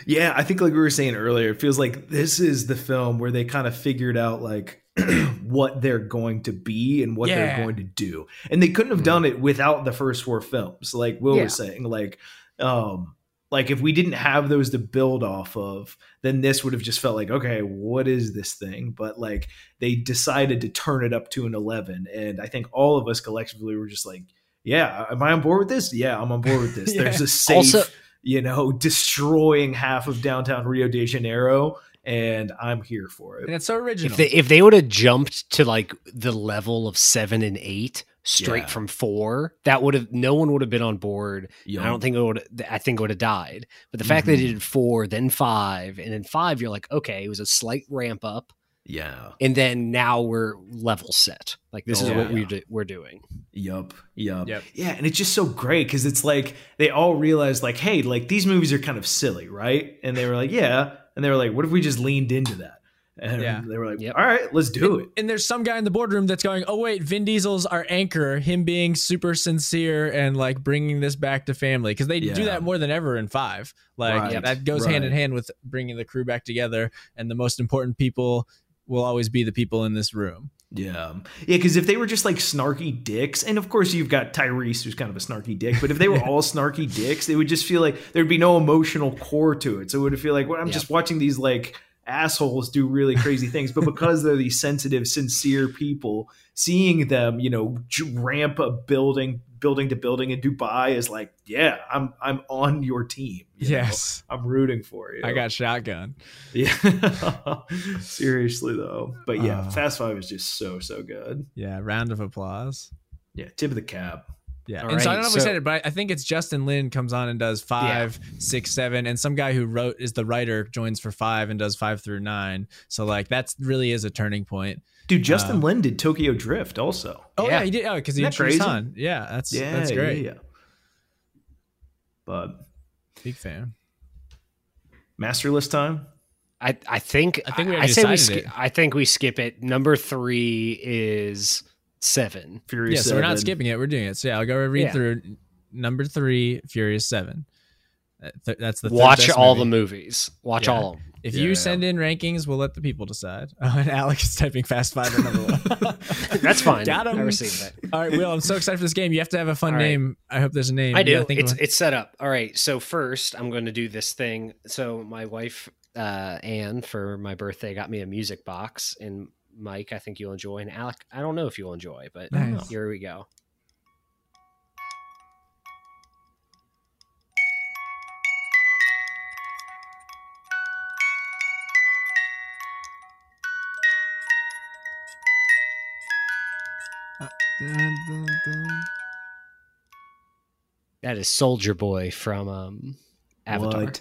Yeah, I think like we were saying earlier, it feels like this is the film where they kind of figured out like what they're going to be and what Yeah. they're going to do. And they couldn't have done it without the first four films. Like Will Yeah. was saying, like um like if we didn't have those to build off of, then this would have just felt like, okay, what is this thing? But like they decided to turn it up to an 11 and I think all of us collectively were just like, yeah, am I on board with this? Yeah, I'm on board with this. Yeah. There's a safe Also- you know, destroying half of downtown Rio de Janeiro, and I'm here for and it. it's so original. If they if they would have jumped to like the level of seven and eight straight Yeah. from four, that would have no one would have been on board. Yo, I don't think it would. I think it would have died. But the fact that they Mhm. did four, then five, and then five, you're like, okay, it was a slight ramp up, Yeah. and then now we're level set. Like this is Oh, what yeah. we do, we're doing. Yup. Yup. Yep. Yeah, and it's just so great because it's like they all realized, like, hey, like these movies are kind of silly, right? And they were like, yeah, and they were like, what if we just leaned into that? And Yeah. they were like, Yep. all right, let's do it. and there's some guy in the boardroom that's going, "Oh wait, Vin Diesel's our anchor. Him being super sincere and like bringing this back to family because they do that more than ever in five. Like Right, that goes hand in hand with bringing the crew back together, and the most important people will always be the people in this room. Yeah. Yeah, because if they were just like snarky dicks, and of course you've got Tyrese who's kind of a snarky dick, but if they were all snarky dicks, it would just feel like there'd be no emotional core to it. So it would feel like, well, I'm Yeah. just watching these like assholes do really crazy things. But because they're these sensitive, sincere people, seeing them, you know, j- ramp a building building to building in Dubai is like, yeah, I'm I'm on your team. you know? Yes, I'm rooting for you. I got shotgun. Yeah. Seriously though. But yeah, Uh. Fast Five is just so so good. Yeah, round of applause. Yeah, tip of the cap. Yeah, All and so I right, don't know if we said it, but I think it's Justin Lin comes on and does five, six, seven, and some guy who wrote is the writer joins for five and does five through nine. So like that's really is a turning point. Dude, Justin Uh, Lin did Tokyo Drift also. Oh yeah, Yeah. he did. Oh, because he Isn't introduced crazy? Han. Yeah, that's Yeah, that's great. Yeah, yeah. But Big fan. Masterless time. I I think I think we I, say we sk- I think we skip it. Number three is seven. Furious. yeah, so we're not skipping it. We're doing it. So yeah, I'll go read Yeah. through number three, Furious Seven. Th- That's the third Watch best all movie. the movies. Watch Yeah. all of them. If Yeah, you send in rankings, we'll let the people decide. Oh, and Alex is typing Fast Five at number one. That's fine. Got him. I received that. All right, Will. I'm so excited for this game. You have to have a fun right. name. I hope there's a name. I do. It's it's set up. All right. So first, I'm going to do this thing. So my wife uh, Anne for my birthday got me a music box, and Mike, I think you'll enjoy, and Alec, I don't know if you'll enjoy, but Nice. here we go. Dun, dun, dun. That is Soldier Boy from um, Avatar. What?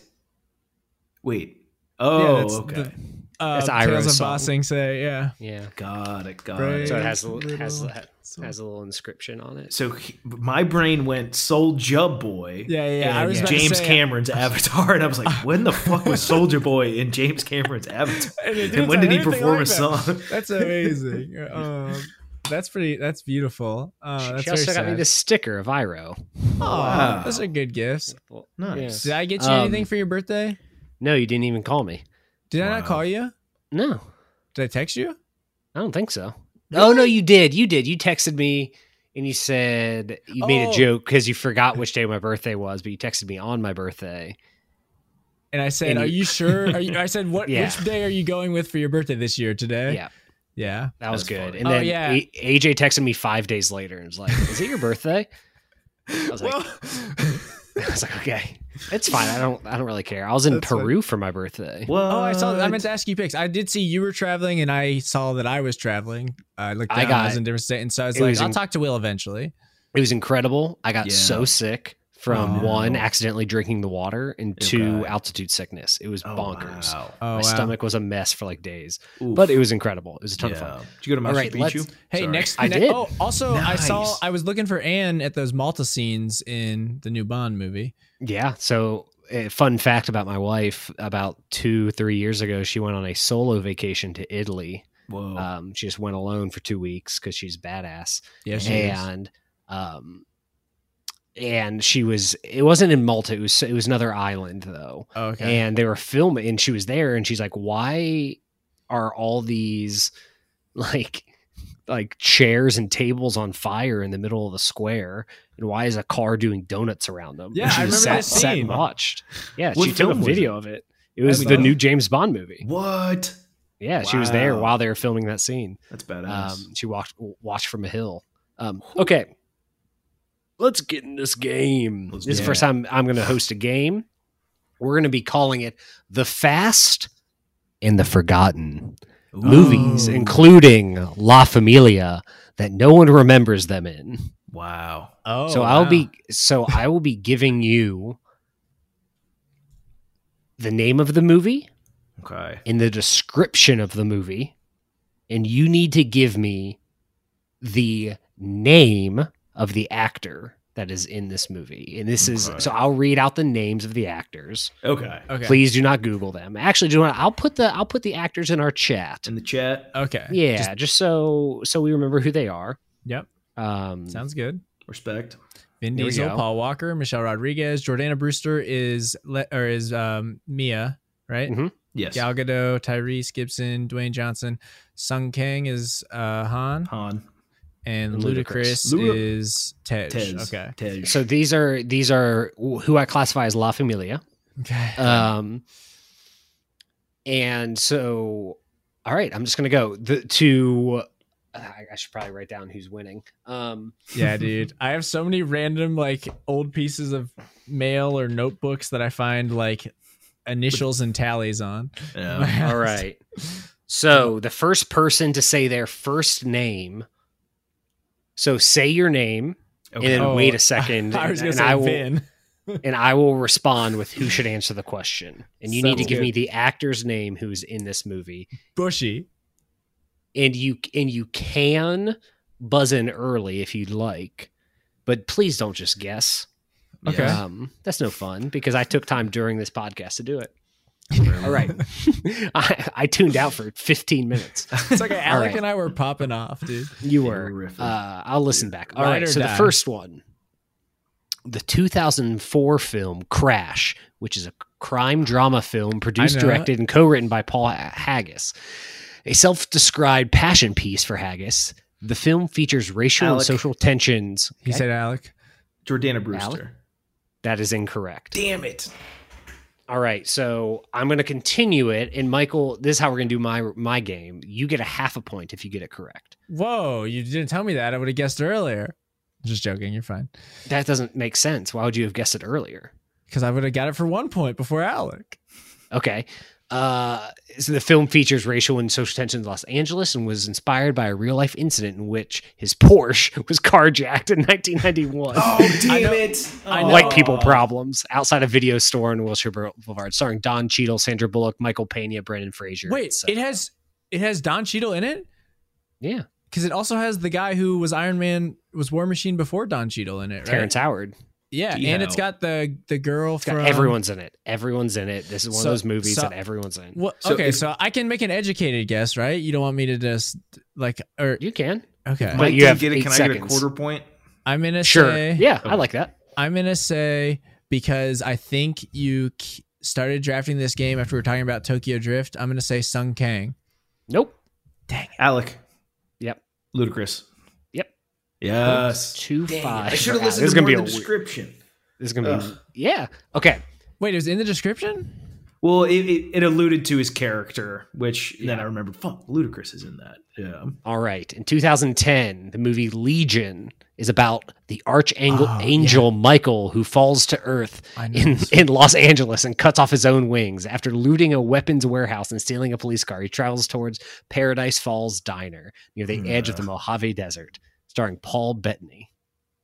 Wait. Oh, that's okay. the- Uh, That's Tales Iroh's of song. Bossing say, yeah. Yeah. got it. Got Brave. it. So it has a, Little has soul. has a little inscription on it. So he- my brain went Soldier Boy. Yeah, yeah, yeah. I was James say- Cameron's Avatar, and I was like, when the fuck was Soldier Boy in James Cameron's Avatar? And, And when did he perform like a that. song? That's amazing. um, that's pretty. That's beautiful. Uh, she that's she also very got me sad. this sticker of Iroh. Oh, Wow. those are good gifts. Well, Nice. Did I get you Um, anything for your birthday? No, you didn't even call me. Did I not call you? No. Did I text you? I don't think so. Oh no, you did. You did. You texted me and you said you made a Oh. joke because you forgot which day my birthday was, but you texted me on my birthday. And I said, And "Are you- you sure?" Are you, I said, "What? Yeah. Which day are you going with for your birthday this year? Today?" Yeah, Yeah. that was That's good. funny. And Oh, then yeah. A- AJ texted me five days later and was like, "Is it your birthday?" I was like, I was like, okay, it's fine. I don't, I don't really care. I was in That's fine. Peru for my birthday. What? oh, I saw. I meant to ask you pics. I did see you were traveling, and I saw that I was traveling. I looked I down. I, was in different states, and so I was like, was "I'll in- talk to Will eventually." It was incredible. I got Yeah. so sick from Oh, no. one accidentally drinking the water and two Okay. altitude sickness. It was Oh, bonkers. wow. Oh, My wow. stomach was a mess for like days, Oof. but it was incredible. It was a ton yeah. of fun. Did you go to All Machu right, let's- Picchu? Hey, Sorry. next I ne- did. Oh, also, I saw. I was looking for Anne at those Malta scenes in the new Bond movie. Yeah. So, uh, fun fact about my wife: about two, three years ago, she went on a solo vacation to Italy. Whoa. Um, she just went alone for two weeks because she's badass. Yeah, she is. and um and she was it wasn't in Malta it was it was another island though. Oh, okay. and they were filming and she was there and she's like why are all these like like chairs and tables on fire in the middle of the square? And why is a car doing donuts around them? Yeah, and she I just remember sat, that sat and watched. Yeah What she took a video it? of it. It was the new james bond movie. What? yeah she was there while they were filming that scene. That's badass. um, she watched watched from a hill. Um, okay, let's get in this game. Let's this is the first time I'm going to host a game. We're going to be calling it the Fast and the Forgotten Ooh. movies, including La Familia, that no one remembers them in. Wow. oh, so I'll wow. be so I will be giving you the name of the movie Okay. in the description of the movie, and you need to give me the name of the actor that is in this movie. And this is Okay. so I'll read out the names of the actors. Okay. Okay. Please do not Google them. Actually, do you want? I'll put the I'll put the actors in our chat. In the chat. Okay. Yeah, Just- just, so so we remember who they are. yep. Um, Sounds good. Respect. Vin Diesel. Paul Walker, Michelle Rodriguez, Jordana Brewster is le- or is um, Mia, right? Mm-hmm. Yes. Gal Gadot, Tyrese Gibson, Dwayne Johnson, Sung Kang is uh, Han, Han. And And Ludacris, Ludacris. Is Tej. Tez. Okay. Tej. so these are these are who I classify as La Familia. Okay. Um, and so, all right, I'm just gonna go the to. I, I should probably write down who's winning. Um, yeah, dude. I have so many random like old pieces of mail or notebooks that I find like initials and tallies on. Yeah. all right. So the first person to say their first name. So say your name, Okay. and then Oh, wait a second, I was gonna and say I will, Vin. and I will respond with who should answer the question. And you need to give good. me the actor's name who's in this movie. Bushy. and you and you can buzz in early if you'd like but please don't just guess Okay. um, that's no fun because i took time during this podcast to do it all right. I, I tuned out for 15 minutes. It's like Alec right. and I were popping off, dude. you were. Uh, i'll listen back. All Ride right so die. the first one. The 2004 film crash which is a crime drama film produced directed and co-written by paul haggis. A self-described passion piece for haggis. The film features racial and social tensions. He Okay, said Alec. Jordana Brewster. that is incorrect. Damn it. All right so i'm going to continue it and michael this is how we're going to do my my game you get a half a point if you get it correct Whoa, you didn't tell me that. I would have guessed earlier. Just joking. You're fine. that doesn't make sense why would you have guessed it earlier Because I would have got it for one point before Alec. Okay. Uh, so the film features racial and social tensions in Los Angeles and was inspired by a real life incident in which his Porsche was carjacked in 1991. Oh, damn know- it. I Oh. White people problems outside a video store in Wilshire Boulevard, starring Don Cheadle, Sandra Bullock, Michael Pena, Brendan Fraser. Wait, etc. it has it has Don Cheadle in it yeah, because it also has the guy who was Iron Man was War Machine before Don Cheadle in it, right? Terrence Howard. Yeah, D. and it's got the the girl It's from got everyone's in it. Everyone's in it. This is one So- of those movies so- that everyone's in. Well, So okay, if- so I can make an educated guess, right? You don't want me to just like or You can. okay. But Mike you have get it. eight Can I get a quarter point? I'm gonna Sure. say Yeah, I like that. I'm gonna say because I think you k- started drafting this game after we were talking about Tokyo Drift. I'm gonna say Sung Kang. Nope. Dang it. Alec. Yep. Ludacris. Yep. Yes. Two Dang it. five. I should have for Alex. listened This to gonna more be of a the weird- description. This is gonna be Ugh. yeah. Okay. Wait, is it was in the description? Well, it, it, it alluded to his character, which then I remembered. Fuck, Ludacris is in that. Yeah. All right. In 2010, the movie Legion is about the archangel Oh, angel Michael who falls to Earth in, in Los Angeles and cuts off his own wings. After looting a weapons warehouse and stealing a police car, he travels towards Paradise Falls Diner near the edge of the Mojave Desert, starring Paul Bettany.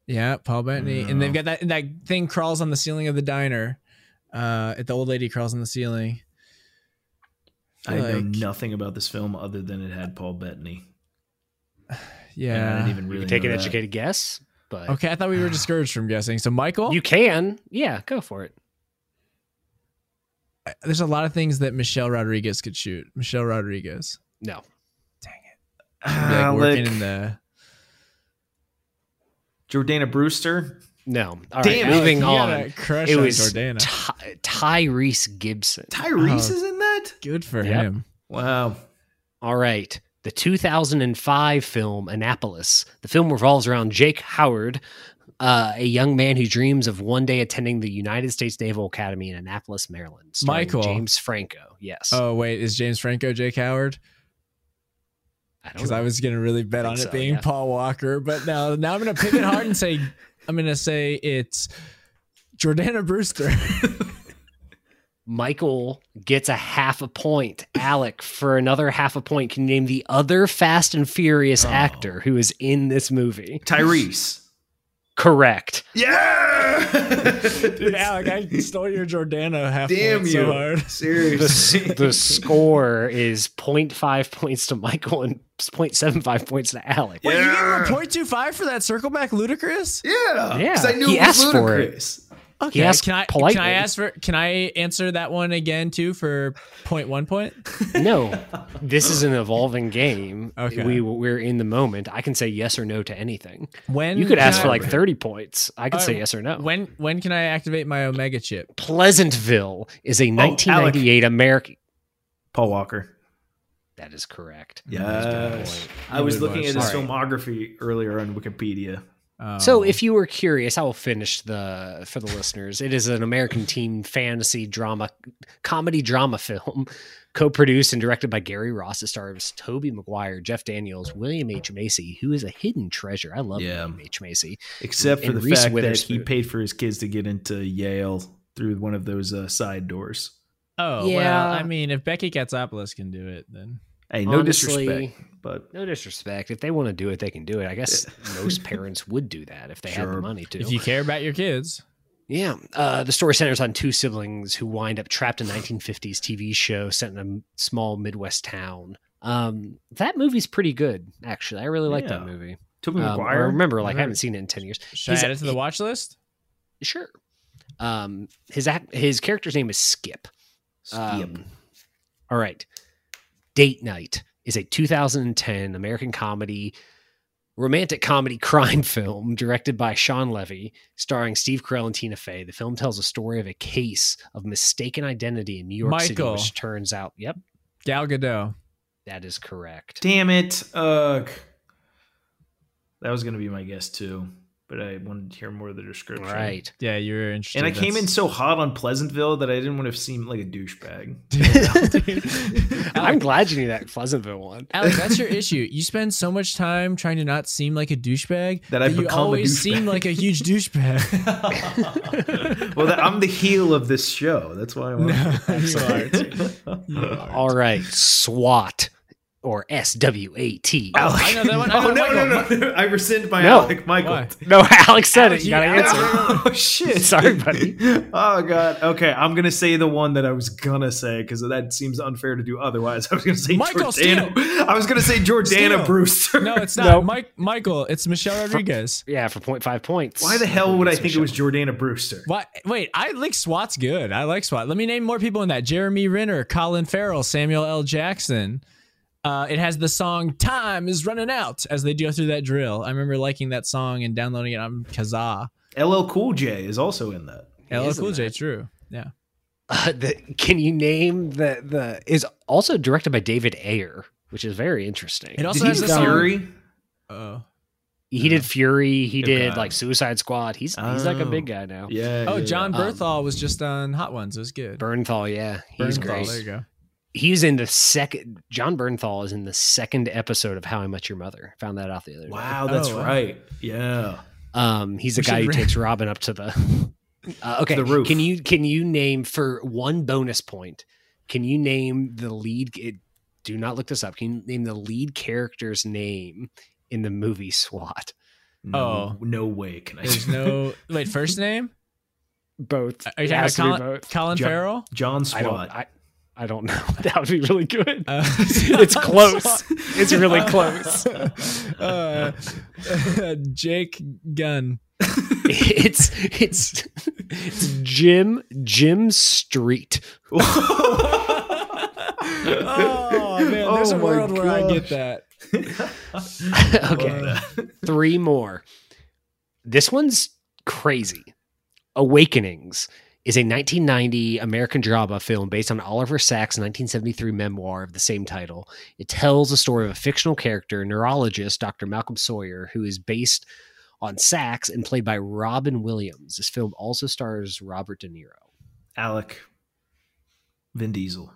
Yeah, Paul Bettany, and they've got that that thing crawls on the ceiling of the diner. Uh, the old lady crawls on the ceiling. I know Like- nothing about this film other than it had Paul Bettany. And I Yeah. didn't even You really can take an that. educated guess, but Okay, I thought we were discouraged from guessing. So Michael, you can. Yeah, go for it. there's a lot of things that Michelle Rodriguez could shoot. Michelle Rodriguez, No. Be like working in the. Jordana Brewster. No. All right. Damn it, moving You on. crush It on was Jordana. Ty- Tyrese Gibson. Tyrese Oh. is in that. Good for Yep. him. Wow. All right. The 2005 film Annapolis. The film revolves around Jake Howard, uh, a young man who dreams of one day attending the United States Naval Academy in Annapolis, Maryland. starring Michael. James Franco. Yes. Oh wait, is James Franco Jake Howard? I don't Because know. I was gonna really bet on it so, being yeah. Paul Walker, but now now I'm gonna pivot hard and say I'm gonna say it's Jordana Brewster. Michael gets a half a point. Alec, for another half a point, can you name the other Fast and Furious Oh. actor who is in this movie? Tyrese. Correct. Yeah. Dude, Alec, I stole your Jordana half Damn point you. so hard. The, Seriously. the score is 0.5 points to Michael and 0.75 points to Alec. Wait, you gave him a point two five for that circle back Ludacris? yeah. Yeah, 'cause I knew he it was asked for it. Ludacris. Okay, He asked can I can. I ask for can I answer that one again too for point one point? No, this is an evolving game. Okay. We we're in the moment. I can say yes or no to anything. When You could ask I- for like 30 points. I could Uh, say yes or no. When when can I activate my Omega chip? Pleasantville is Oh, a 1998 American. Paul Walker. That is correct. Yes. I was looking at his that. filmography earlier on Wikipedia. Oh. So, if you were curious, I will finish the for the listeners. It is an American teen fantasy drama, comedy drama film, co-produced and directed by Gary Ross. It stars Tobey Maguire, Jeff Daniels, William H Macy, who is a hidden treasure. I love Yeah. William H Macy. Except for And the Reese fact that he paid for his kids to get into Yale through one of those uh, side doors. oh Yeah. well, I mean, if Becky Katsopolis can do it, then Hey, no Honestly, disrespect, but No disrespect. If they want to do it, they can do it. I guess most parents would do that if they had the money to. if you care about your kids, Yeah. Uh, the story centers on two siblings who wind up trapped in 1950s TV show set in a small Midwest town. Um, that movie's pretty good, actually. I really like that movie. Tobey Um, I remember, like, I Alright. haven't seen it in 10 years. should He's- I add it to the watch list? Sure. Um, his act, his character's name is Skip. Skip. Um, all right. Date Night is a 2010 American comedy, romantic comedy crime film directed by Shawn Levy, starring Steve Carell and Tina Fey. The film tells a story of a case of mistaken identity in New York City, which turns out, yep, Gal Gadot. that is correct. Damn it. Ugh. That was going to be my guess too, but I wanted to hear more of the description. Right. Yeah, you're interested. And I came in so hot on Pleasantville that I didn't want to seem like a douchebag. I'm glad you knew that Pleasantville one. Alex, that's your issue. You spend so much time trying to not seem like a douchebag That I've you become a always seem like a huge douchebag. well, that, I'm the heel of this show. That's why I'm. you are. All right. SWAT or S W A T. Alec. I know that one. I Oh no, no, Michael. no, no! I rescind my No. Alec Michael. Why? No, Alex said Alex, it. You gotta answer. Oh shit! Sorry, buddy. Oh god. Okay, I'm gonna say the one that I was gonna say because that seems unfair to do otherwise. I was gonna say Michael Jordana. I was gonna say Jordana Steele. Brewster. No, it's not. No. Mike Michael, it's Michelle Rodriguez. Yeah, for 0.5 points. Why the hell would I It's think it was Jordana Brewster? What? Wait, I like SWAT's good. I like SWAT. Let me name more people in that: Jeremy Renner, Colin Farrell, Samuel L. Jackson. Uh, it has the song "Time Is Running Out" as they go through that drill. I remember liking that song and downloading it on Kazaa. LL Cool J is also in that. LL Isn't Cool J, that- true. Yeah. Uh, the, can you name the the is also directed by David Ayer. which is very interesting. It also Did he has do the song- Fury? Oh. he did Fury. He did Okay. like Suicide Squad. He's he's like a Oh. big guy now. Yeah. Oh, yeah, Jon yeah. Bernthal was just on Hot Ones. It was good. Bernthal, yeah, he's Bernthal, great. There you go. He's in the second. Jon Bernthal is in the second episode of How I Met Your Mother. Found that out the other day. Wow, that's Oh, wow. right. Yeah. Um, he's the We guy who ra- takes Robin up to the. Uh, okay, the roof. can you can you name for one bonus point? Can you name the lead? It, do not look this up. Can you name the lead character's name in the movie SWAT? No, Oh. no way can I. There's no wait. First name? Both. Are you It talking about Colin, both. Colin John- Farrell? John I don't. Swat. I, I don't know. That would be really good. Uh, It's close. It's really close. uh, Jake Gunn. it's it's it's Jim Jim Street. oh man, there's Oh a my world where I get that. okay. Three more. This one's crazy. Awakenings is a 1990 American drama film based on Oliver Sacks' 1973 memoir of the same title. It tells the story of a fictional character, neurologist Dr. Malcolm Sayer, who is based on Sacks and played by Robin Williams. This film also stars Robert De Niro. Alec. Vin Diesel.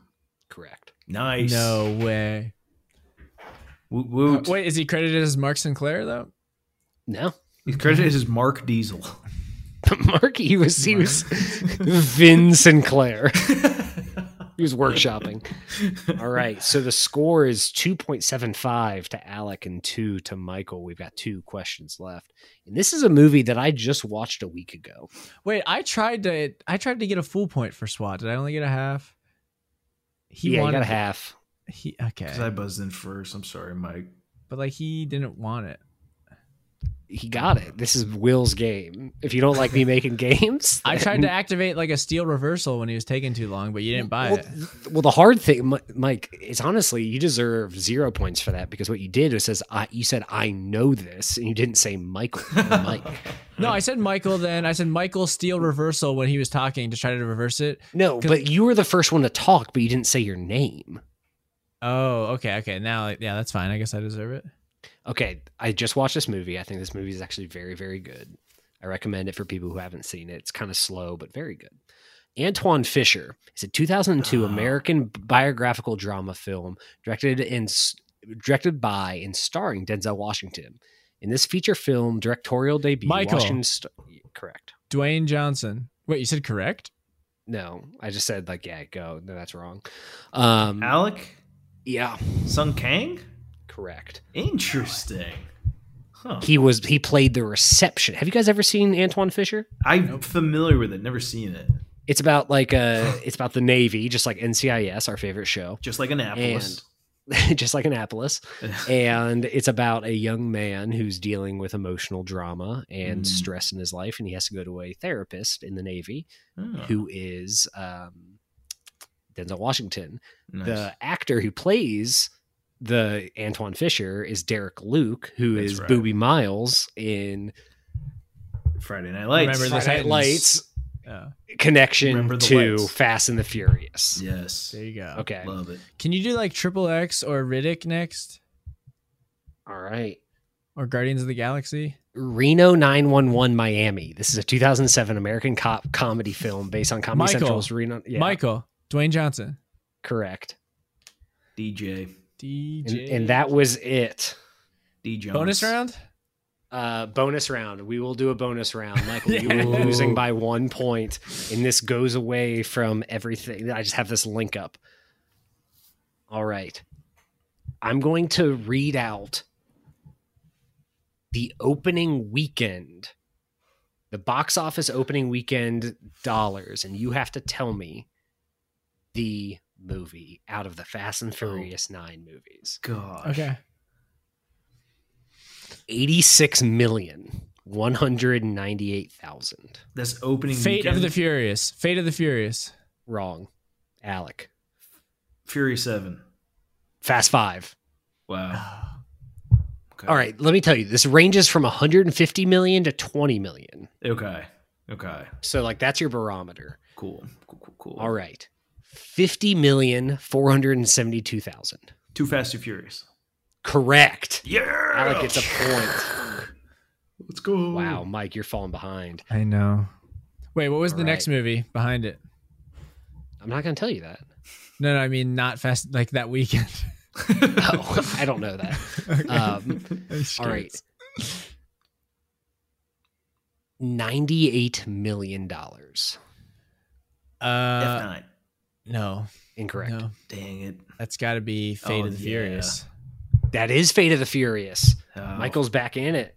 Correct. Nice. No way. Woot woot. Wait, is he credited as Mark Sinclair though? No. He's credited as Mark Diesel. Mark, he was he was Vin Sinclair. He was workshopping. All right. So the score is 2.75 to Alec and 2 to Michael. We've got two questions left. And this is a movie that I just watched a week ago. Wait, I tried to I tried to get a full point for SWAT. Did I only get a half? He yeah, wanted got a half. He okay, Because I buzzed in first. I'm sorry, Mike. but like he didn't want it. He got it. This is Will's game. If you don't like me making games, I tried to activate like a steel reversal when he was taking too long, but you didn't buy well, it. well, the hard thing, Mike, is honestly you deserve zero points for that because what you did was says I, you said I know this and you didn't say Michael Mike. No, I said Michael. Then I said Michael steel reversal when he was talking to try to reverse it. No, but you were the first one to talk, but you didn't say your name. Oh, okay, okay. Now, yeah, that's fine. I guess I deserve it. Okay, I just watched this movie. I think this movie is actually very, very good. I recommend it for people who haven't seen it. It's kind of slow, but very good. Antwone Fisher is a 2002 Oh. American biographical drama film directed and s- directed by and starring Denzel Washington. In this feature film directorial debut, Michael. Washington st- correct. Dwayne Johnson. Wait, you said correct? No, I just said like yeah, go. No, that's wrong. Um, Alec? yeah, Sung Kang? Correct. Interesting. Huh. He was he played the reception. Have you guys ever seen Antwone Fisher? I'm familiar with it. Never seen it. It's about like uh it's about the Navy, just like NCIS, our favorite show, Just like Annapolis. just like Annapolis. and it's about a young man who's dealing with emotional drama and Mm. stress in his life, and he has to go to a therapist in the Navy Oh, who is um, Denzel Washington. nice. The actor who plays the Antwone Fisher is Derek Luke, who That's is right. Boobie Miles in Friday Night Lights. Remember the Friday Night Lights Yeah. connection to lights. Fast and the Furious. Yes. There you go. Okay. Love it. Can you do like Triple X or Riddick next? All right. Or Guardians of the Galaxy? Reno 911 Miami. This is a 2007 American cop comedy film based on Comedy Michael. Central's Reno. Yeah, Michael. Dwayne Johnson. correct. DJ. And, DJ. and that was it. D Jones. bonus round? Uh, bonus round. We will do a bonus round. Michael, you Yeah. were losing by one point, and this goes away from everything. I just have this link up. All right. I'm going to read out the opening weekend, the box office opening weekend dollars, and you have to tell me the movie out of the Fast and oh. Furious 9 movies. Gosh. Okay. 86 million 198,000. That's opening Fate weekend. of the Furious. Fate of the Furious. Wrong. Alec. Fury 7. Fast 5. Wow. Okay. All right, let me tell you. This ranges from 150 million to 20 million. Okay. Okay. So like that's your barometer. Cool. Cool. Cool. Cool. All right. Fifty million four hundred and seventy-two thousand. Too Fast, Too Furious. Correct. Yeah. Alec gets a point. Let's go. Wow, Mike, you're falling behind. I know. Wait, what was All the next movie behind it? I'm not going to tell you that. No, no, I mean not fast like that weekend. Oh, I don't know that. Okay. Um, all right. curious. $98 million. dollars. Uh, F9. No, Incorrect. no, Dang it. that's got to be Fate Oh, of the yeah. Furious. That is Fate of the Furious. Oh. Michael's back in it.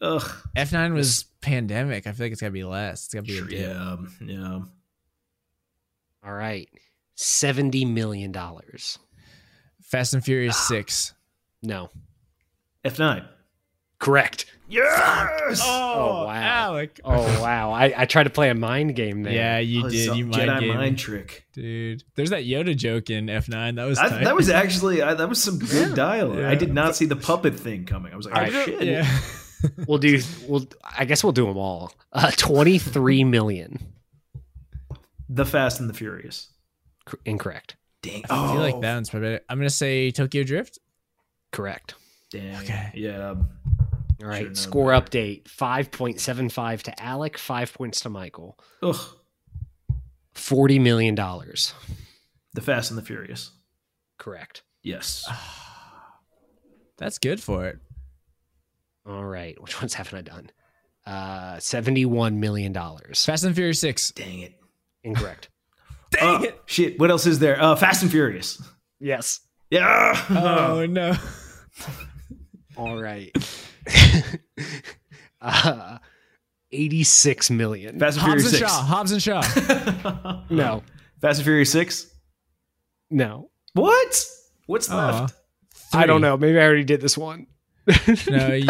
Ugh. F9 was pandemic. I feel like it's got to be less. It's got to be a dip. Yeah. Yeah. All right. $70 million. Fast and Furious ah. Six. No. F9. Correct. Yes. Oh, wow. Alec. Oh, wow. I, I tried to play a mind game there. Yeah, you Oh, it's did. a You mind Jedi game, mind trick. dude. There's that Yoda joke in F9. That was I, that was actually I, that was some good dialogue. Yeah. I did not see the puppet thing coming. I was like, All oh right. shit. yeah. We'll do, we'll, I guess we'll do them all. Uh, 23 million. The Fast and the Furious. Cor- Incorrect. Dang. I feel like that one's probably. Better. I'm gonna say Tokyo Drift. Correct. Dang. Okay. Yeah. All right. Score better. update 5.75 to Alec, five points to Michael. Ugh. $40 million. The Fast and the Furious. Correct. Yes. That's good for it. All right. Which ones haven't I done? Uh, $71 million. Fast and Furious Six. Dang it. Incorrect. Dang Uh, it. Shit. What else is there? Uh, Fast and Furious. yes. Yeah. Oh no. All right. uh, 86 million. Fast and Hobbs Furious and Six. Shaw. Hobbs and Shaw. no. Fast and Furious Six. No. What? What's Aw. left? I don't know. Maybe I already did this one. No, you-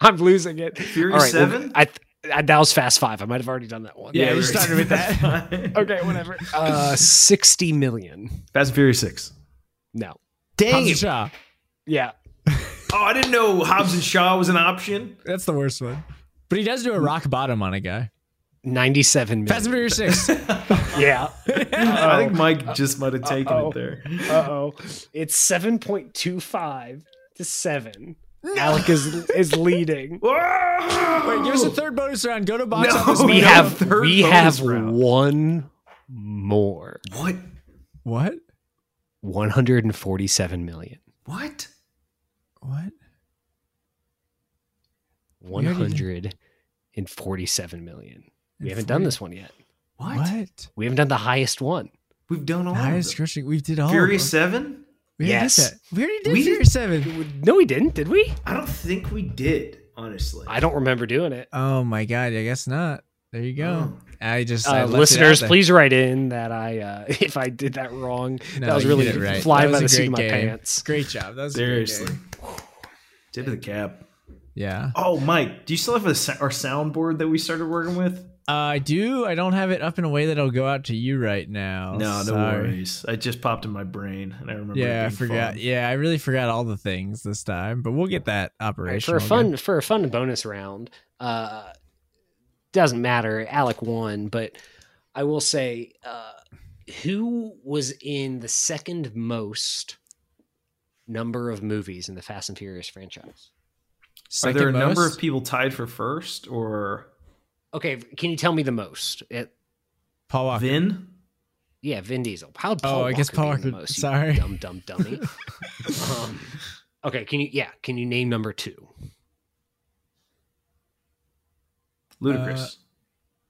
I'm losing it. Furious All right. well, Seven. I, I that was Fast Five. I might have already done that one. Yeah, we you started with that. Okay, whatever. Uh, 60 million. Fast and Furious Six. No. Dang Hobbs it. Shaw. Yeah. Oh, I didn't know Hobbs and Shaw was an option. That's the worst one. But he does do a rock bottom on a guy. 97 Fast and. Furious Six. Yeah. I think Mike just might have taken Uh-oh. it there. Uh oh. It's 7.25 to 7. Alec is is leading. Wait, give us a third bonus round. Go to box No. office. We have third we have round. one more. What? What? 147 million. What? What? 147 million. We haven't done this one yet. What? What? We haven't done the highest one. We've done all the Highest of them. crushing. We did all. Furious of them. Seven? We Yes. did that. We already did We- Furious Seven. No, we didn't, did we? I don't think we did, honestly. I don't remember doing it. Oh my god! I guess not. There you go. I just Uh, left it listeners, please write in that I uh, if I did that wrong. No, that was really did right. flying by the seat of my game. pants. Great job. That was a great Seriously. Game. Tip of the cap. Yeah. Oh, Mike, do you still have a, our soundboard that we started working with? Uh, I do. I don't have it up in a way that'll go out to you right now. no, no worries. It just popped in my brain, and I remember. it Yeah, I forgot. fun. Yeah, I really forgot all the things this time, but we'll get that All right, operational. for a fun again. for a fun bonus round. Uh, doesn't matter. Alec won, but I will say, uh, who was in the second most number of movies in the Fast and Furious franchise? Are there a Second number of people tied for first, or Okay, can you tell me the most? It, Paul Walker? Vin? yeah, Vin Diesel. How? Oh, I guess Paul Walker be the most, sorry. dumb dumb dummy. um, okay, can you? Yeah, can you name number two? Ludacris.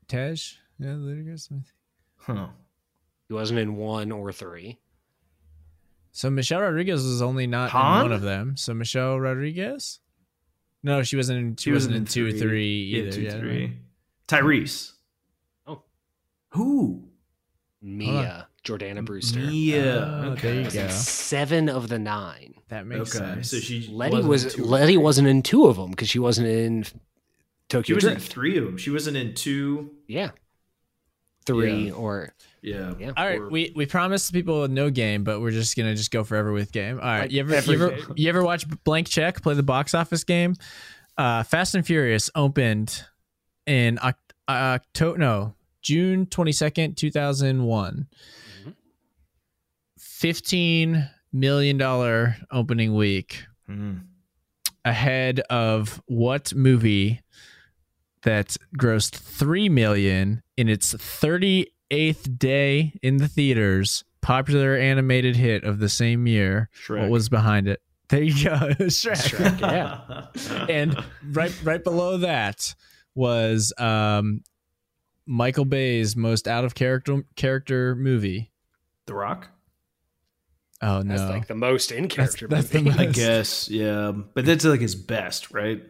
Tej? Yeah, Ludacris. huh. He wasn't in one or three. So Michelle Rodriguez was only not Han? in one of them. So Michelle Rodriguez? No, she wasn't in. She, wasn't, in two, three Yeah, either. two, yeah, three. right. Tyrese. Oh. Who? Mia, Jordana Brewster. Mia. Oh, okay. there you go. seven of the nine. That makes Okay, sense. so she Letty wasn't in two Letty wasn't in two of them because she wasn't in Tokyo. She Tokyo was in three of them. She wasn't in two. Yeah, three Yeah. or Yeah. Yeah. All right, Or- we we promised people no game, but we're just gonna just go forever with game. All right, Like you ever you ever, you ever watch Blank Check play the box office game? Uh, Fast and Furious opened in October, no June twenty second, two thousand one. fifteen million dollar opening week Mm. ahead of what movie that grossed three million in its thirty eighth day in the theaters? Popular animated hit of the same year. Shrek. What was behind it? There you go, Shrek. Shrek, yeah. and right right below that was um Michael Bay's most out of character character movie. The Rock? Oh no. That's like the most in character. that's the movie. I guess, yeah. But that's like his best, right?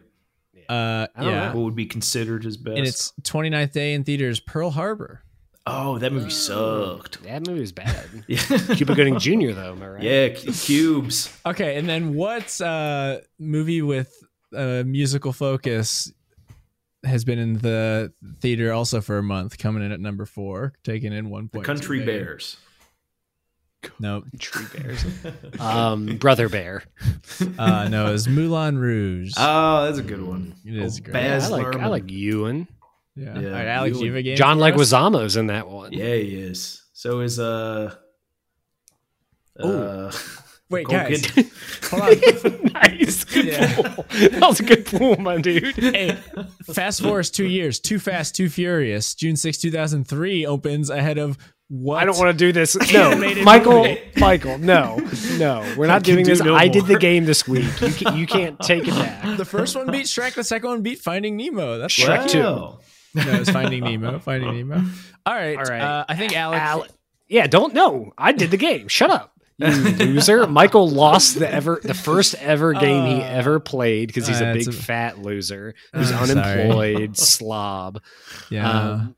Uh I don't yeah. What would be considered his best? And its 29th day in theaters, Pearl Harbor. oh, that movie sucked. That movie was bad. Yeah. Cuba Gooding Jr. though, am I right? Yeah, cu- cubes. Okay, and then what uh movie with uh musical focus has been in the theater also for a month, coming in at number four, taking in one The point. Country Bears. No, Tree Bears. um, Brother Bear. uh, no, it's Moulin Rouge. Oh, that's a good one. It is Oh, great. Baz I like I like Ewan. yeah. yeah, All right, Alex, you you have a game. John for us? Leguizamo's in that one. Yeah, he is. So is uh. uh Wait, Nicole guys, Kid- hold on. nice. Good Yeah. pull. That was a good pull, my dude. hey, fast forward two years. Too Fast, Too Furious. June 6, 2003 opens ahead of what? I don't want to do this. No, Michael. Michael, no, no, we're not doing do this. no I did the game this week. You can, you can't take it back. The first one beat Shrek. The second one beat Finding Nemo. That's Shrek right. two. Wow. No, it's Finding Nemo. Finding Nemo. All right. All right. Uh, I think Alex. Al- yeah, don't know. I did the game. Shut up. You loser. Michael lost the ever the first ever game he Uh, ever played because he's uh, a big a- fat loser who's I'm sorry. unemployed slob. yeah. Um,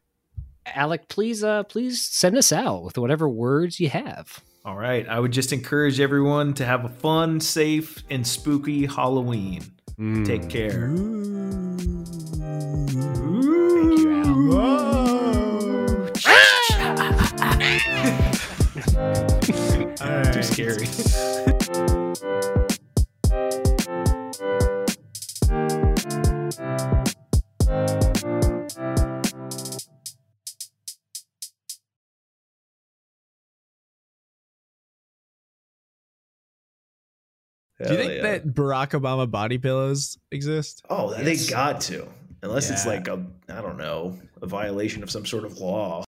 Alec, please, uh, please send us out with whatever words you have. All right. I would just encourage everyone to have a fun, safe, and spooky Halloween. Mm. Take care. Thank you, Al. Too scary. Do you think that Barack Obama body pillows exist? Oh, Yes. they got to. Unless it's like a, I don't know, a violation of some sort of law.